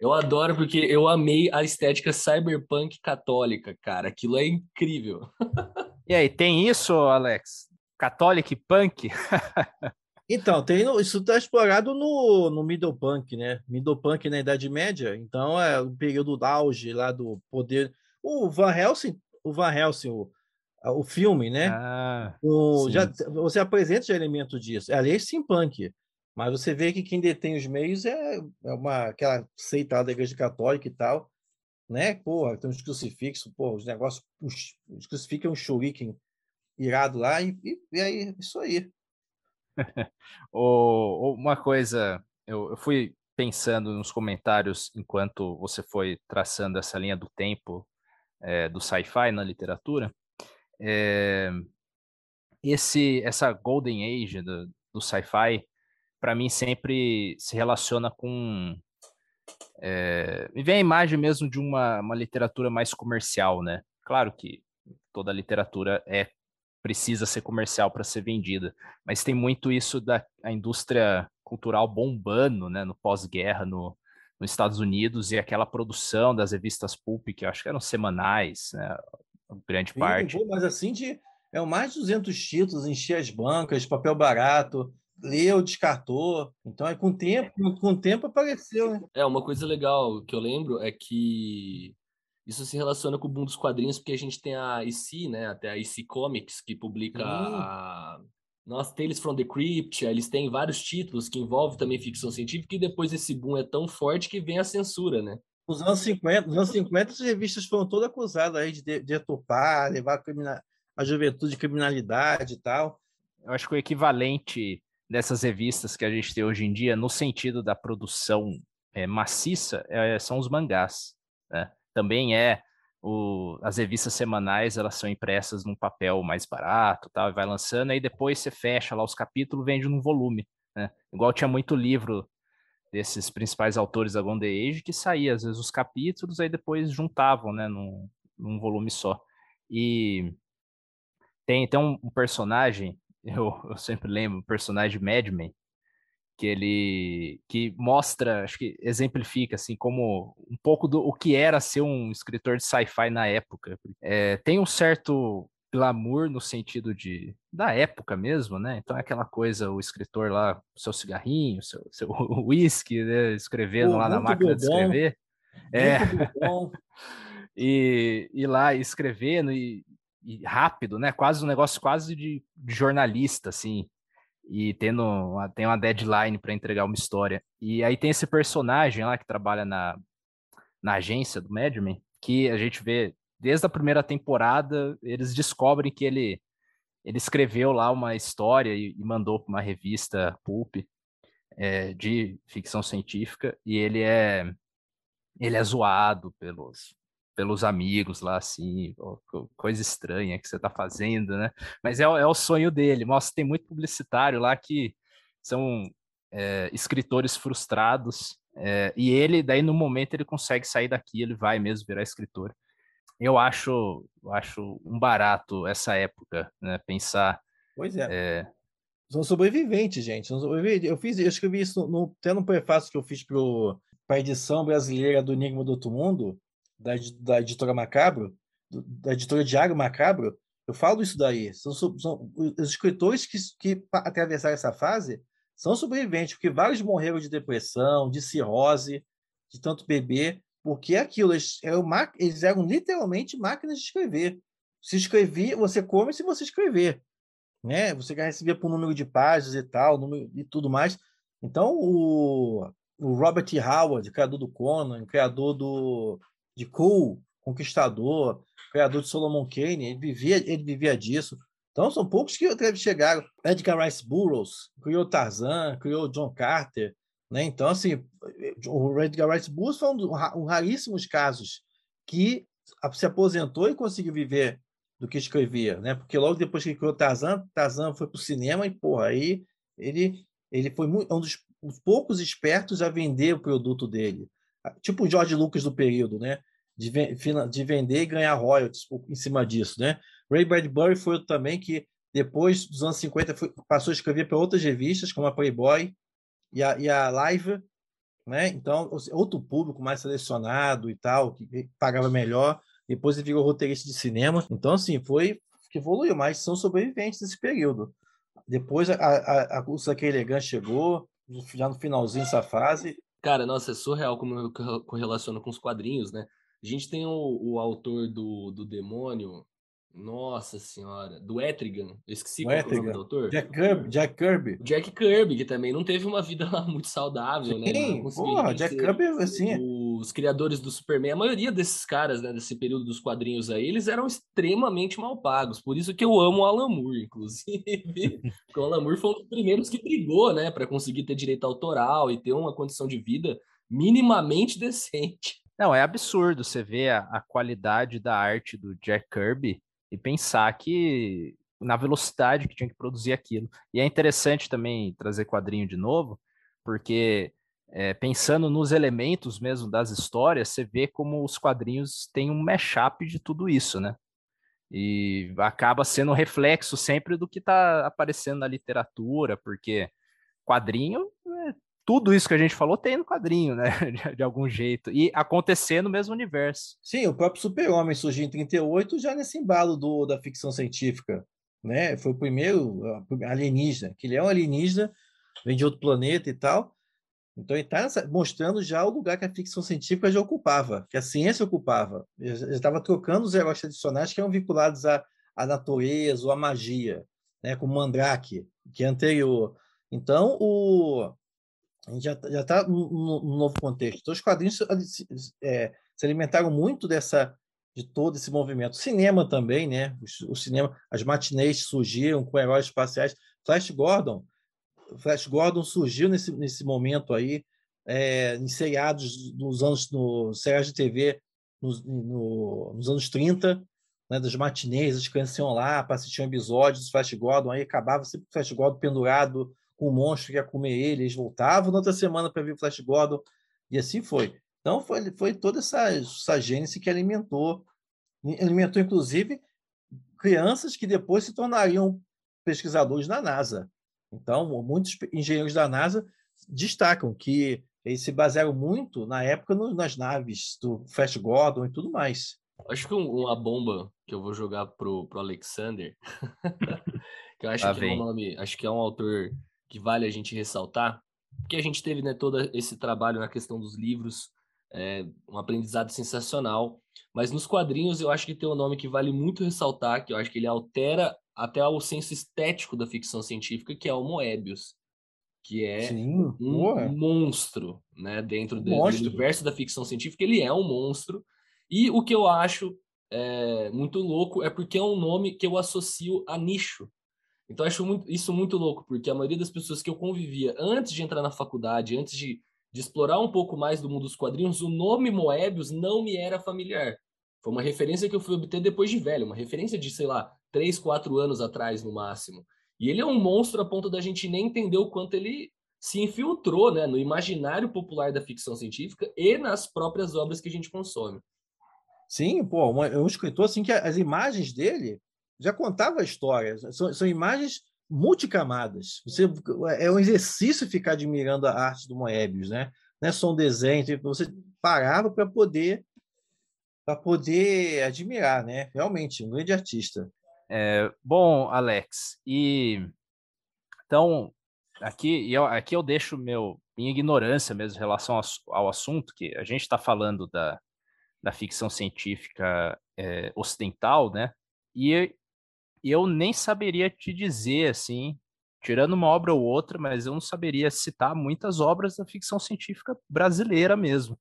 Speaker 3: Eu adoro porque eu amei a estética cyberpunk católica, cara. Aquilo é incrível.
Speaker 2: E aí, tem isso, Alex? Catholic punk?
Speaker 4: Então, tem, isso está explorado no, no Middle Punk, né? Middle Punk na Idade Média. Então, é o período do auge lá do poder. O Van Helsing, o Van Helsing, o, o filme, né?
Speaker 2: Ah,
Speaker 4: o,
Speaker 2: sim.
Speaker 4: já, você apresenta já elemento disso. É lei steampunk. Mas você vê que quem detém os meios é, é uma, aquela seita lá da Igreja Católica e tal. Né? Porra, tem uns crucifixos, porra, os negócios. Os, os crucifixos é um shuriken irado lá, e, e, e aí, isso aí.
Speaker 2: uma coisa, eu, fui pensando nos comentários enquanto você foi traçando essa linha do tempo eh, do sci-fi na literatura. eh, esse, essa golden age do, do sci-fi, para mim sempre se relaciona com eh, me vem a imagem mesmo de uma, uma literatura mais comercial, né? Claro que toda literatura é precisa ser comercial para ser vendida, mas tem muito isso da a indústria cultural bombando, né, no pós-guerra no, nos Estados Unidos e aquela produção das revistas pulp que eu acho que eram semanais, né, grande
Speaker 4: Sim,
Speaker 2: parte.
Speaker 4: pô, mas assim de é o mais de 200 títulos, encher as bancas, papel barato, leu, descartou. Então é com o tempo, com o tempo apareceu, né?
Speaker 3: É, uma coisa legal que eu lembro é que isso se relaciona com o boom dos quadrinhos, porque a gente tem a EC, né? Até a EC Comics, que publica a. Nossa, Tales from the Crypt, eles têm vários títulos que envolvem também ficção científica, e depois esse boom é tão forte que vem a censura, né?
Speaker 4: Nos anos 50, nos anos 50 as revistas foram todas acusadas aí de de- deturpar, levar a, a juventude de criminalidade e tal.
Speaker 2: Eu acho que o equivalente dessas revistas que a gente tem hoje em dia, no sentido da produção eh, maciça, eh, são os mangás. Né? Também é o, as revistas semanais, elas são impressas num papel mais barato, tal, e vai lançando, aí depois você fecha lá os capítulos, vende num volume. Né? Igual tinha muito livro desses principais autores da Golden Age que saía às vezes os capítulos, aí depois juntavam, né, num, num volume só. E tem, tem um, um personagem, eu, eu sempre lembro, o personagem Mad Men, que ele que mostra, acho que exemplifica assim como um pouco do o que era ser um escritor de sci-fi na época. É, tem um certo glamour no sentido de da época mesmo, né? Então é aquela coisa, o escritor lá, seu cigarrinho, seu, seu whisky, né? escrevendo
Speaker 4: Pô,
Speaker 2: lá na máquina de
Speaker 4: bourbon.
Speaker 2: escrever. É.
Speaker 4: Bom.
Speaker 2: e ir lá e escrevendo e, e rápido, né? Quase um negócio quase de, de jornalista, assim. E tendo uma, tem uma deadline para entregar uma história. E aí tem esse personagem lá que trabalha na, na agência do Mad Men, que a gente vê desde a primeira temporada, eles descobrem que ele ele escreveu lá uma história e, e mandou para uma revista pulp é, de ficção científica e ele é ele é zoado pelos pelos amigos lá assim coisa estranha que você tá fazendo né mas é, o- é o sonho dele mostra tem muito publicitário lá que são é, escritores frustrados é, e ele daí no momento ele consegue sair daqui ele vai mesmo virar escritor eu acho eu acho um barato essa época né pensar
Speaker 4: Pois é.
Speaker 2: é,
Speaker 4: São sobreviventes, gente. São sobreviventes. Eu fiz, eu escrevi isso no, até no prefácio que eu fiz para a edição brasileira do Enigma do Outro Mundo, da, da editora Macabro, da editora Diário Macabro. Eu falo isso daí. São, são os escritores que, que atravessaram essa fase são sobreviventes, porque vários morreram de depressão, de cirrose, de tanto beber, porque é aquilo, eles eram, eles eram literalmente máquinas de escrever. Se escrever, você come se você escrever né? Você recebia por número de páginas e tal, número e tudo mais. Então, o, o Robert. Howard, criador do Conan, criador do de Cool, Conquistador, criador de Solomon Kane, ele vivia, ele vivia disso. Então, são poucos que chegaram. Edgar Rice Burroughs criou Tarzan, criou John Carter, né? Então, assim, o Edgar Rice Burroughs foi um dos um raríssimos casos que se aposentou e conseguiu viver do que escrevia, né? Porque logo depois que ele criou Tarzan, Tarzan foi para o cinema e, porra, aí ele, ele foi muito, um dos os poucos espertos a vender o produto dele. Tipo o George Lucas do período, né? De, de vender e ganhar royalties em cima disso, né? Ray Bradbury foi também que, depois dos anos 50, foi- passou a escrever para outras revistas, como a Playboy e a, e a Live, né? Então, outro público mais selecionado e tal, que pagava melhor. Depois ele virou roteirista de cinema. Então, assim, foi que evoluiu, mas são sobreviventes desse período. Depois a, a, a Curso Elegante chegou, já no finalzinho dessa fase.
Speaker 3: Cara, nossa, é surreal como eu correlaciono com os quadrinhos, né? A gente tem o, o autor do, do Demônio, nossa senhora. Do Etrigan. Eu esqueci qual é o nome do autor.
Speaker 4: Jack Kirby. Jack Kirby.
Speaker 3: Jack Kirby, que também não teve uma vida muito saudável, né?
Speaker 4: Sim, porra, Jack Kirby, assim...
Speaker 3: Os criadores do Superman, a maioria desses caras, né, desse período dos quadrinhos aí, eles eram extremamente mal pagos. Por isso que eu amo o Alan Moore, inclusive. Porque o Alan Moore foi um dos primeiros que brigou, né, para conseguir ter direito autoral e ter uma condição de vida minimamente decente.
Speaker 2: Não, é absurdo você ver a, a qualidade da arte do Jack Kirby e pensar que na velocidade que tinha que produzir aquilo. E é interessante também trazer quadrinho de novo, porque é, pensando nos elementos mesmo das histórias, você vê como os quadrinhos têm um mashup de tudo isso, né? E acaba sendo um reflexo sempre do que está aparecendo na literatura, porque quadrinho tudo isso que a gente falou tem no quadrinho, né? De, de, algum jeito. E acontecer no mesmo universo.
Speaker 4: Sim, o próprio Super-Homem surgiu em 38 já nesse embalo do, da ficção científica. Né? Foi o primeiro alienígena, que ele é um alienígena, vem de outro planeta e tal. Então ele está mostrando já o lugar que a ficção científica já ocupava, que a ciência ocupava. Ele estava trocando os heróis tradicionais que eram vinculados à, à natureza ou à magia, né? como Mandrake, que é anterior. Então, o, a gente já está num novo contexto. Então, os quadrinhos é, se alimentaram muito dessa de todo esse movimento. Cinema também, né? O, cinema, as matinês surgiram com heróis espaciais. Flash Gordon, Flash Gordon surgiu nesse, nesse momento aí, é, em seriados nos anos no seriados de TV nos, no, nos anos 30, né, das matinês, as crianças iam lá para assistir um episódio do Flash Gordon, aí acabava sempre o Flash Gordon pendurado com o monstro que ia comer ele, eles voltavam na outra semana para ver o Flash Gordon, e assim foi. Então, foi, foi toda essa, essa gênese que alimentou, alimentou, inclusive, crianças que depois se tornariam pesquisadores na NASA. Então, muitos engenheiros da NASA destacam que eles se basearam muito, na época, no, nas naves do Flash Gordon e tudo mais.
Speaker 3: Acho que uma bomba que eu vou jogar pro, pro Alexander, que eu acho que é um nome, acho que é um autor que vale a gente ressaltar, porque a gente teve né, todo esse trabalho na questão dos livros, é, um aprendizado sensacional, mas nos quadrinhos eu acho que tem um nome que vale muito ressaltar, que eu acho que ele altera até o senso estético da ficção científica, que é o Moebius, que é Sim, um boa. monstro, né, dentro do, do universo da ficção científica, ele é um monstro, e o que eu acho é, muito louco é porque é um nome que eu associo a nicho, então, acho muito, isso muito louco, porque a maioria das pessoas que eu convivia antes de entrar na faculdade, antes de, de explorar um pouco mais do mundo dos quadrinhos, o nome Moebius não me era familiar. Foi uma referência que eu fui obter depois de velho, uma referência de, sei lá, três, quatro anos atrás no máximo. E ele é um monstro a ponto da gente nem entender o quanto ele se infiltrou né, no imaginário popular da ficção científica e nas próprias obras que a gente consome.
Speaker 4: Sim, pô, é um escritor assim que as imagens dele já contava a história. São, são imagens multicamadas. Você, é um exercício ficar admirando a arte do Moebius, né? Não é só um desenho, tipo, você parava para poder para poder admirar, né? Realmente, um grande artista.
Speaker 2: É, bom, Alex, e então aqui eu, aqui eu deixo meu minha ignorância mesmo em relação ao, ao assunto que a gente está falando da, da ficção científica é, ocidental, né? E eu nem saberia te dizer, assim, tirando uma obra ou outra, mas eu não saberia citar muitas obras da ficção científica brasileira mesmo.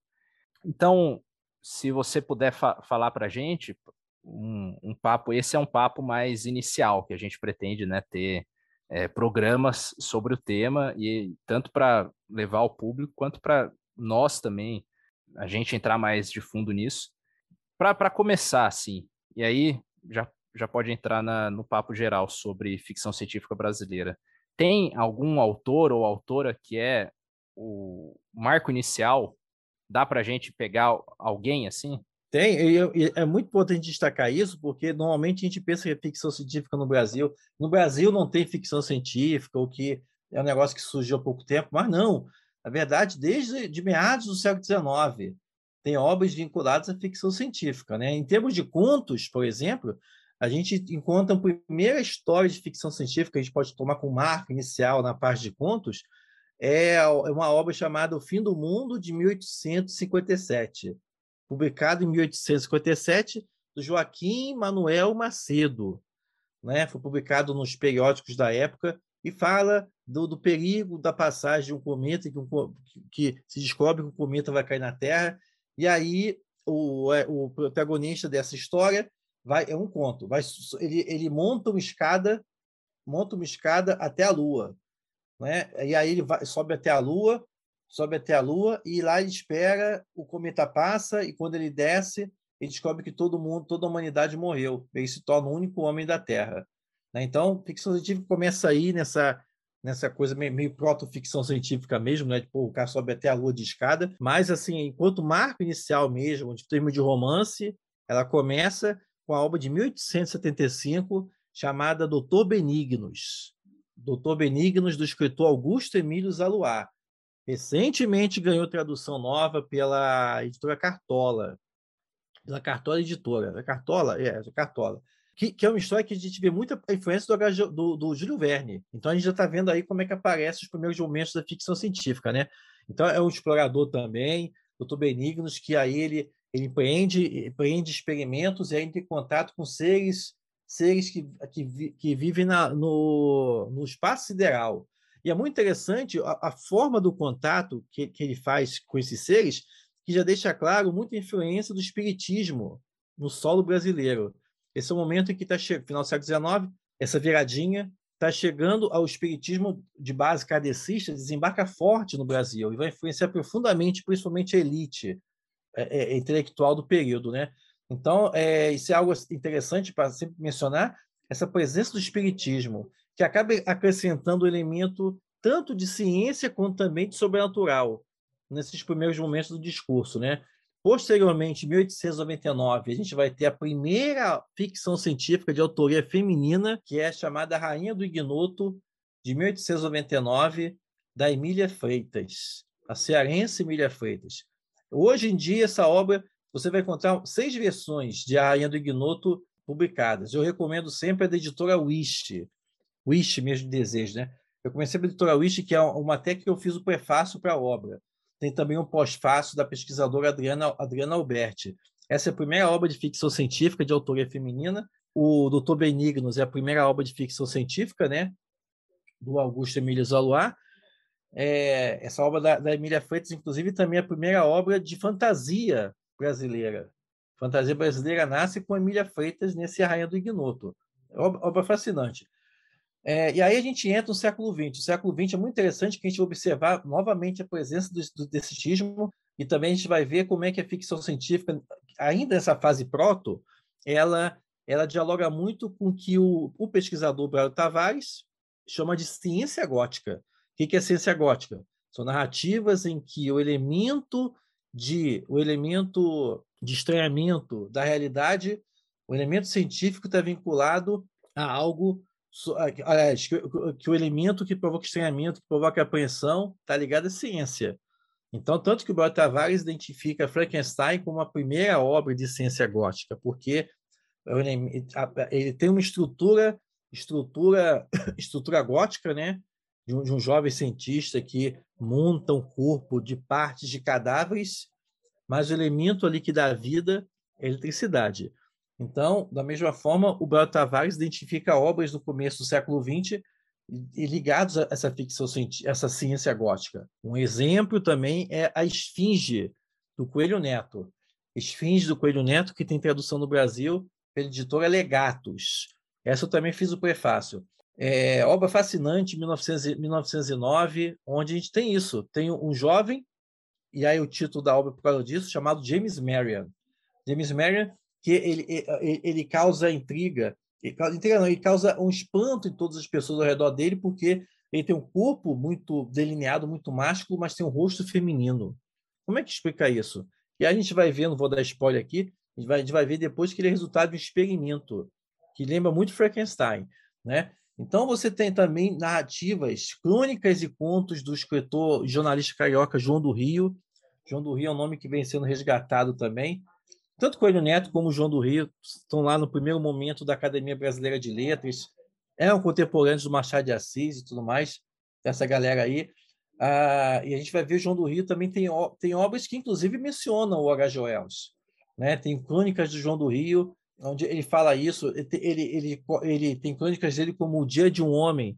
Speaker 2: Então, se você puder fa falar para a gente um, um, papo, esse é um papo mais inicial que a gente pretende, né, ter é, programas sobre o tema e tanto para levar ao público quanto para nós também a gente entrar mais de fundo nisso. Para começar, assim, e aí já já pode entrar na, no papo geral sobre ficção científica brasileira. Tem algum autor ou autora que é o marco inicial? Dá para a gente pegar alguém assim?
Speaker 4: Tem, e é muito importante destacar isso, porque normalmente a gente pensa que é ficção científica no Brasil. No Brasil não tem ficção científica, o que é um negócio que surgiu há pouco tempo, mas não. Na verdade, desde de meados do século XIX, tem obras vinculadas à ficção científica. Né? Em termos de contos, por exemplo, a gente encontra a primeira história de ficção científica, a gente pode tomar como marca inicial na parte de contos, é, é uma obra chamada O Fim do Mundo, de 1857, publicado em 1857, do Joaquim Manuel Macedo. Né? Foi publicado nos periódicos da época e fala do, do perigo da passagem de um cometa, que, um, que se descobre que um cometa vai cair na Terra, e aí o, é, o protagonista dessa história vai é um conto, vai ele, ele monta uma escada, monta uma escada até a Lua, né? E aí ele vai, sobe até a Lua, sobe até a Lua e lá ele espera o cometa passa e quando ele desce ele descobre que todo mundo, toda a humanidade morreu. Ele se torna o único homem da Terra. Né? Então, ficção científica começa aí nessa nessa coisa meio, meio proto-ficção científica mesmo, né? Tipo, o cara sobe até a lua de escada. Mas, assim, enquanto marco inicial mesmo, de termo de romance, ela começa com a obra de 1875, chamada Doutor Benignos. Doutor Benignos, do escritor Augusto Emílio Zaluar. Recentemente ganhou tradução nova pela editora Cartola. Pela Cartola Editora. A Cartola? É, a Cartola que, que, é uma história que a gente vê muita influência do, do, do Júlio Verne. Então a gente já está vendo aí como é que aparece os primeiros momentos da ficção científica, né? Então é um explorador também, Dr. Benignos, que aí ele, ele empreende, empreende experimentos e entra em contato com seres seres que, que, que vivem na, no, no espaço sideral. E é muito interessante a, a forma do contato que, que ele faz com esses seres, que já deixa claro muita influência do espiritismo no solo brasileiro. Esse é o momento em que está chegando, final do século XIX, essa viradinha está chegando ao espiritismo de base kardecista, desembarca forte no Brasil e vai influenciar profundamente, principalmente a elite é, é, intelectual do período, né? Então, é, isso é algo interessante para sempre mencionar, essa presença do espiritismo, que acaba acrescentando o elemento tanto de ciência quanto também de sobrenatural nesses primeiros momentos do discurso, né? Posteriormente, em 1899, a gente vai ter a primeira ficção científica de autoria feminina, que é chamada Rainha do Ignoto, de 1899, da Emília Freitas, a cearense Emília Freitas. Hoje em dia, essa obra, você vai encontrar seis versões de A Rainha do Ignoto publicadas. Eu recomendo sempre a da editora Wish, Wish mesmo de desejo, né? Eu comecei pela editora Wish, que é uma até que eu fiz o prefácio para a obra. Tem também um pós-fácil da pesquisadora Adriana, Adriana Alberti. Essa é a primeira obra de ficção científica de autoria feminina. O Doutor Benignos é a primeira obra de ficção científica, né? Do Augusto Emílio Zaluar. É, essa obra da, da Emília Freitas, inclusive, também é a primeira obra de fantasia brasileira. Fantasia brasileira nasce com Emília Freitas nesse Rainha do Ignoto. Obra, obra fascinante. É, e aí a gente entra no século XX. O século XX é muito interessante que a gente observar novamente a presença do, do decetismo e também a gente vai ver como é que a ficção científica, ainda nessa fase proto, ela, ela dialoga muito com o que o, o pesquisador Braulio Tavares chama de ciência gótica. O que é ciência gótica? São narrativas em que o elemento de o elemento de estranhamento da realidade, o elemento científico está vinculado a algo aliás, que, que, o elemento que provoca estranhamento, que provoca apreensão, está ligado à ciência. Então, tanto que o Belo Tavares identifica Frankenstein como a primeira obra de ciência gótica, porque ele tem uma estrutura, estrutura, estrutura gótica, né? De um, de um jovem cientista que monta um corpo de partes de cadáveres, mas o elemento ali que dá vida é a eletricidade. Então, da mesma forma, o Belo Tavares identifica obras do começo do século XX e ligados a essa ficção essa ciência gótica. Um exemplo também é a Esfinge do Coelho Neto. Esfinge do Coelho Neto, que tem tradução no Brasil pela editora Legatos. Essa eu também fiz o prefácio. É, obra fascinante, 1900, 1909, onde a gente tem isso. Tem um jovem, e aí o título da obra por causa disso, chamado James Marion. James Marion que ele, ele causa intriga, ele causa, intriga não, ele causa um espanto em todas as pessoas ao redor dele, porque ele tem um corpo muito delineado, muito másculo, mas tem um rosto feminino. Como é que explica isso? E a gente vai ver, não vou dar spoiler aqui, a gente vai, a gente vai ver depois que ele é resultado de um experimento que lembra muito Frankenstein, né? Então você tem também narrativas, crônicas e contos do escritor jornalista carioca João do Rio. João do Rio é um nome que vem sendo resgatado também. Tanto Coelho Neto como João do Rio estão lá no primeiro momento da Academia Brasileira de Letras. Eram contemporâneos do Machado de Assis e tudo mais, dessa galera aí. Ah, e a gente vai ver João do Rio também tem, tem obras que, inclusive, mencionam o Horácio Wells. Né? Tem crônicas do João do Rio, onde ele fala isso. Ele, ele, ele, tem crônicas dele como O Dia de um Homem,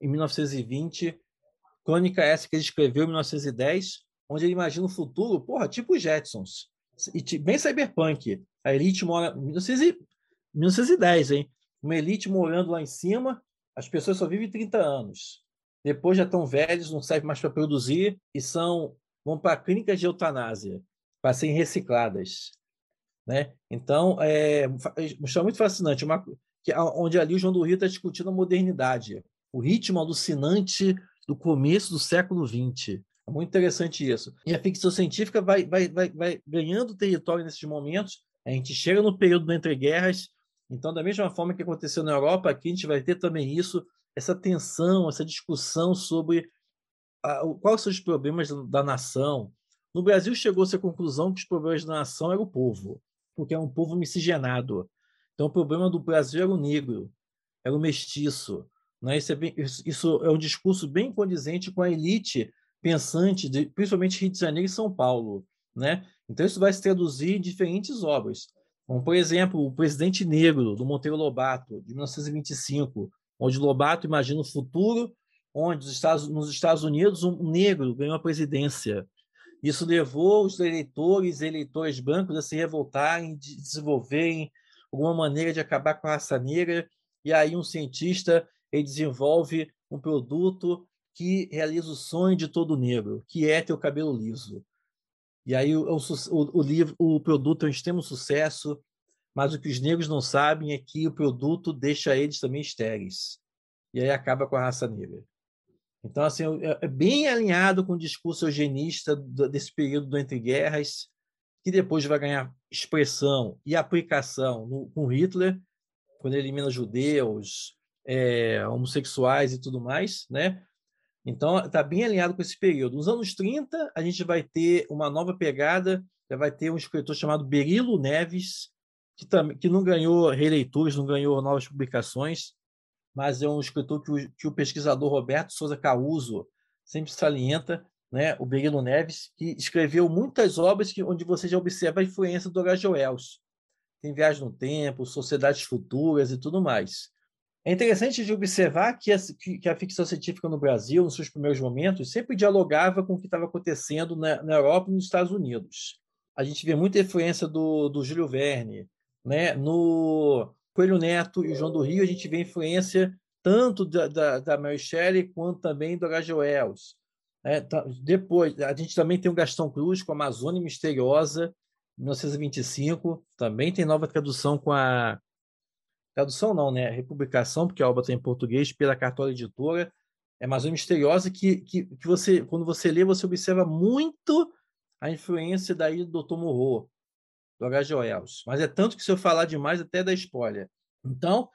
Speaker 4: em 1920. Crônica essa que ele escreveu em 1910, onde ele imagina o futuro, porra, tipo Jetsons. E, bem cyberpunk. A elite mora. 1910, hein? Uma elite morando lá em cima, as pessoas só vivem 30 anos depois já estão velhos, não servem mais para produzir e são vão para clínicas de eutanásia para serem recicladas, né? Então é, é muito fascinante, uma, que onde ali o João do Rio está discutindo a modernidade, o ritmo alucinante do começo do século XX. É muito interessante isso. E a ficção científica vai, vai, vai, vai ganhando território nesses momentos. A gente chega no período do entre guerras. Então, da mesma forma que aconteceu na Europa, aqui a gente vai ter também isso essa tensão, essa discussão sobre quais são os problemas da nação. No Brasil chegou-se à conclusão que os problemas da nação eram o povo, porque é um povo miscigenado. Então o problema do Brasil era o negro, era o mestiço. Né? Isso, é bem, isso é um discurso bem condizente com a elite pensante, de, principalmente Rio de Janeiro e São Paulo. Né? Então isso vai se traduzir em diferentes obras. Como, por exemplo, O Presidente Negro, do Monteiro Lobato, de 1925, onde Lobato imagina o futuro onde Estados, nos Estados Unidos um negro ganhou a presidência. Isso levou os eleitores e eleitores brancos a se revoltarem, de desenvolverem alguma maneira de acabar com a raça negra. E aí um cientista ele desenvolve um produto que realiza o sonho de todo negro, que é ter o cabelo liso. E aí o, o, o, livro, o produto é um extremo sucesso, mas o que os negros não sabem é que o produto deixa eles também estéreis. E aí acaba com a raça negra. Então, assim, é, bem alinhado com o discurso eugenista desse período do entre guerras, que depois vai ganhar expressão e aplicação no, com Hitler, quando ele elimina judeus, é, homossexuais e tudo mais, né? Então, está bem alinhado com esse período. Nos anos 30, a gente vai ter uma nova pegada, já vai ter um escritor chamado Berilo Neves, que, também, que não ganhou releituras, não ganhou novas publicações, mas é um escritor que o, que o pesquisador Roberto Souza Causo sempre salienta, né, o Berilo Neves, que escreveu muitas obras que, onde você já observa a influência do Horácio Wells. Tem Viagem no Tempo, Sociedades Futuras e tudo mais. É interessante de observar que a, que a ficção científica no Brasil, nos seus primeiros momentos, sempre dialogava com o que estava acontecendo na, na Europa e nos Estados Unidos. A gente vê muita influência do, do Júlio Verne, né? No Coelho Neto e o João do Rio, a gente vê influência tanto da, da, da Mary Shelley quanto também do H.G. Wells. É, tá, depois, a gente também tem o Gastão Cruz com a Amazônia Misteriosa, 1925. Também tem nova tradução com a. Tradução não, né? Republicação, porque a obra está em português, pela Cartola Editora. É Amazônia Misteriosa, que, que, que você, quando você lê, você observa muito a influência daí do Dr. Morro do H.G. Wells. Mas é tanto que se eu falar demais, até da spoiler. Então,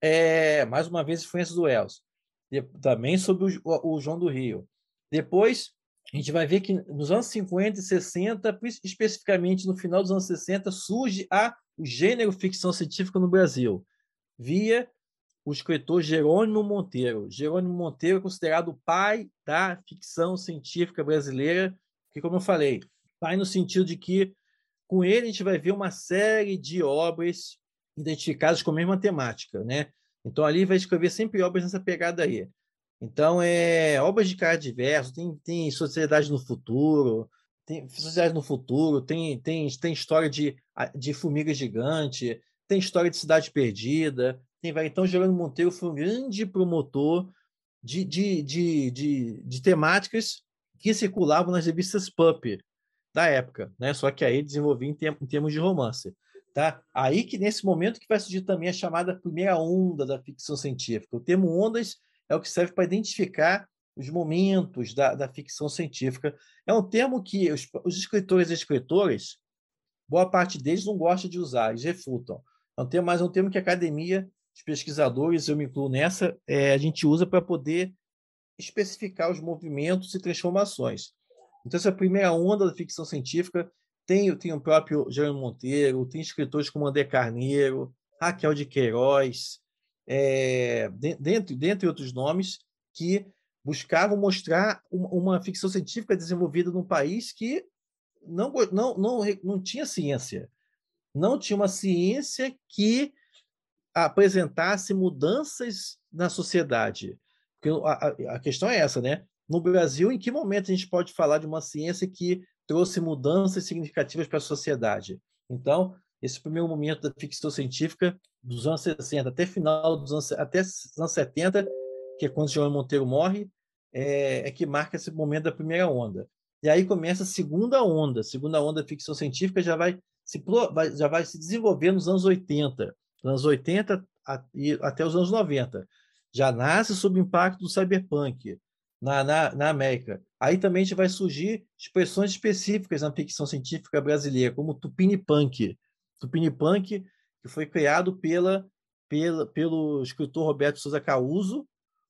Speaker 4: é, mais uma vez, influência do Wells. Também sobre o, o, João do Rio. Depois, a gente vai ver que nos anos 50 e 60, especificamente no final dos anos 60, surge a, o gênero ficção científica no Brasil, via o escritor Jerônimo Monteiro. Jerônimo Monteiro é considerado o pai da ficção científica brasileira, que, como eu falei, pai no sentido de que com ele, a gente vai ver uma série de obras identificadas com a mesma temática, né? Então, ali vai escrever sempre obras nessa pegada aí. Então, é obras de cara diverso, tem, tem Sociedade no Futuro, tem Sociedade no Futuro, tem, tem, tem história de, de Formiga Gigante, tem história de Cidade Perdida, tem, vai, então, Gerando Monteiro foi um grande promotor de, de, de, de, de temáticas que circulavam nas revistas Pup, da época, né? Só que aí desenvolvi em, em termos de romance, tá? Aí que nesse momento que vai surgir também a chamada primeira onda da ficção científica. O termo ondas é o que serve para identificar os momentos da, da ficção científica. É um termo que os, os escritores e escritoras, boa parte deles não gosta de usar, eles refutam. É um termo, mas é um termo que a academia os pesquisadores, eu me incluo nessa, é, a gente usa para poder especificar os movimentos e transformações. Então, essa primeira onda da ficção científica tem, tem o próprio Jerônimo Monteiro, tem escritores como André Carneiro, Raquel de Queiroz, é, dentre, dentre outros nomes, que buscavam mostrar uma, ficção científica desenvolvida num país que não, não, não, não tinha ciência. Não tinha uma ciência que apresentasse mudanças na sociedade. Porque a, a, questão é essa, né? No Brasil, em que momento a gente pode falar de uma ciência que trouxe mudanças significativas para a sociedade? Então, esse primeiro momento da ficção científica, dos anos 60 até final dos anos, até os anos 70, que é quando João Monteiro morre, é, é, que marca esse momento da primeira onda. E aí começa a segunda onda. A segunda onda da ficção científica já vai se, já vai se desenvolver nos anos 80, nos anos 80 até os anos 90. Já nasce sob o impacto do cyberpunk na, na, na América. Aí também vai surgir expressões específicas na ficção científica brasileira, como Tupinipunk. Tupinipunk, que foi criado pela, pela, pelo escritor Roberto Souza Causo,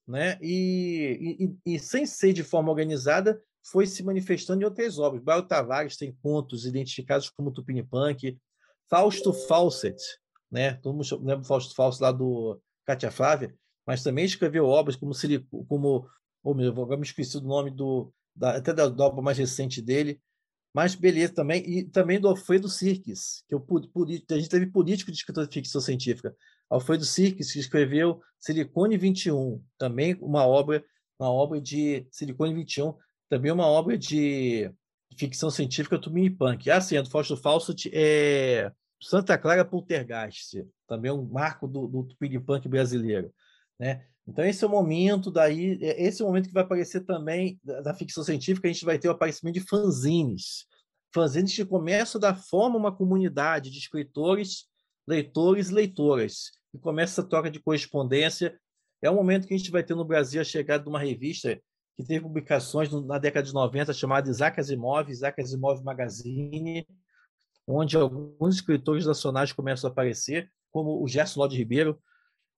Speaker 4: né? E, e, e, sem ser de forma organizada, foi se manifestando em outras obras. Baio Tavares tem contos identificados como Tupinipunk, Fausto Fawcett, né? Todo mundo lembra Fausto Fawcett lá do Cátia Flávia, mas também escreveu obras como, como oh, meu, agora me esqueci do nome do, da, até da, obra mais recente dele, mas beleza também, e também do Alfredo Sirkes, que é o, a gente teve político de escritor de ficção científica, Alfredo Sirkes, que escreveu Silicone 21, também uma obra, uma obra de Silicone 21, também uma obra de ficção científica Punk. Ah, sim, a do Fausto Fawcett é Santa Clara Poltergeist, também um marco do, do Punk brasileiro. Né? Então, esse é o momento daí, é, esse é o momento que vai aparecer também da, ficção científica, a gente vai ter o aparecimento de fanzines. Fanzines que começam a dar forma a uma comunidade de escritores, leitores leitoras. E começa essa troca de correspondência. É o momento que a gente vai ter no Brasil a chegada de uma revista que teve publicações na década de 90 chamada Isaac Asimov, Isaac Asimov Magazine, onde alguns escritores nacionais começam a aparecer, como o Gerson Lodi Ribeiro.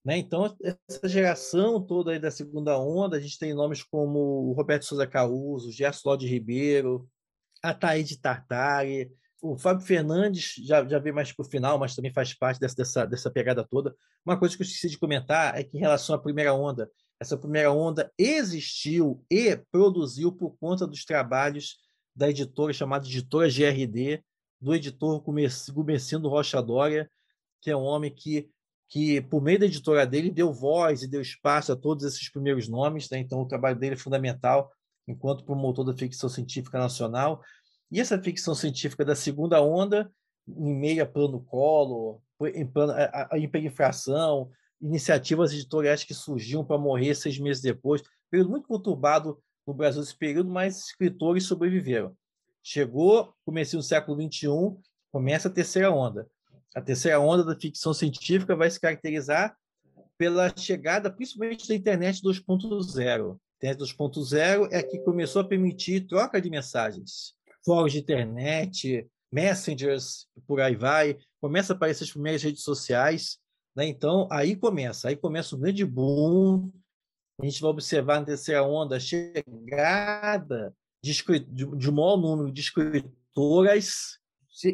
Speaker 4: Né? Então, essa geração toda aí da segunda onda, a gente tem nomes como o Roberto Souza Causo, o Gerson Lodi Ribeiro, a Taíde Tartari, o Fábio Fernandes já, já veio mais para o final, mas também faz parte dessa, dessa, dessa pegada toda. Uma coisa que eu esqueci de comentar é que, em relação à primeira onda, essa primeira onda existiu e produziu por conta dos trabalhos da editora chamada Editora GRD, do editor Gumercindo Rocha Dória, que é um homem que, que, por meio da editora dele, deu voz e deu espaço a todos esses primeiros nomes. Né? Então, o trabalho dele é fundamental enquanto promotor da ficção científica nacional. E essa ficção científica da segunda onda, em meio a plano colo, em, plano, a, a hiperinflação, iniciativas editoriais que surgiam para morrer seis meses depois, período muito conturbado no Brasil esse período, mas escritores sobreviveram. Chegou, comecei no século XXI, começa a terceira onda. A terceira onda da ficção científica vai se caracterizar pela chegada, principalmente da internet 2.0. A internet 2.0 é que começou a permitir troca de mensagens. Fóruns de internet, messengers, por aí vai. Começa a aparecer as primeiras redes sociais. Né? Então, aí começa. Aí começa um grande boom. A gente vai observar na terceira onda a chegada de, de um maior número de escritoras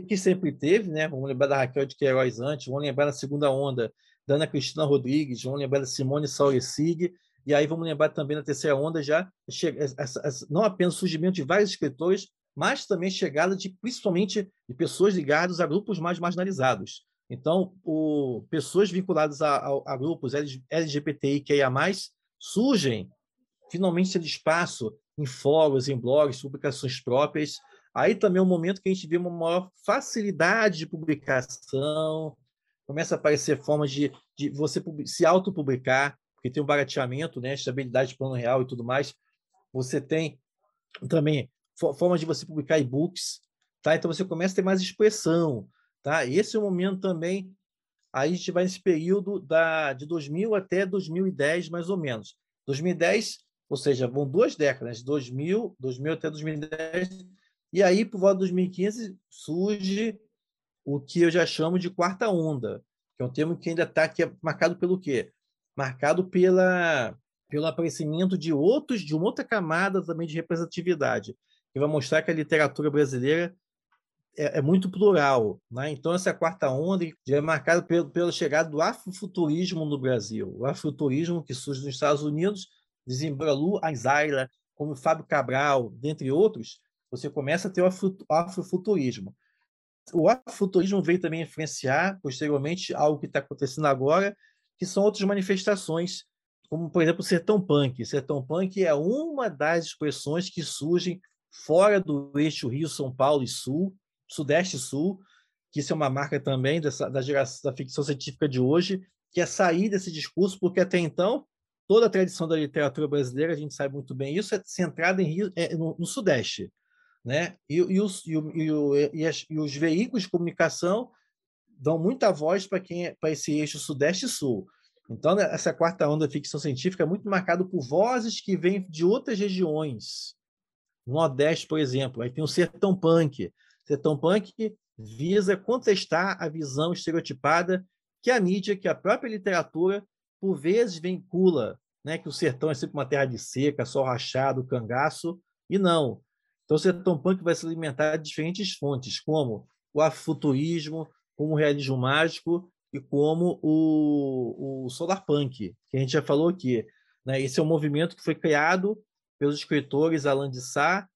Speaker 4: que sempre teve, né? Vamos lembrar da Raquel de Queiroz antes, vamos lembrar da segunda onda da Ana Cristina Rodrigues, vamos lembrar da Simone Sauresig, e aí vamos lembrar também na terceira onda já não apenas o surgimento de vários escritores, mas também chegada de principalmente de pessoas ligadas a grupos mais marginalizados. Então, o, pessoas vinculadas a, a, a grupos LGBTIQIA+, surgem finalmente tendo espaço em fóruns, em blogs, publicações próprias. Aí também é um momento que a gente vê uma maior facilidade de publicação, começa a aparecer formas de, de você se autopublicar, porque tem um barateamento, né, estabilidade de plano real e tudo mais. Você tem também formas de você publicar e-books, tá? Então você começa a ter mais expressão, tá? Esse é o momento também aí a gente vai nesse período da de 2000 até 2010 mais ou menos. 2010 ou seja, vão duas décadas, 2000, 2000 até 2010, e aí, por volta de 2015, surge o que eu já chamo de quarta onda, que é um termo que ainda está aqui marcado pelo quê? Marcado pela, pelo aparecimento de outros, de uma outra camada também de representatividade, que vai mostrar que a literatura brasileira é, é muito plural. Né? Então, essa quarta onda já é marcada pelo, pela chegada do afrofuturismo no Brasil. O afrofuturismo que surge nos Estados Unidos, Desembralu Anzaila, como Fábio Cabral, dentre outros, você começa a ter o afrofuturismo. O afrofuturismo veio também influenciar, posteriormente, algo que está acontecendo agora, que são outras manifestações, como, por exemplo, o sertão punk. O sertão punk é uma das expressões que surgem fora do eixo Rio-São Paulo e Sul, Sudeste e Sul, que isso é uma marca também dessa, da geração da ficção científica de hoje, que é sair desse discurso, porque até então toda a tradição da literatura brasileira, a gente sabe muito bem isso, é centrada em Rio, é, no, no, Sudeste. Né? E, e, os, e, e, as, e, os veículos de comunicação dão muita voz para quem é, para esse eixo Sudeste e Sul. Então, né, essa quarta onda da ficção científica é muito marcada por vozes que vêm de outras regiões. No Nordeste, por exemplo, aí tem o Sertão Punk. Sertão Punk visa contestar a visão estereotipada que a mídia, que a própria literatura por vezes vincula né, que o sertão é sempre uma terra de seca, sol rachado, cangaço, e não. Então, o sertão punk vai se alimentar de diferentes fontes, como o afrofuturismo, como o realismo mágico e como o, o solar punk, que a gente já falou aqui. Né? Esse é um movimento que foi criado pelos escritores Alan de Sá,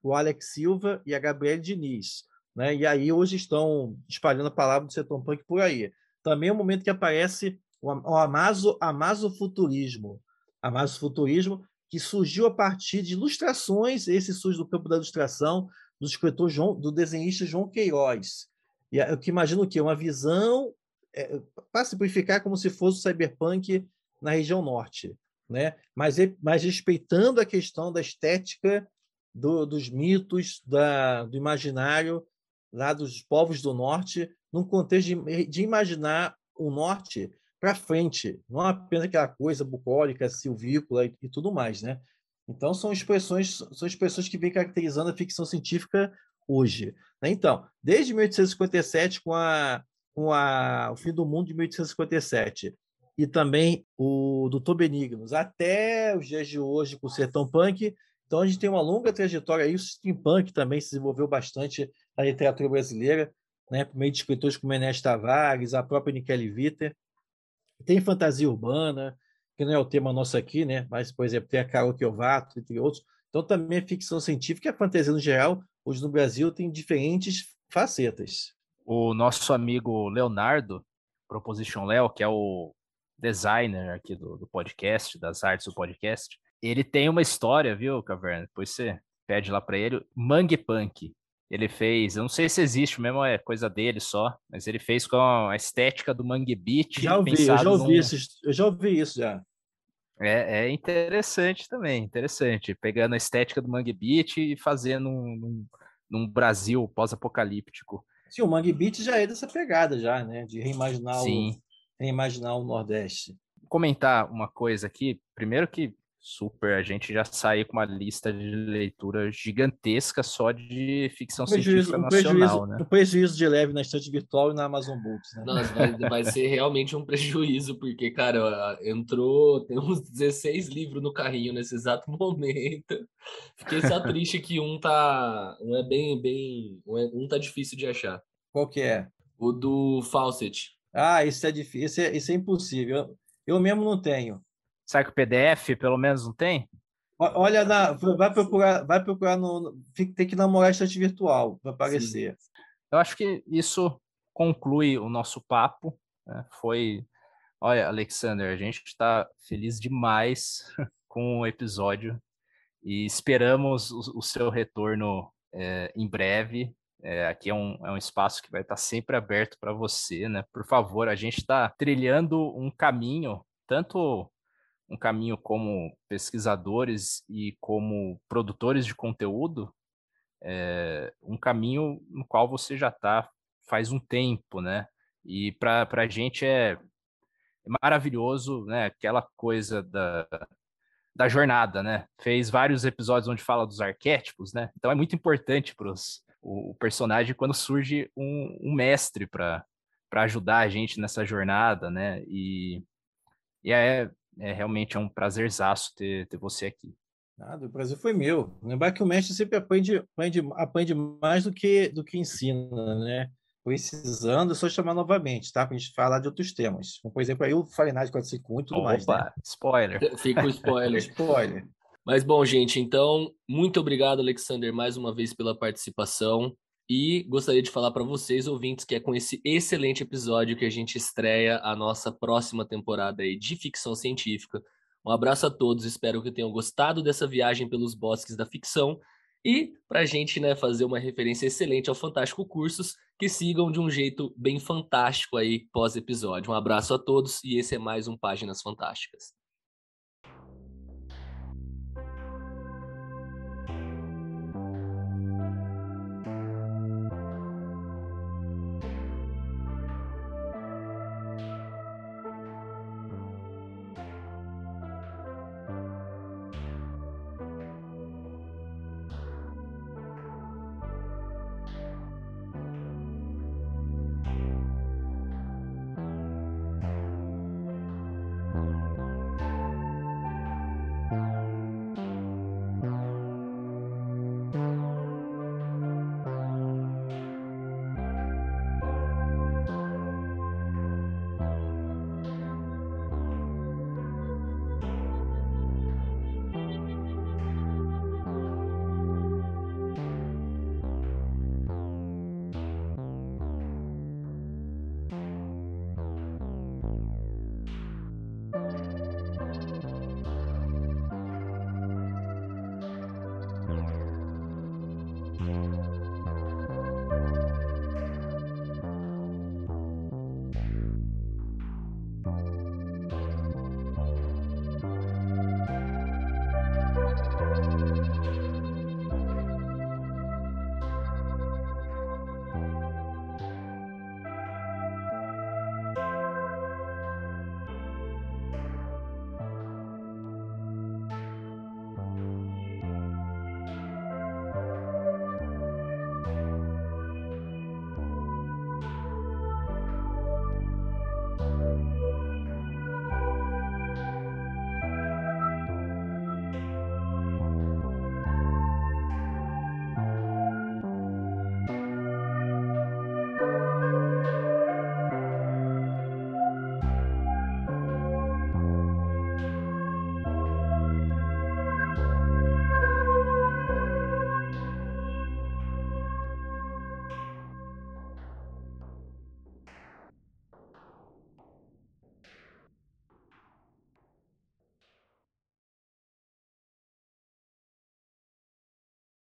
Speaker 4: o Alex Silva e a Gabriele Diniz. Né? E aí hoje estão espalhando a palavra do sertão punk por aí. Também é um momento que aparece o amazo, amazofuturismo. Amazofuturismo que surgiu a partir de ilustrações, esse surge do campo da ilustração, do escritor João, do desenhista João Queiroz. E eu que imagino que uma visão é, para simplificar como se fosse o cyberpunk na região norte, né? Mas, mas respeitando a questão da estética do, dos mitos, da, do imaginário lá dos povos do norte, num contexto de, de imaginar o norte para frente, não apenas aquela coisa bucólica, silvícola e, e, tudo mais, né? Então são expressões, são expressões que vêm caracterizando a ficção científica hoje. Né? Então, desde 1857 com a com a, o fim do mundo de 1857 e também o Doutor Benignos até os dias de hoje com o Sertão Punk, então a gente tem uma longa trajetória aí, o steampunk também se desenvolveu bastante na literatura brasileira, né, por meio de escritores como Enes Tavares, a própria Nikele Viter, tem fantasia urbana, que não é o tema nosso aqui, né? Mas, por exemplo, tem a Carol Kiovato, entre outros. Então, também a ficção científica e a fantasia no geral, hoje no Brasil, tem diferentes facetas.
Speaker 2: O nosso amigo Leonardo, Proposition Léo, que é o designer aqui do, do podcast, das artes do podcast, ele tem uma história, viu, Caverna? Depois você pede lá para ele, Mangue Punk. Ele fez, eu não sei se existe mesmo, é coisa dele só, mas ele fez com a estética do Mangue Beat.
Speaker 4: Já ouvi, eu já ouvi, num... isso, eu já ouvi isso já.
Speaker 2: É, é, interessante também, interessante. Pegando a estética do Mangue Beat e fazendo um, num, Brasil pós-apocalíptico.
Speaker 4: Sim, o Mangue Beat já é dessa pegada, já, né? De reimaginar, Sim. O, reimaginar o Nordeste.
Speaker 2: Comentar uma coisa aqui. Primeiro que super. A gente já saiu com uma lista de leitura gigantesca só de ficção prejuízo, científica um nacional,
Speaker 4: prejuízo,
Speaker 2: né?
Speaker 4: Um prejuízo de leve na estante virtual e na Amazon Books, né?
Speaker 3: Nossa, vai, vai ser realmente um prejuízo, porque, cara, entrou, tem uns 16 livros no carrinho nesse exato momento. Fiquei só triste que um tá, um é bem, bem, um é, tá difícil de achar.
Speaker 4: Qual que é?
Speaker 3: O do Fawcett.
Speaker 4: Ah, isso é difícil, isso é, isso é impossível. Eu, eu mesmo não tenho.
Speaker 2: Será que o PDF pelo menos não tem?
Speaker 4: Olha, na, vai procurar, vai procurar no. Tem que namorar estante virtual para aparecer. Sim.
Speaker 2: Eu acho que isso conclui o nosso papo. Né? Foi. Olha, Alexander, a gente está feliz demais com o episódio e esperamos o, o seu retorno é, em breve. É, aqui é um, é um espaço que vai estar sempre aberto para você, né? Por favor, a gente está trilhando um caminho, tanto um caminho como pesquisadores e como produtores de conteúdo, é um caminho no qual você já está faz um tempo, né? E para a gente é maravilhoso, né? Aquela coisa da, da jornada, né? Fez vários episódios onde fala dos arquétipos, né? Então é muito importante para o, o personagem quando surge um, um mestre para ajudar a gente nessa jornada, né? E, e é, é realmente é um prazerzaço ter, ter você aqui.
Speaker 4: Nada, o prazer foi meu. Lembrar que o mestre sempre aprende, aprende, aprende mais do que, do que ensina, né? Precisando, é só chamar novamente, tá? Para a gente falar de outros temas. Como, por exemplo, aí o Fahrenheit 451 e tudo Opa, mais. Né?
Speaker 2: spoiler.
Speaker 3: Fica o spoiler.
Speaker 4: spoiler.
Speaker 3: Mas bom, gente, então, muito obrigado, Alexander, mais uma vez pela participação. E gostaria de falar para vocês, ouvintes, que é com esse excelente episódio que a gente estreia a nossa próxima temporada aí de ficção científica. Um abraço a todos, espero que tenham gostado dessa viagem pelos bosques da ficção. E para a gente né, fazer uma referência excelente ao Fantástico Cursos, que sigam de um jeito bem fantástico aí pós-episódio. Um abraço a todos e esse é mais um Páginas Fantásticas.